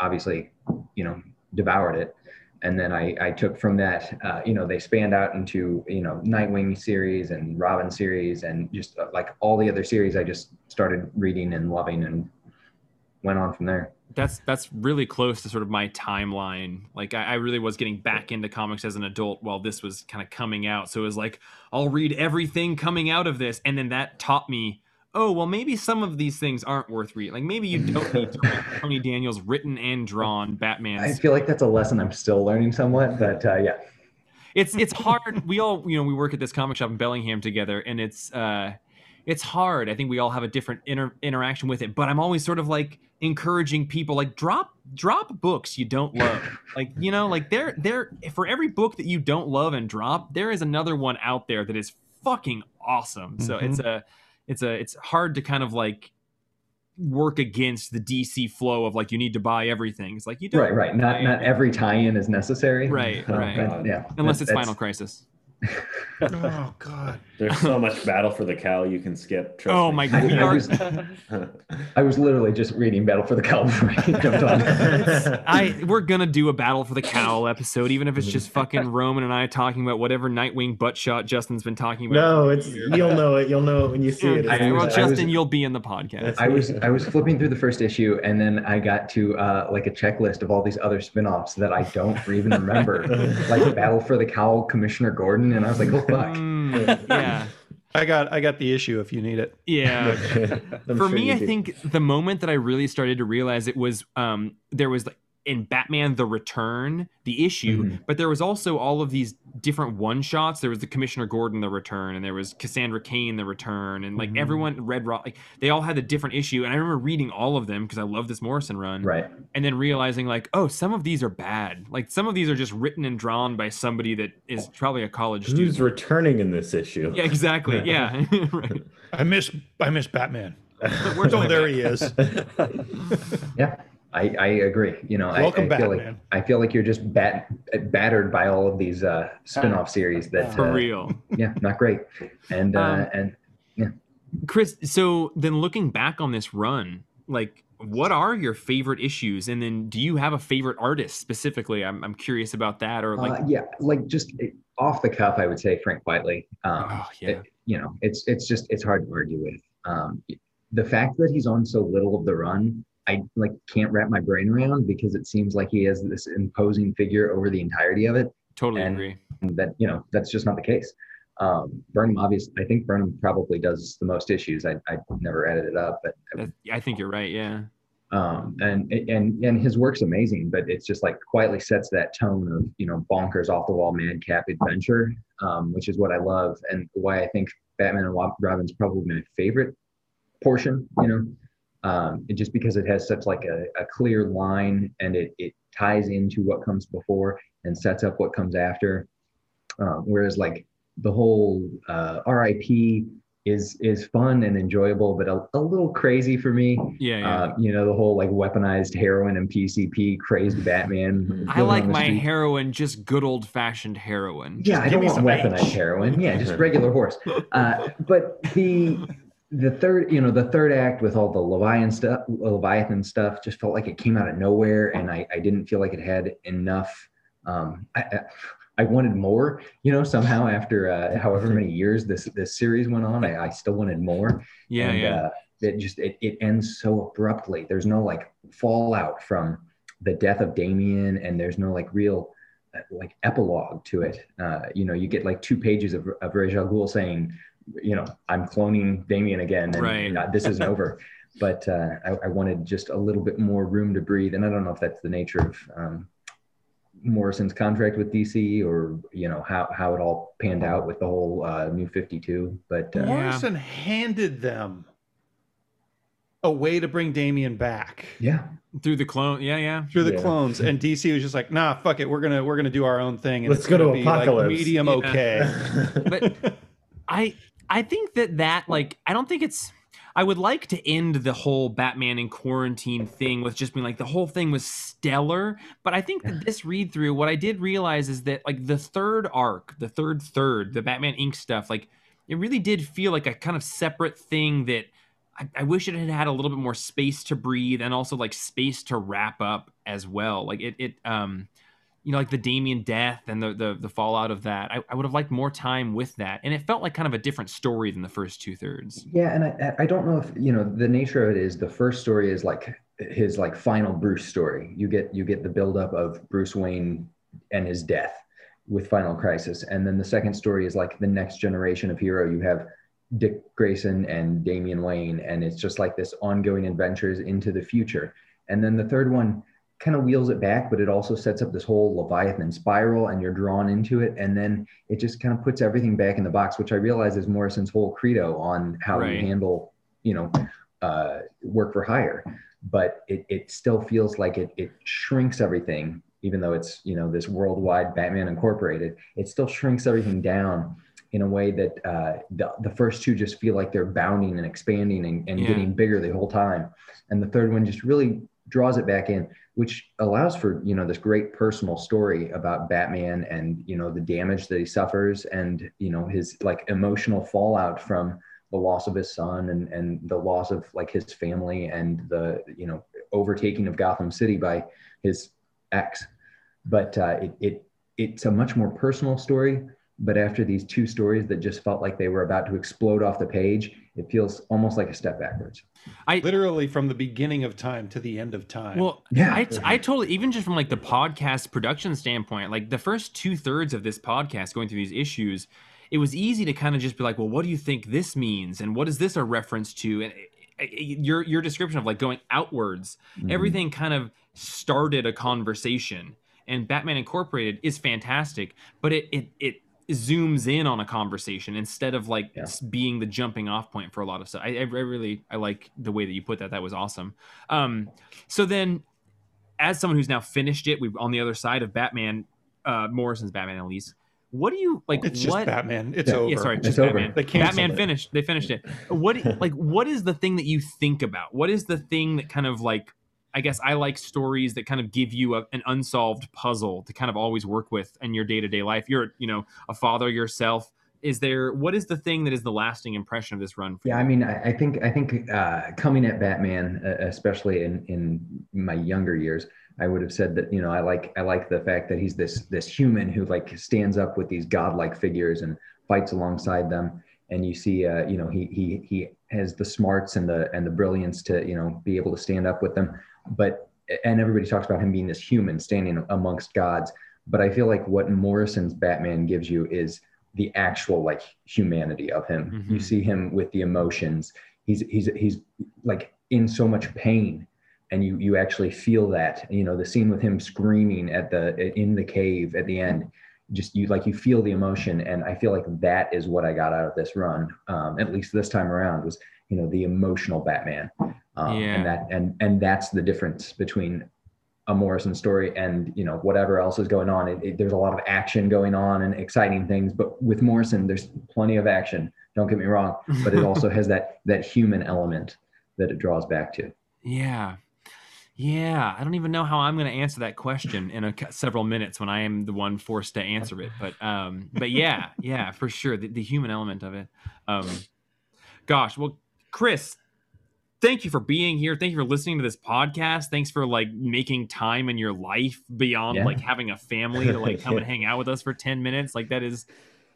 Speaker 10: obviously you know devoured it, and then I I took from that uh, you know they spanned out into you know Nightwing series and Robin series and just uh, like all the other series I just started reading and loving and went on from there.
Speaker 2: that's that's really close to sort of my timeline. Like I, I really was getting back into comics as an adult while this was kind of coming out. So it was like I'll read everything coming out of this, and then that taught me, oh well, maybe some of these things aren't worth reading. Like maybe you don't need to read Tony Daniels written and drawn Batman.
Speaker 10: I feel like that's a lesson I'm still learning somewhat, but uh, yeah.
Speaker 2: it's it's hard. We all you know we work at this comic shop in Bellingham together, and it's uh it's hard. I think we all have a different inter- interaction with it. But I'm always sort of like encouraging people like drop drop books you don't love. like you know like there there for every book that you don't love and drop, there is another one out there that is fucking awesome. So
Speaker 1: Mhm.
Speaker 2: it's a it's a it's hard to kind of like work against the DC flow of like you need to buy everything. It's like you don't
Speaker 10: Right, right. Not
Speaker 2: buy
Speaker 10: not every tie-in is necessary.
Speaker 2: Right,
Speaker 10: Uh,
Speaker 2: right.
Speaker 10: yeah.
Speaker 2: unless it's Final Crisis.
Speaker 1: Oh God.
Speaker 3: There's so much battle for the cowl you can skip. Trust
Speaker 2: Oh
Speaker 3: me.
Speaker 2: my god, we
Speaker 10: I
Speaker 2: are
Speaker 10: was, I was literally just reading Battle for the Cowl before I jumped on.
Speaker 2: I we're gonna do a battle for the Cowl episode, even if it's just fucking Roman and I talking about whatever Nightwing butt shot Justin's been talking about.
Speaker 3: no, it's you'll know it. You'll know it when you see it.
Speaker 2: Okay,
Speaker 10: I
Speaker 2: well,
Speaker 10: was- I
Speaker 2: Justin,
Speaker 10: was-
Speaker 2: you'll be in the podcast.
Speaker 10: I was I was flipping through the first issue and then I got to uh, like a checklist of all these other spin-offs that I don't even remember. like Battle for the Cowl, Commissioner Gordon, and I was like, oh fuck.
Speaker 2: Mm, yeah,
Speaker 1: I got I got the issue if you need it.
Speaker 2: yeah. For
Speaker 3: sure
Speaker 2: me, I
Speaker 3: do.
Speaker 2: think the moment that I really started to realize it was um, there was like in Batman: The Return, the issue,
Speaker 10: Mhm.
Speaker 2: but there was also all of these different one shots. There was the Commissioner Gordon: The Return, and there was Cassandra Cain: The Return, and like
Speaker 1: Mhm.
Speaker 2: everyone Red Robin, like they all had a different issue. And I remember reading all of them because I love this Morrison run,
Speaker 10: Right.
Speaker 2: and then realizing like, oh, some of these are bad. Like some of these are just written and drawn by somebody that is probably a college student.
Speaker 3: Who's returning in this issue?
Speaker 2: Yeah, exactly. Yeah, right.
Speaker 1: I miss I miss Batman.
Speaker 2: Where's
Speaker 1: oh,
Speaker 2: my
Speaker 1: there he is.
Speaker 10: Yeah. I, I agree. You know, I-
Speaker 1: Welcome
Speaker 10: I,
Speaker 1: back,
Speaker 10: feel like
Speaker 1: man.
Speaker 10: I feel like you're just bat, battered by all of these uh, spin-off series that
Speaker 2: For
Speaker 10: uh,
Speaker 2: real.
Speaker 10: yeah, not great. And uh,
Speaker 2: Um,
Speaker 10: and
Speaker 2: Chris, so then looking back on this run, like what are your favorite issues? And then do you have a favorite artist specifically? I'm, I'm curious about that or like
Speaker 10: uh, yeah, like just uh, off the cuff, I would say Frank Quitely. Um,
Speaker 2: oh yeah.
Speaker 10: it- you know, it's it's just it's hard to argue with. Um, the fact that he's on so little of the run, I like can't wrap my brain around because it seems like he has this imposing figure over the entirety of it.
Speaker 2: totally
Speaker 10: and-
Speaker 2: agree.
Speaker 10: And that you know that's just not the case. Um, Burnham, obviously, I think Burnham probably does the most issues. I I never added it up, but
Speaker 2: That, I think you're right. Yeah.
Speaker 10: um, and and and his work's amazing, but it's just like Quitely sets that tone of you know bonkers off the wall madcap adventure, um, which is what I love and why I think Batman and Robin's probably my favorite portion. You know, um, it, just because it has such like a, a clear line and it it ties into what comes before and sets up what comes after. Um, whereas like the whole uh, RIP is is fun and enjoyable, but a, a little crazy for me.
Speaker 2: Yeah. yeah.
Speaker 10: Uh, you know, the whole like weaponized heroin and PCP crazy Batman.
Speaker 2: I like my
Speaker 10: street.
Speaker 2: heroin, just good old fashioned heroin.
Speaker 10: Yeah, I
Speaker 1: give
Speaker 10: don't want weaponized
Speaker 1: H.
Speaker 10: heroin. Yeah, just regular horse. Uh, but the the third, you know, the third act with all the Leviathan stuff, Leviathan stuff, just felt like it came out of nowhere, and I, I didn't feel like it had enough. Um, I, I, wanted more, you know. Somehow, after uh, however many years this this series went on, I, I still wanted more.
Speaker 2: Yeah.
Speaker 10: and,
Speaker 2: yeah.
Speaker 10: Uh, it just it, it ends so abruptly. There's no like fallout from the death of Damian, and there's no like real uh, like epilogue to it. Uh, you know, you get like two pages of of Ghul saying, you know, I'm cloning Damian again, and
Speaker 2: Right.
Speaker 10: uh, this isn't over. But uh, I, I wanted just a little bit more room to breathe, and I don't know if that's the nature of um, Morrison's contract with DC or you know how how it all panned out with the whole uh, New Fifty Two. But uh,
Speaker 1: Morrison handed them a way to bring Damian back
Speaker 10: yeah,
Speaker 2: through the clone. Yeah, yeah.
Speaker 1: through the
Speaker 3: Yeah.
Speaker 1: clones, and DC was just like, "Nah, fuck it, we're gonna we're gonna do our own thing." And
Speaker 3: Let's
Speaker 1: it's
Speaker 3: go to
Speaker 1: gonna be, like,
Speaker 3: Apocalypse."
Speaker 1: medium
Speaker 2: Yeah.
Speaker 1: okay.
Speaker 2: But I I think that that like I don't think it's I would like to end the whole Batman in quarantine thing with just being like the whole thing was stellar, but I think that this read through what I did realize is that like the third arc, the third third, the Batman Inc. stuff, like it really did feel like a kind of separate thing that I, I wish it had had a little bit more space to breathe and also like space to wrap up as well. Like it it um you know, like the Damian death and the the, the fallout of that. I, I would have liked more time with that, and it felt like kind of a different story than the first two thirds.
Speaker 10: Yeah, and I, I don't know if you know the nature of it is the first story is like his like final Bruce story. You get you get the buildup of Bruce Wayne and his death with Final Crisis, and then the second story is like the next generation of hero. You have Dick Grayson and Damian Wayne, and it's just like this ongoing adventures into the future. And then the third one kind of wheels it back, but it also sets up this whole Leviathan spiral, and you're drawn into it, and then it just kind of puts everything back in the box, which I realize is Morrison's whole credo on how
Speaker 2: Right.
Speaker 10: you handle, you know, uh, work for hire. But it, it still feels like it, it shrinks everything, even though it's, you know, this worldwide Batman Incorporated, it still shrinks everything down in a way that uh, the, the first two just feel like they're bounding and expanding and, and
Speaker 2: Yeah.
Speaker 10: getting bigger the whole time. And the third one just really draws it back in, which allows for, you know, this great personal story about Batman and, you know, the damage that he suffers and, you know, his like emotional fallout from the loss of his son and, and the loss of like his family and the, you know, overtaking of Gotham City by his ex. But uh, it, it, it's a much more personal story. But after these two stories that just felt like they were about to explode off the page, it feels almost like a step backwards.
Speaker 1: I Literally from the beginning of time to the end of time.
Speaker 2: Well,
Speaker 10: Yeah.
Speaker 2: I, I totally even just from like the podcast production standpoint, like the first two thirds of this podcast going through these issues, it was easy to kind of just be like, well, what do you think this means, and what is this a reference to? And uh, your your description of like going outwards,
Speaker 10: Mm-hmm.
Speaker 2: everything kind of started a conversation. And Batman Incorporated is fantastic, but it it it zooms in on a conversation instead of like
Speaker 10: Yeah.
Speaker 2: being the jumping off point for a lot of stuff. I, I really I like the way that you put that. That was awesome. Um, so then, as someone who's now finished it, we've on the other side of Batman, uh, Morrison's Batman at least. What do you like?
Speaker 1: it's just Batman. It's
Speaker 10: Yeah,
Speaker 1: over.
Speaker 2: Yeah, sorry,
Speaker 10: It's
Speaker 2: just
Speaker 10: over.
Speaker 2: Batman.
Speaker 1: They
Speaker 2: Batman
Speaker 1: it.
Speaker 2: finished. They finished it. What like what is the thing that you think about? What is the thing that kind of like? I guess I like stories that kind of give you a, an unsolved puzzle to kind of always work with in your day to day life. You're you know a father yourself. Is there what is the thing that is the lasting impression of this run? For
Speaker 10: Yeah, I mean, I, I think I think uh, coming at Batman, uh, especially in in my younger years, I would have said that you know I like I like the fact that he's this this human who like stands up with these godlike figures and fights alongside them, and you see uh, you know he he he has the smarts and the and the brilliance to you know be able to stand up with them, but and everybody talks about him being this human standing amongst gods, but I feel like what Morrison's Batman gives you is the actual like humanity of him. You
Speaker 2: Mhm.
Speaker 10: see him with the emotions. He's he's he's like in so much pain, and you you actually feel that. You know the scene with him screaming at the in the cave at the end. Just you like you feel the emotion, and I feel like that is what I got out of this run. Um, at least this time around was you know the emotional Batman, um,
Speaker 2: Yeah.
Speaker 10: and that and and that's the difference between a Morrison story and you know whatever else is going on. It, it- there's a lot of action going on and exciting things, but with Morrison, there's plenty of action. Don't get me wrong, but it also has that that human element that it draws back to.
Speaker 2: Yeah. Yeah, I don't even know how I'm going to answer that question in a, several minutes when I am the one forced to answer it. But um, but yeah, yeah, for sure, the, the human element of it. Um, gosh, well, Chris, thank you for being here. Thank you for listening to this podcast. Thanks for like making time in your life beyond
Speaker 10: Yeah.
Speaker 2: like having a family to like come and hang out with us for ten minutes. Like that is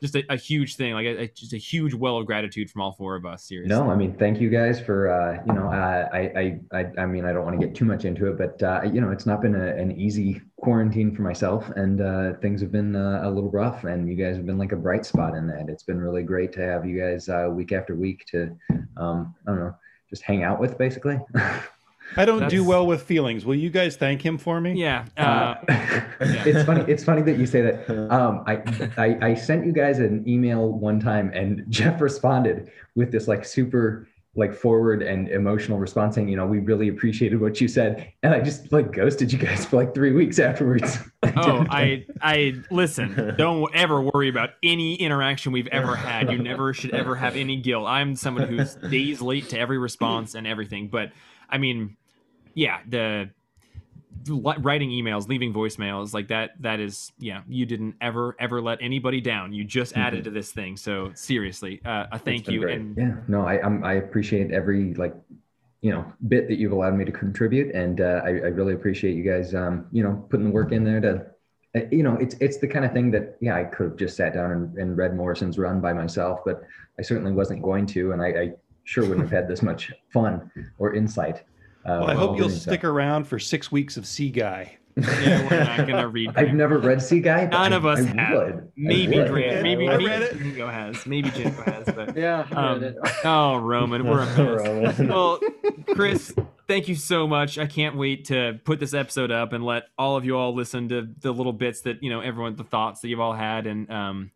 Speaker 2: just a, a huge thing. Like a, just a huge well of gratitude from all four of us. Seriously.
Speaker 10: No, I mean, thank you guys for uh, you know, uh, I, I I I mean, I don't want to get too much into it, but uh, you know, it's not been a, an easy quarantine for myself, and uh, things have been uh, a little rough, and you guys have been like a bright spot in that. It's been really great to have you guys uh, week after week to, um, I don't know, just hang out with, basically.
Speaker 1: I don't do well with feelings. Will you guys thank him for me?
Speaker 2: Yeah.
Speaker 10: Uh,
Speaker 2: Uh,
Speaker 10: it's funny. It's funny that you say that. Um, I, I I sent you guys an email one time, and Jeff responded with this like super like forward and emotional response, saying, "You know, we really appreciated what you said," and I just like ghosted you guys for like three weeks afterwards.
Speaker 2: oh, I I listen. Don't ever worry about any interaction we've ever had. You never should ever have any guilt. I'm someone who's days late to every response and everything. But I mean, yeah, the writing emails, leaving voicemails like that. That is, yeah, you didn't ever ever let anybody down. You just added to this thing. So seriously, uh, a thank you.
Speaker 3: great.
Speaker 2: And
Speaker 10: yeah, no, I I'm, I appreciate every like you know bit that you've allowed me to contribute, and uh, I I really appreciate you guys um you know putting the work in there to. uh, You know, it's it's the kind of thing that yeah, I could have just sat down and, and read Morrison's run by myself, but I certainly wasn't going to, and I, I sure wouldn't have had this much fun or insight. Uh,
Speaker 1: Well, I hope you'll
Speaker 10: doing so.
Speaker 1: stick around for six weeks of Seaguy.
Speaker 2: yeah, we're not gonna read.
Speaker 10: I've never read Seaguy.
Speaker 2: None
Speaker 10: I-
Speaker 2: of us
Speaker 10: I
Speaker 2: have.
Speaker 10: would.
Speaker 2: Maybe
Speaker 10: would.
Speaker 2: Grant, maybe
Speaker 1: I
Speaker 2: maybe
Speaker 1: read it.
Speaker 2: Django has. Maybe Django has, but
Speaker 5: Yeah,
Speaker 2: Um, oh, Roman, we're a mess. Well, Chris, thank you so much. I can't wait to put this episode up and let all of you all listen to the little bits that you know, everyone, the thoughts that you've all had, and um,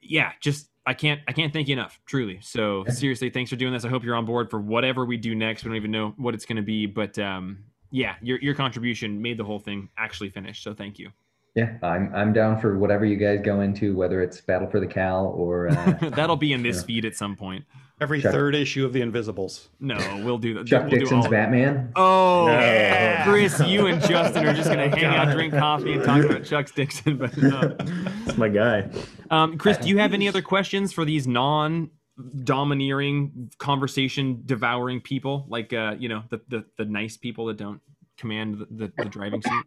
Speaker 2: yeah, just I can't I can't thank you enough, truly. So seriously, thanks for doing this. I hope you're on board for whatever we do next. We don't even know what it's going to be, but um, yeah, your your contribution made the whole thing actually finish. So thank you.
Speaker 10: Yeah, I'm I'm down for whatever you guys go into, whether it's Battle for the Cowl or uh,
Speaker 2: That'll be in this feed at some point.
Speaker 1: Every
Speaker 10: Chuck-
Speaker 1: third issue of The Invisibles.
Speaker 2: No, we'll do that.
Speaker 10: Chuck
Speaker 2: we'll do
Speaker 10: Dixon's
Speaker 2: all-
Speaker 10: Batman.
Speaker 2: Oh,
Speaker 1: Yeah.
Speaker 2: Chris, you and Justin are just gonna hang out, drink coffee, and talk about Chuck Dixon. But no.
Speaker 3: That's my guy.
Speaker 2: um, Chris, do you have any other questions for these non-domineering, conversation-devouring people, like uh, you know, the, the the nice people that don't command the, the, the driving seat?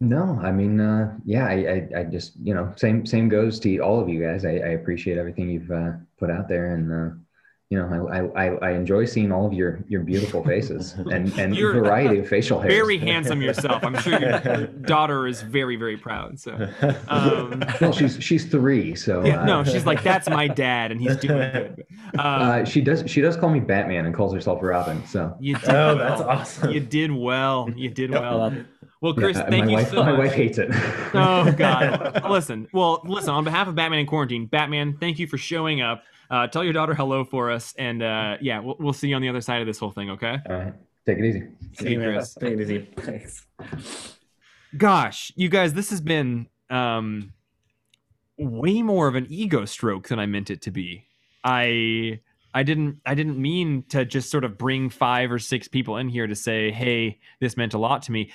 Speaker 10: No, I mean, uh, yeah, I, I I just you know same same goes to all of you guys. I, I appreciate everything you've uh, put out there, and uh, you know I, I I- I enjoy seeing all of your your beautiful faces and and
Speaker 2: You're
Speaker 10: variety of facial hairs.
Speaker 2: Very handsome yourself. I'm sure your, your daughter is very very proud. So. Um,
Speaker 10: well, she's she's three, so
Speaker 2: yeah,
Speaker 10: uh,
Speaker 2: no, she's like, that's my dad, and he's doing good. Um,
Speaker 10: uh, she does she does call me Batman and calls herself Robin. So
Speaker 2: You did
Speaker 3: Oh,
Speaker 2: well.
Speaker 3: that's awesome.
Speaker 2: You did well. You did well. Well, Chris,
Speaker 10: yeah,
Speaker 2: thank you
Speaker 10: wife
Speaker 2: so
Speaker 10: my
Speaker 2: much.
Speaker 10: wife hates it.
Speaker 2: Oh God! listen, well, listen. On behalf of Batman in Quarantine, Batman, thank you for showing up. Uh, tell your daughter hello for us, and uh, yeah, we'll, we'll see you on the other side of this whole thing. Okay?
Speaker 10: All right, take it easy.
Speaker 2: See you, Chris.
Speaker 3: Take it easy. Thanks.
Speaker 2: Gosh, you guys, this has been um, way more of an ego stroke than I meant it to be. I I didn't I didn't mean to just sort of bring five or six people in here to say, "Hey, this meant a lot to me,"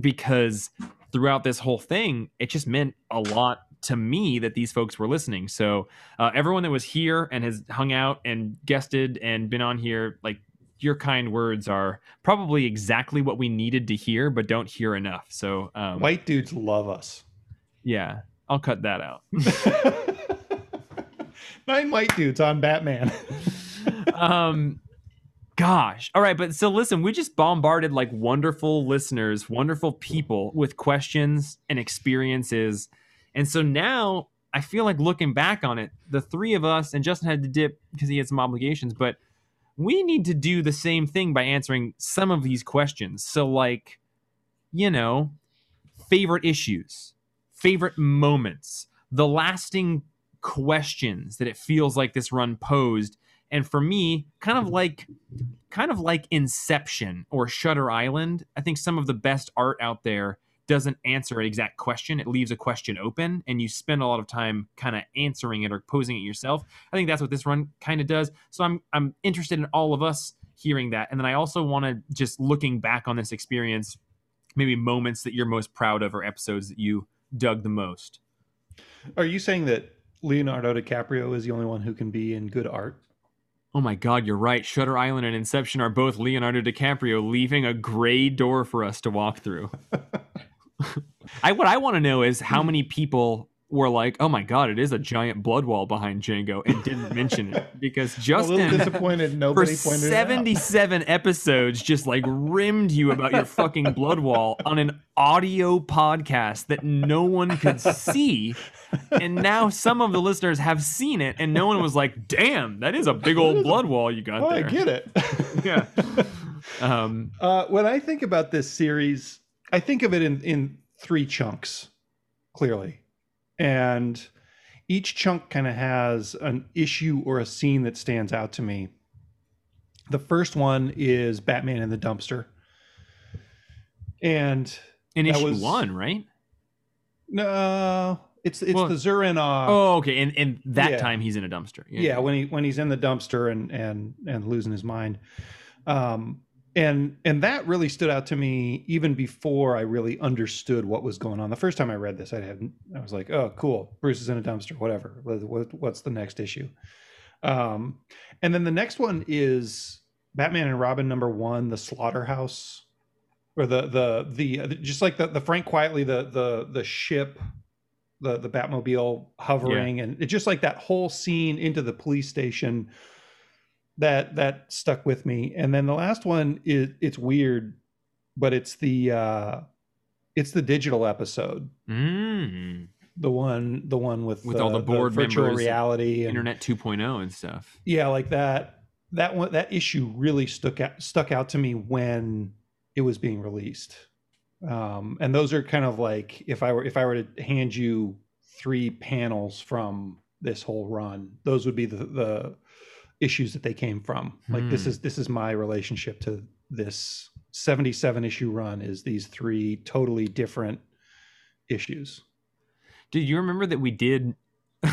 Speaker 2: because throughout this whole thing, it just meant a lot to me that these folks were listening. So uh, everyone that was here and has hung out and guested and been on here, like your kind words are probably exactly what we needed to hear, but don't hear enough. So um,
Speaker 1: White dudes love us.
Speaker 2: yeah, I'll cut that out.
Speaker 1: Nine white dudes on Batman.
Speaker 2: um gosh all right but so listen we just bombarded like wonderful listeners wonderful people with questions and experiences and so now i feel like looking back on it the three of us and justin had to dip because he had some obligations but we need to do the same thing by answering some of these questions. So like you know favorite issues favorite moments the lasting questions that it feels like this run posed. And for me kind of like kind of like inception or shutter island i think some of the best art out there doesn't answer an exact question it leaves a question open and you spend a lot of time kind of answering it or posing it yourself i think that's what this run kind of does so i'm i'm interested in all of us hearing that and then i also want to just looking back on this experience maybe moments that you're most proud of or episodes that you dug the most
Speaker 1: Are you saying that Leonardo DiCaprio is the only one who can be in good art?
Speaker 2: Oh my God, you're right. Shutter Island and Inception are both Leonardo DiCaprio leaving a gray door for us to walk through. I what I want to know is how many people were like, "Oh my God, it is a giant blood wall behind Django," and didn't mention it because
Speaker 1: a
Speaker 2: Justin
Speaker 1: disappointed
Speaker 2: for
Speaker 1: nobody out.
Speaker 2: 77 episodes just like rimmed you about your fucking blood wall on an audio podcast that no one could see and now some of the listeners have seen it and no one was like damn that is a big old blood wall you got
Speaker 1: Oh,
Speaker 2: there
Speaker 1: I get it.
Speaker 2: yeah Um,
Speaker 1: Uh, when I think about this series, I think of it in in three chunks, clearly, and each chunk kind of has an issue or a scene that stands out to me. The first one is Batman in the dumpster, and
Speaker 2: in issue
Speaker 1: was-
Speaker 2: one, right?
Speaker 1: no, it's it's
Speaker 2: Well-
Speaker 1: the Zurin.
Speaker 2: oh, okay. And and that
Speaker 1: yeah.
Speaker 2: time he's in a dumpster.
Speaker 1: yeah, when he when he's in the dumpster and and and losing his mind um and and that really stood out to me even before i really understood what was going on. The first time i read this i hadn't i was like oh cool. Bruce is in a dumpster whatever. What, what- what's the next issue? Um and then the next one is batman and robin number one the slaughterhouse or the the the just like the the frank quitely the the the ship the the batmobile hovering and it's just like that whole scene into the police station that that stuck with me. And then the last one is it's weird but it's the uh it's the digital episode.
Speaker 2: Mm,
Speaker 1: the one the one with
Speaker 2: With all the board
Speaker 1: virtual
Speaker 2: members,
Speaker 1: reality and
Speaker 2: Internet 2.0 and stuff.
Speaker 1: yeah like that that one that issue really stuck out stuck out to me when it was being released. Um and those are kind of like if i were if i were to hand you three panels from this whole run those would be the the issues that they came from like this
Speaker 2: Hmm.
Speaker 1: is this is my relationship to this 77 issue run is these three totally different issues
Speaker 2: Did you remember that we did?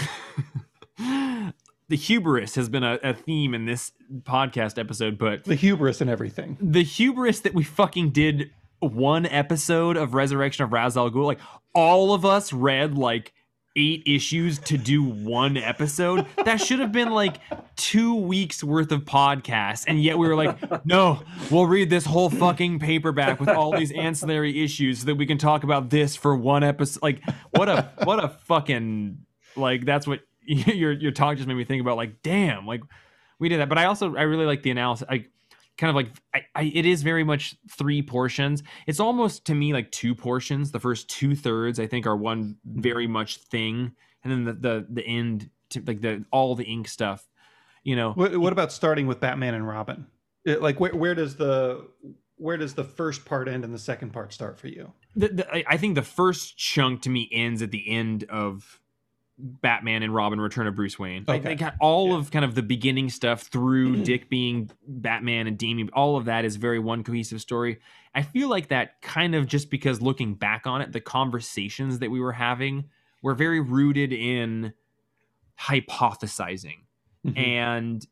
Speaker 2: the hubris has been a, a theme in this podcast episode, but
Speaker 1: the hubris and everything
Speaker 2: the hubris that we fucking did one episode of Resurrection of Ra's al Ghul, like all of us read like eight issues to do one episode. That should have been like two weeks worth of podcasts, and yet we were like, no, we'll read this whole fucking paperback with all these ancillary issues so that we can talk about this for one episode. Like, what a what a fucking like that's what your your talk just made me think about. Like, damn, like we did that. But I also I really like the analysis. I kind of like I, I it is very much three portions. It's almost to me like two portions. The first two thirds I think are one very much thing, and then the the the end to like the all the ink stuff. You know,
Speaker 1: What, what about starting with Batman and Robin? It- like where where does the where does the first part end and the second part start for you?
Speaker 2: the, the, I- I think the first chunk to me ends at the end of Batman and Robin: Return of Bruce Wayne.
Speaker 1: Okay.
Speaker 2: think all
Speaker 1: Yeah.
Speaker 2: of kind of the beginning stuff through Dick being Batman and Damian, all of that is very one cohesive story. I feel like that kind of just because looking back on it, the conversations that we were having were very rooted in hypothesizing
Speaker 1: Mhm.
Speaker 2: and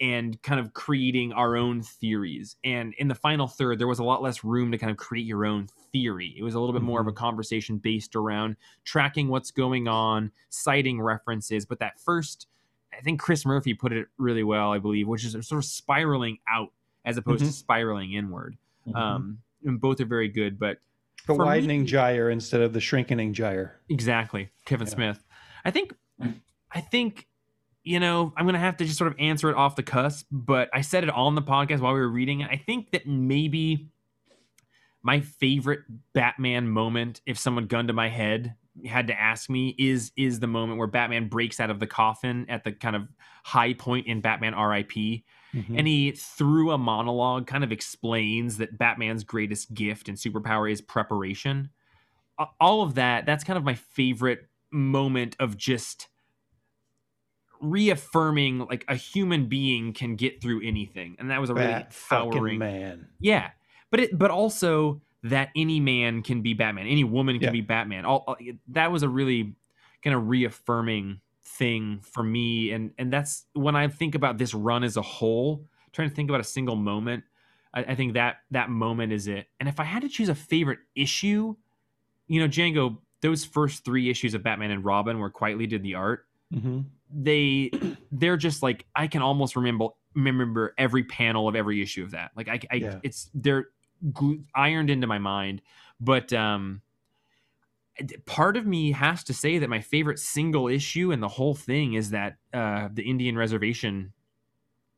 Speaker 2: and kind of creating our own theories. And in the final third, there was a lot less room to kind of create your own theory. It was a little bit more of a conversation based around tracking what's going on, citing references. But that first, I think Chris Murphy put it really well, I believe, which is sort of spiraling out as opposed to
Speaker 1: Mhm.
Speaker 2: spiraling inward.
Speaker 5: Mhm.
Speaker 2: Um, and both are very good, but
Speaker 1: the
Speaker 2: for me-
Speaker 1: widening gyre instead of the shrinking gyre.
Speaker 2: Exactly, Kevin
Speaker 1: Yeah.
Speaker 2: Smith. I think, I think, you know, I'm gonna have to just sort of answer it off the cusp. But I said it on the podcast while we were reading it. I think that maybe my favorite Batman moment, if someone gunned to my head, had to ask me, is is the moment where Batman breaks out of the coffin at the kind of high point in Batman R.I.P.
Speaker 1: Mm-hmm.
Speaker 2: And he, through a monologue, kind of explains that Batman's greatest gift and superpower is preparation. All of that, that's kind of my favorite moment of just reaffirming like a human being can get through anything. And that was a really
Speaker 1: fucking man.
Speaker 2: yeah, but it, but also that any man can be Batman, any woman can
Speaker 1: Yeah.
Speaker 2: be Batman. All all- that was a really kind of reaffirming thing for me, and and that's when I think about this run as a whole, trying to think about a single moment. I, I think that that moment is it. And if I had to choose a favorite issue, you know, Django, those first three issues of Batman and Robin, where Quitely did the art,
Speaker 1: Mm-hmm.
Speaker 2: They they're just like I can almost remember remember every panel of every issue of that. Like I, I
Speaker 1: Yeah.
Speaker 2: it's they're glu- ironed into my mind. But um, part of me has to say that my favorite single issue in the whole thing is that uh, the Indian reservation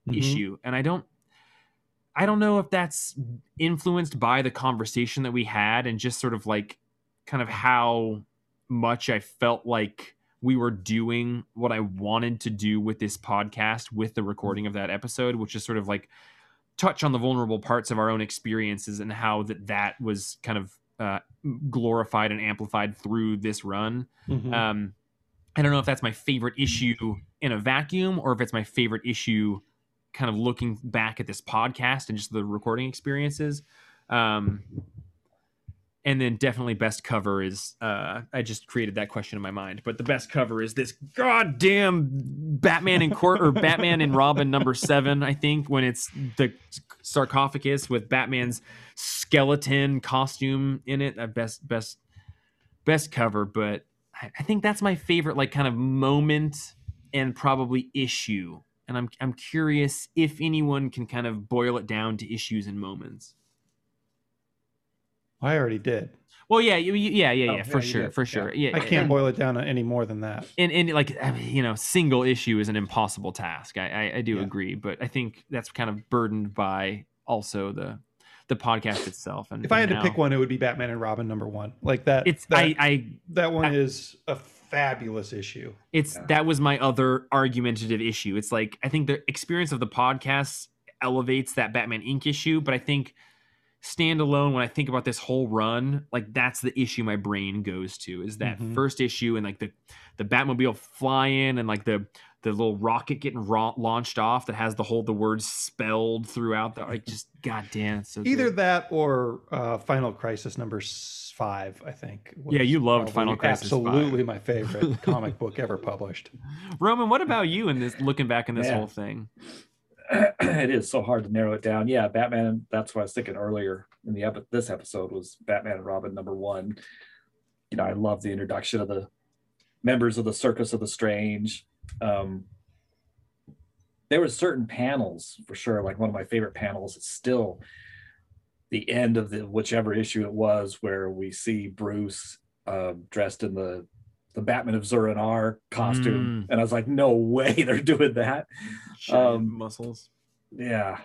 Speaker 1: Mm-hmm.
Speaker 2: issue, and I don't. I don't know if that's influenced by the conversation that we had and just sort of like kind of how much I felt like we were doing what I wanted to do with this podcast with the recording of that episode, which is sort of like touch on the vulnerable parts of our own experiences and how that that was kind of uh, glorified and amplified through this run.
Speaker 1: Mhm.
Speaker 2: Um, I don't know if that's my favorite issue in a vacuum or if it's my favorite issue kind of looking back at this podcast and just the recording experiences. Um, and then definitely best cover is uh, I just created that question in my mind, but the best cover is this goddamn Batman in court or Batman and Robin number seven, I think, when it's the sarcophagus with Batman's skeleton costume in it. Uh, best best best cover, but I, I think that's my favorite like kind of moment and probably issue. And I'm I'm curious if anyone can kind of boil it down to issues and moments.
Speaker 1: I already did.
Speaker 2: Well, yeah, you- you- yeah, yeah,
Speaker 5: Oh,
Speaker 2: yeah,
Speaker 5: yeah,
Speaker 2: for
Speaker 5: you
Speaker 2: sure, for sure. Yeah,
Speaker 1: I can't
Speaker 2: and-
Speaker 1: boil it down any more than that.
Speaker 2: and and like you know single issue is an impossible task i i, I do
Speaker 1: Yeah.
Speaker 2: agree but i think that's kind of burdened by also the the podcast itself and
Speaker 1: If I had to pick one, it would be Batman and Robin number one. Like that.
Speaker 2: it's
Speaker 1: that,
Speaker 2: i i
Speaker 1: that one
Speaker 2: I-
Speaker 1: is a fabulous issue.
Speaker 2: it's
Speaker 5: Yeah.
Speaker 2: that was my other argumentative issue it's like i think the experience of the podcast elevates that batman inc issue but i think standalone when i think about this whole run like that's the issue my brain goes to is that
Speaker 1: Mhm.
Speaker 2: first issue and like the the batmobile flying and like the the little rocket getting ro- launched off that has the whole the words spelled throughout the like just goddamn so
Speaker 1: Either
Speaker 2: good.
Speaker 1: that or uh, Final Crisis number five. I think.
Speaker 2: Yeah, you loved Final Crisis.
Speaker 1: Absolutely, my favorite comic book ever published.
Speaker 2: roman what about you in this looking back in this
Speaker 5: Man.
Speaker 2: whole thing
Speaker 5: it is so hard to narrow it down. Yeah, Batman. That's what I was thinking earlier in the epi- this episode was Batman and Robin number one. You know, I love the introduction of the members of the Circus of the Strange. Um, there were certain panels for sure. Like one of my favorite panels is still the end of the whichever issue it was, where we see Bruce uh, dressed in the the Batman of Zur-En-Arrh costume, and I was like, no way they're doing that. Um,
Speaker 2: muscles
Speaker 5: Yeah,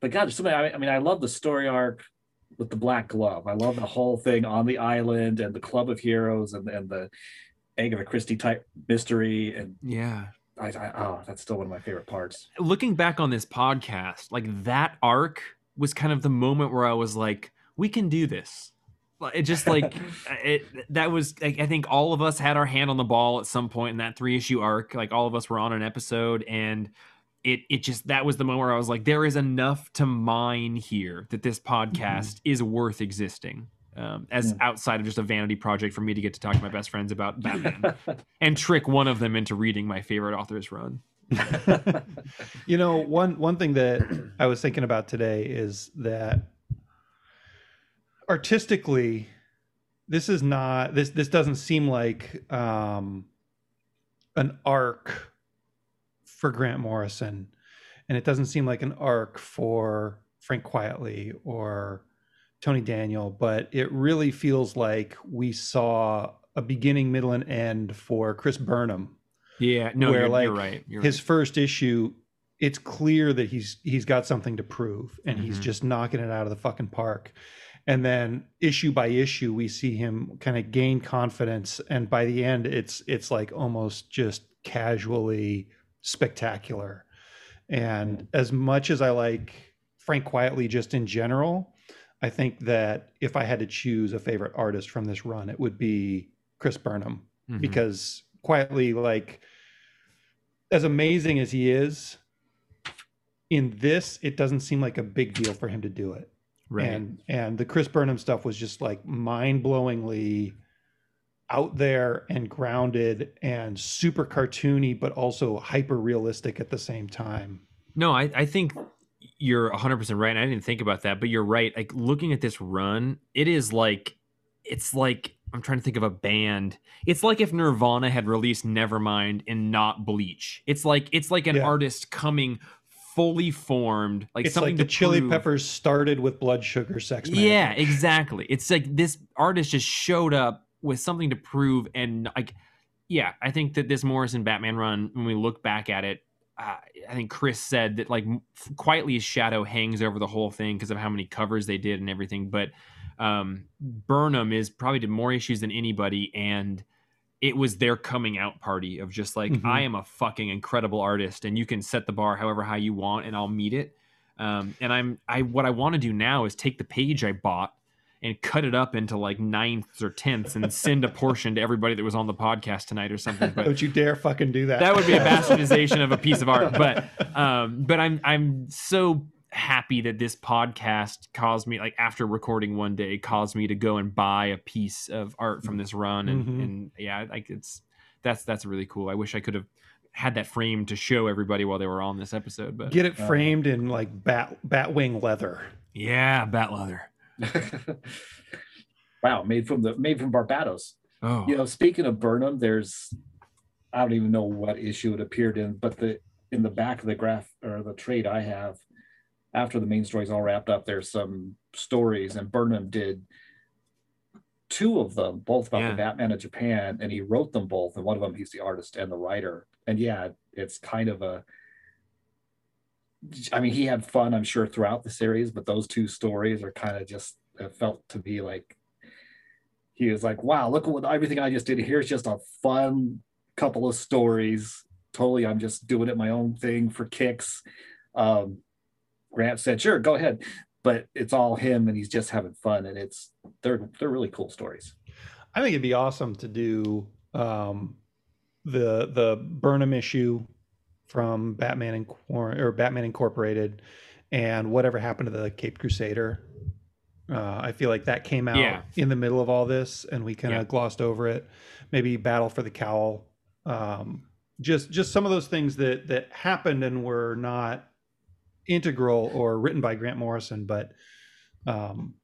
Speaker 5: but God, there's so many. I I mean, I love the story arc with the Black Glove. I love the whole thing on the island and the Club of Heroes and and the Agatha Christie type mystery. And
Speaker 2: yeah
Speaker 5: I, I oh, that's still one of my favorite parts.
Speaker 2: looking back on this podcast, like that arc was kind of the moment where I was like, we can do this. Like, It just like it that was like I think all of us had our hand on the ball at some point in that three issue arc. Like all of us were on an episode and it it just that was the moment where I was like, there is enough to mine here that this podcast is worth existing. Um, as
Speaker 5: Yeah.
Speaker 2: outside of just a vanity project for me to get to talk to my best friends about Batman and trick one of them into reading my favorite author's run.
Speaker 1: You know, one one thing that I was thinking about today is that artistically, this is not this this doesn't seem like um, an arc for Grant Morrison, and it doesn't seem like an arc for Frank Quitely or Tony Daniel, but it really feels like we saw a beginning, middle, and end for Chris Burnham
Speaker 2: Yeah, no,
Speaker 1: where
Speaker 2: you're,
Speaker 1: like
Speaker 2: you're right. You're
Speaker 1: his
Speaker 2: right.
Speaker 1: first issue it's clear that he's he's got something to prove and he's
Speaker 2: Mhm.
Speaker 1: just knocking it out of the fucking park and then issue by issue we see him kind of gain confidence and by the end it's it's like almost just casually spectacular. And as much as i like frank quitely just in general i think that if i had to choose a favorite artist from this run it would be chris burnham.
Speaker 2: Mhm.
Speaker 1: because quietly like as amazing as he is in this it doesn't seem like a big deal for him to do it
Speaker 2: right.
Speaker 1: and and the chris burnham stuff was just like mind-blowingly out there and grounded and super cartoony but also hyper realistic at the same time
Speaker 2: No, I, I think you're 100% right. I didn't think about that, but you're right. Like looking at this run, it is like, it's like, I'm trying to think of a band. It's like if Nirvana had released Nevermind and not Bleach. It's like, it's like an
Speaker 1: Yeah.
Speaker 2: artist coming fully formed, like
Speaker 1: it's
Speaker 2: something
Speaker 1: like the chili
Speaker 2: prove.
Speaker 1: peppers started with blood sugar sex
Speaker 2: Yeah, exactly. It's like this artist just showed up with something to prove, and like, yeah, I think that this Morrison Batman run, when we look back at it, uh, I think Chris said that like Quitely his shadow hangs over the whole thing because of how many covers they did and everything. But um, Burnham is probably did more issues than anybody, and it was their coming out party of just like
Speaker 1: Mhm.
Speaker 2: I am a fucking incredible artist, and you can set the bar however high you want, and I'll meet it. Um, and I'm I what I want to do now is take the page I bought and cut it up into like ninths or tenths and send a portion to everybody that was on the podcast tonight or something. But
Speaker 1: Don't you dare fucking do that.
Speaker 2: that would be a bastardization of a piece of art. But um, but I'm I'm so happy that this podcast caused me like after recording one day caused me to go and buy a piece of art from this run and,
Speaker 1: Mhm.
Speaker 2: and yeah like it's that's that's really cool. I wish I could have had that frame to show everybody while they were on this episode. But
Speaker 1: Get it framed in like bat bat wing leather.
Speaker 2: yeah, bat leather.
Speaker 5: wow, made from the made from Barbatos.
Speaker 2: Oh,
Speaker 5: You know, speaking of Burnham, there's I don't even know what issue it appeared in, but the in the back of the graph or the trade I have, after the main story's all wrapped up, there's some stories, and Burnham did two of them, both about
Speaker 2: Yeah.
Speaker 5: the Batman of Japan, and he wrote them both, and one of them he's the artist and the writer. And yeah, it's kind of a I mean, he had fun, I'm sure, throughout the series, but those two stories are kind of just felt to be like he was like, "Wow, look at what everything I just did. Here's just a fun couple of stories. Totally, I'm just doing it my own thing for kicks." Um, Grant said, "Sure, go ahead," but it's all him, and he's just having fun, and it's they're they're really cool stories.
Speaker 1: I think it'd be awesome to do um, the the Burnham issue from Batman and or Batman Incorporated, and whatever happened to the Cape Crusader. Uh, I feel like that came out
Speaker 2: Yeah.
Speaker 1: in the middle of all this, and we kind of
Speaker 2: Yeah.
Speaker 1: glossed over it. Maybe Battle for the Cowl. Um, just just some of those things that that happened and were not integral or written by Grant Morrison, but um,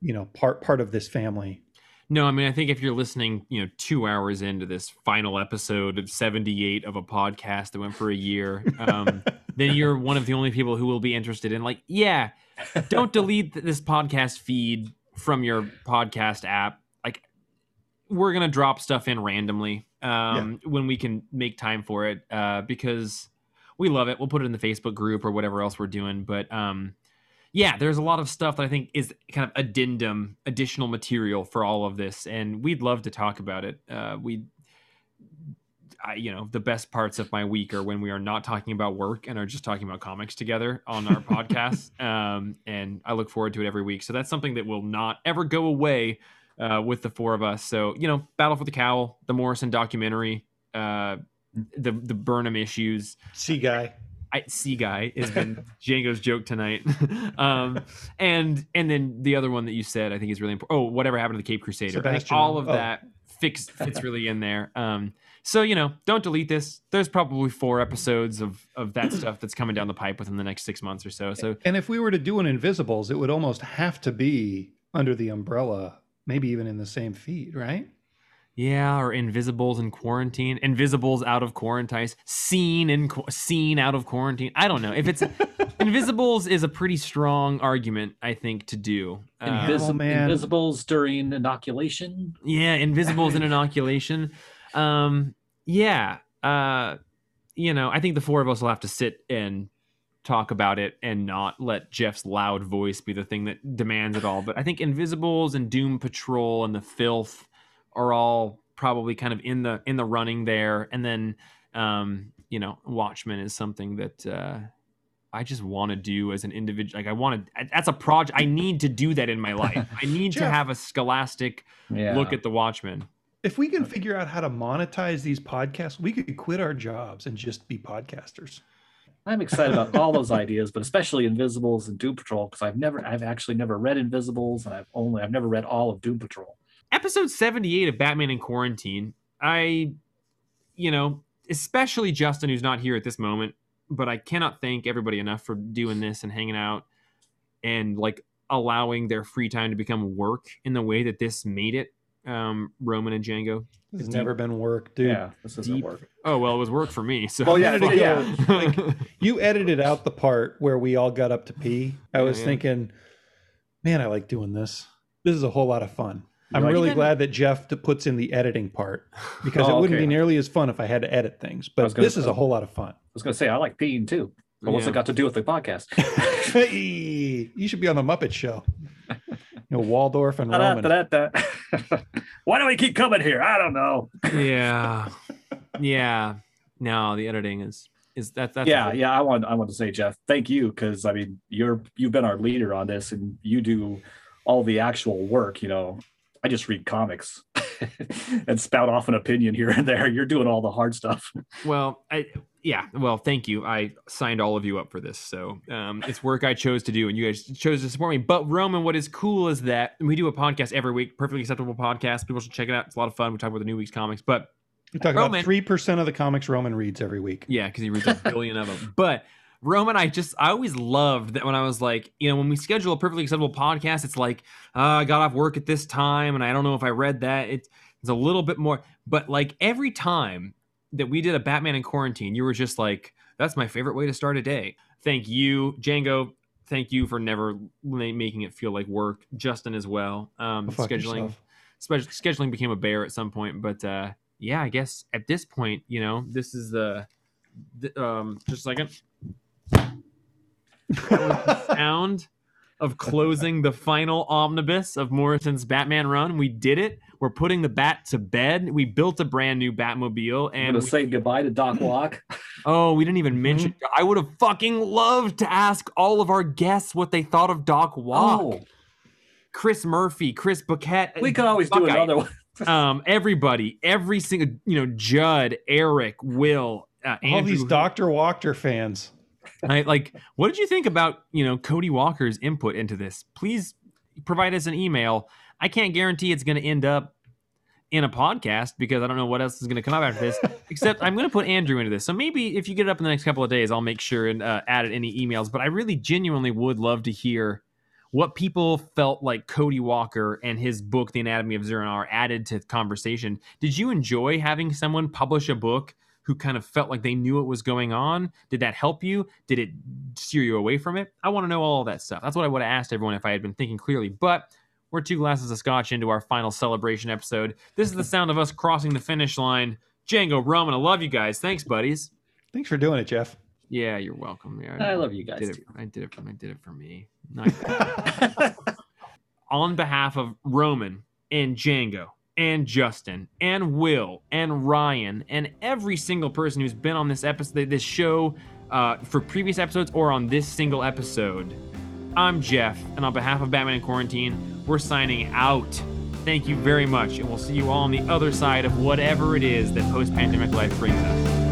Speaker 1: you know part part of this family.
Speaker 2: No, I mean, I think if you're listening, you know, two hours into this final episode of 78 of a podcast that went for a year, um, then you're one of the only people who will be interested in, like, yeah, don't delete this podcast feed from your podcast app. Like, we're going to drop stuff in randomly um, when we can make time for it uh, because we love it. We'll put it in the Facebook group or whatever else we're doing. But, um, yeah, there's a lot of stuff that I think is kind of addendum, additional material for all of this, and we'd love to talk about it. Uh, we, I, you know, the best parts of my week are when we are not talking about work and are just talking about comics together on our podcast. Um, and I look forward to it every week. So that's something that will not ever go away uh, with the four of us. So you know, Battle for the Cowl, the Morrison documentary, uh, the the Burnham issues.
Speaker 1: Seaguy.
Speaker 2: I Seaguy has been Django's joke tonight. um, and and then the other one that you said I think is really important. Oh, whatever happened to the Cape Crusader? I think all of
Speaker 1: Oh.
Speaker 2: that fix fits really in there. Um, so you know, don't delete this. There's probably four episodes of of that stuff that's coming down the pipe within the next six months or so. So
Speaker 1: And if we were to do an Invisibles, it would almost have to be under the umbrella, maybe even in the same feed, right?
Speaker 2: Yeah, or Invisibles in quarantine, Invisibles out of quarantine, seen in seen out of quarantine. I don't know if it's Invisibles is a pretty strong argument I think to do. Um,
Speaker 1: Invis- Man.
Speaker 5: Invisibles during inoculation.
Speaker 2: Yeah, invisibles in inoculation. Um, yeah. Uh, you know, I think the four of us will have to sit and talk about it and not let Jeff's loud voice be the thing that demands it all. But I think Invisibles and Doom Patrol and the Filth are all probably kind of in the in the running there. And then um, you know, Watchmen is something that uh I just want to do as an individual. Like I want to. That's a project. I need to do that in my life. I need to have a scholastic
Speaker 5: Yeah.
Speaker 2: look at the Watchmen.
Speaker 1: If we can figure out how to monetize these podcasts, we could quit our jobs and just be podcasters.
Speaker 5: I'm excited about all those ideas, but especially Invisibles and Doom Patrol because I've never, I've actually never read Invisibles, and I've only, I've never read all of Doom Patrol.
Speaker 2: Episode 78 of Batman in Quarantine, I, you know, especially Justin, who's not here at this moment, but I cannot thank everybody enough for doing this and hanging out and like allowing their free time to become work in the way that this made it. Um, Roman and Django.
Speaker 1: It's never been work, dude.
Speaker 5: Yeah, this isn't
Speaker 2: Deep.
Speaker 5: work.
Speaker 2: Oh well, it was work for me. So
Speaker 5: Well, yeah,
Speaker 1: minute
Speaker 5: yeah.
Speaker 1: ago, You edited out the part where we all got up to pee. I
Speaker 2: Yeah,
Speaker 1: was
Speaker 2: yeah.
Speaker 1: thinking, man, I like doing this. This is a whole lot of fun. I'm
Speaker 5: like-
Speaker 1: really
Speaker 2: Even-
Speaker 1: glad that Jeff puts in the editing part because
Speaker 5: Oh,
Speaker 1: it wouldn't
Speaker 5: okay.
Speaker 1: be nearly as fun if I had to edit things. But
Speaker 5: was gonna-
Speaker 1: this is a whole lot of fun.
Speaker 5: I was going to say I like peeing too, but what's
Speaker 2: Yeah.
Speaker 5: it got to do with the podcast?
Speaker 1: hey, you should be on the Muppet Show. You know, Waldorf and Roman.
Speaker 5: Da-da-da-da. Why do we keep coming here? I don't know.
Speaker 2: yeah, yeah. No, the editing is Is that that's
Speaker 5: yeah, yeah. I want I want to say, Jeff, thank you because I mean you're you've been our leader on this, and you do all the actual work. You know, I just read comics and spout off an opinion here and there. You're doing all the hard stuff.
Speaker 2: Well, I yeah. Well, thank you. I signed all of you up for this, so um, it's work I chose to do, and you guys chose to support me. But Roman, what is cool is that we do a podcast every week, perfectly acceptable podcast. People should check it out. It's a lot of fun. We talk about the new week's comics, but
Speaker 1: We talk
Speaker 2: Roman-
Speaker 1: about three percent of the comics Roman reads every week.
Speaker 2: Yeah, because he reads a billion of them. But Roman, I just I always loved that when I was like, you know, when we schedule a perfectly acceptable podcast, it's like, uh, I got off work at this time, and I don't know if I read that. It's it's a little bit more, but like every time that we did a Batman in quarantine, you were just like, that's my favorite way to start a day. Thank you, Django. Thank you for never making it feel like work. Justin as well. Um, scheduling spe- scheduling became a bear at some point but uh yeah i guess at this point you know this is the, the um just a second that was the sound of closing the final omnibus of morrison's batman run. We did it. We're putting the bat to bed. We built a brand new batmobile
Speaker 5: I'm
Speaker 2: and
Speaker 5: gonna
Speaker 2: we-
Speaker 5: say goodbye to Doc Walk.
Speaker 2: oh we didn't even mention i would have fucking loved to ask all of our guests what they thought of doc walk
Speaker 5: Oh,
Speaker 2: chris murphy chris Bucket,
Speaker 5: we could always do
Speaker 2: Buckeye
Speaker 5: another one.
Speaker 2: um everybody every single you know judd eric will uh,
Speaker 1: All
Speaker 2: Andrew,
Speaker 1: these Doctor Walker fans.
Speaker 2: I, like what did you think about you know cody walker's input into this? Please provide us an email. I can't guarantee it's going to end up in a podcast because i don't know what else is going to come out after this except i'm going to put andrew into this. So maybe if you get it up in the next couple of days i'll make sure and uh, add any emails. But i really genuinely would love to hear what people felt like Cody Walker and his book, The Anatomy of Zur-En-Arrh added to the conversation. Did you enjoy having someone publish a book who kind of felt like they knew what was going on? Did that help you? Did it steer you away from it? I want to know all that stuff. That's what I would have asked everyone if I had been thinking clearly. But we're two glasses of scotch into our final celebration episode. This is the sound of us crossing the finish line. Django, Roman, I love you guys. Thanks, buddies.
Speaker 1: Thanks for doing it, Jeff.
Speaker 2: Yeah, you're welcome. Yeah,
Speaker 5: I love you guys
Speaker 2: did it,
Speaker 5: too.
Speaker 2: I did it. For, I did it for me. On behalf of Roman and Django and Justin and Will and Ryan and every single person who's been on this episode, this show, uh, for previous episodes or on this single episode. I'm Jeff, and on behalf of Batman in Quarantine, we're signing out. Thank you very much, and we'll see you all on the other side of whatever it is that post pandemic life brings us.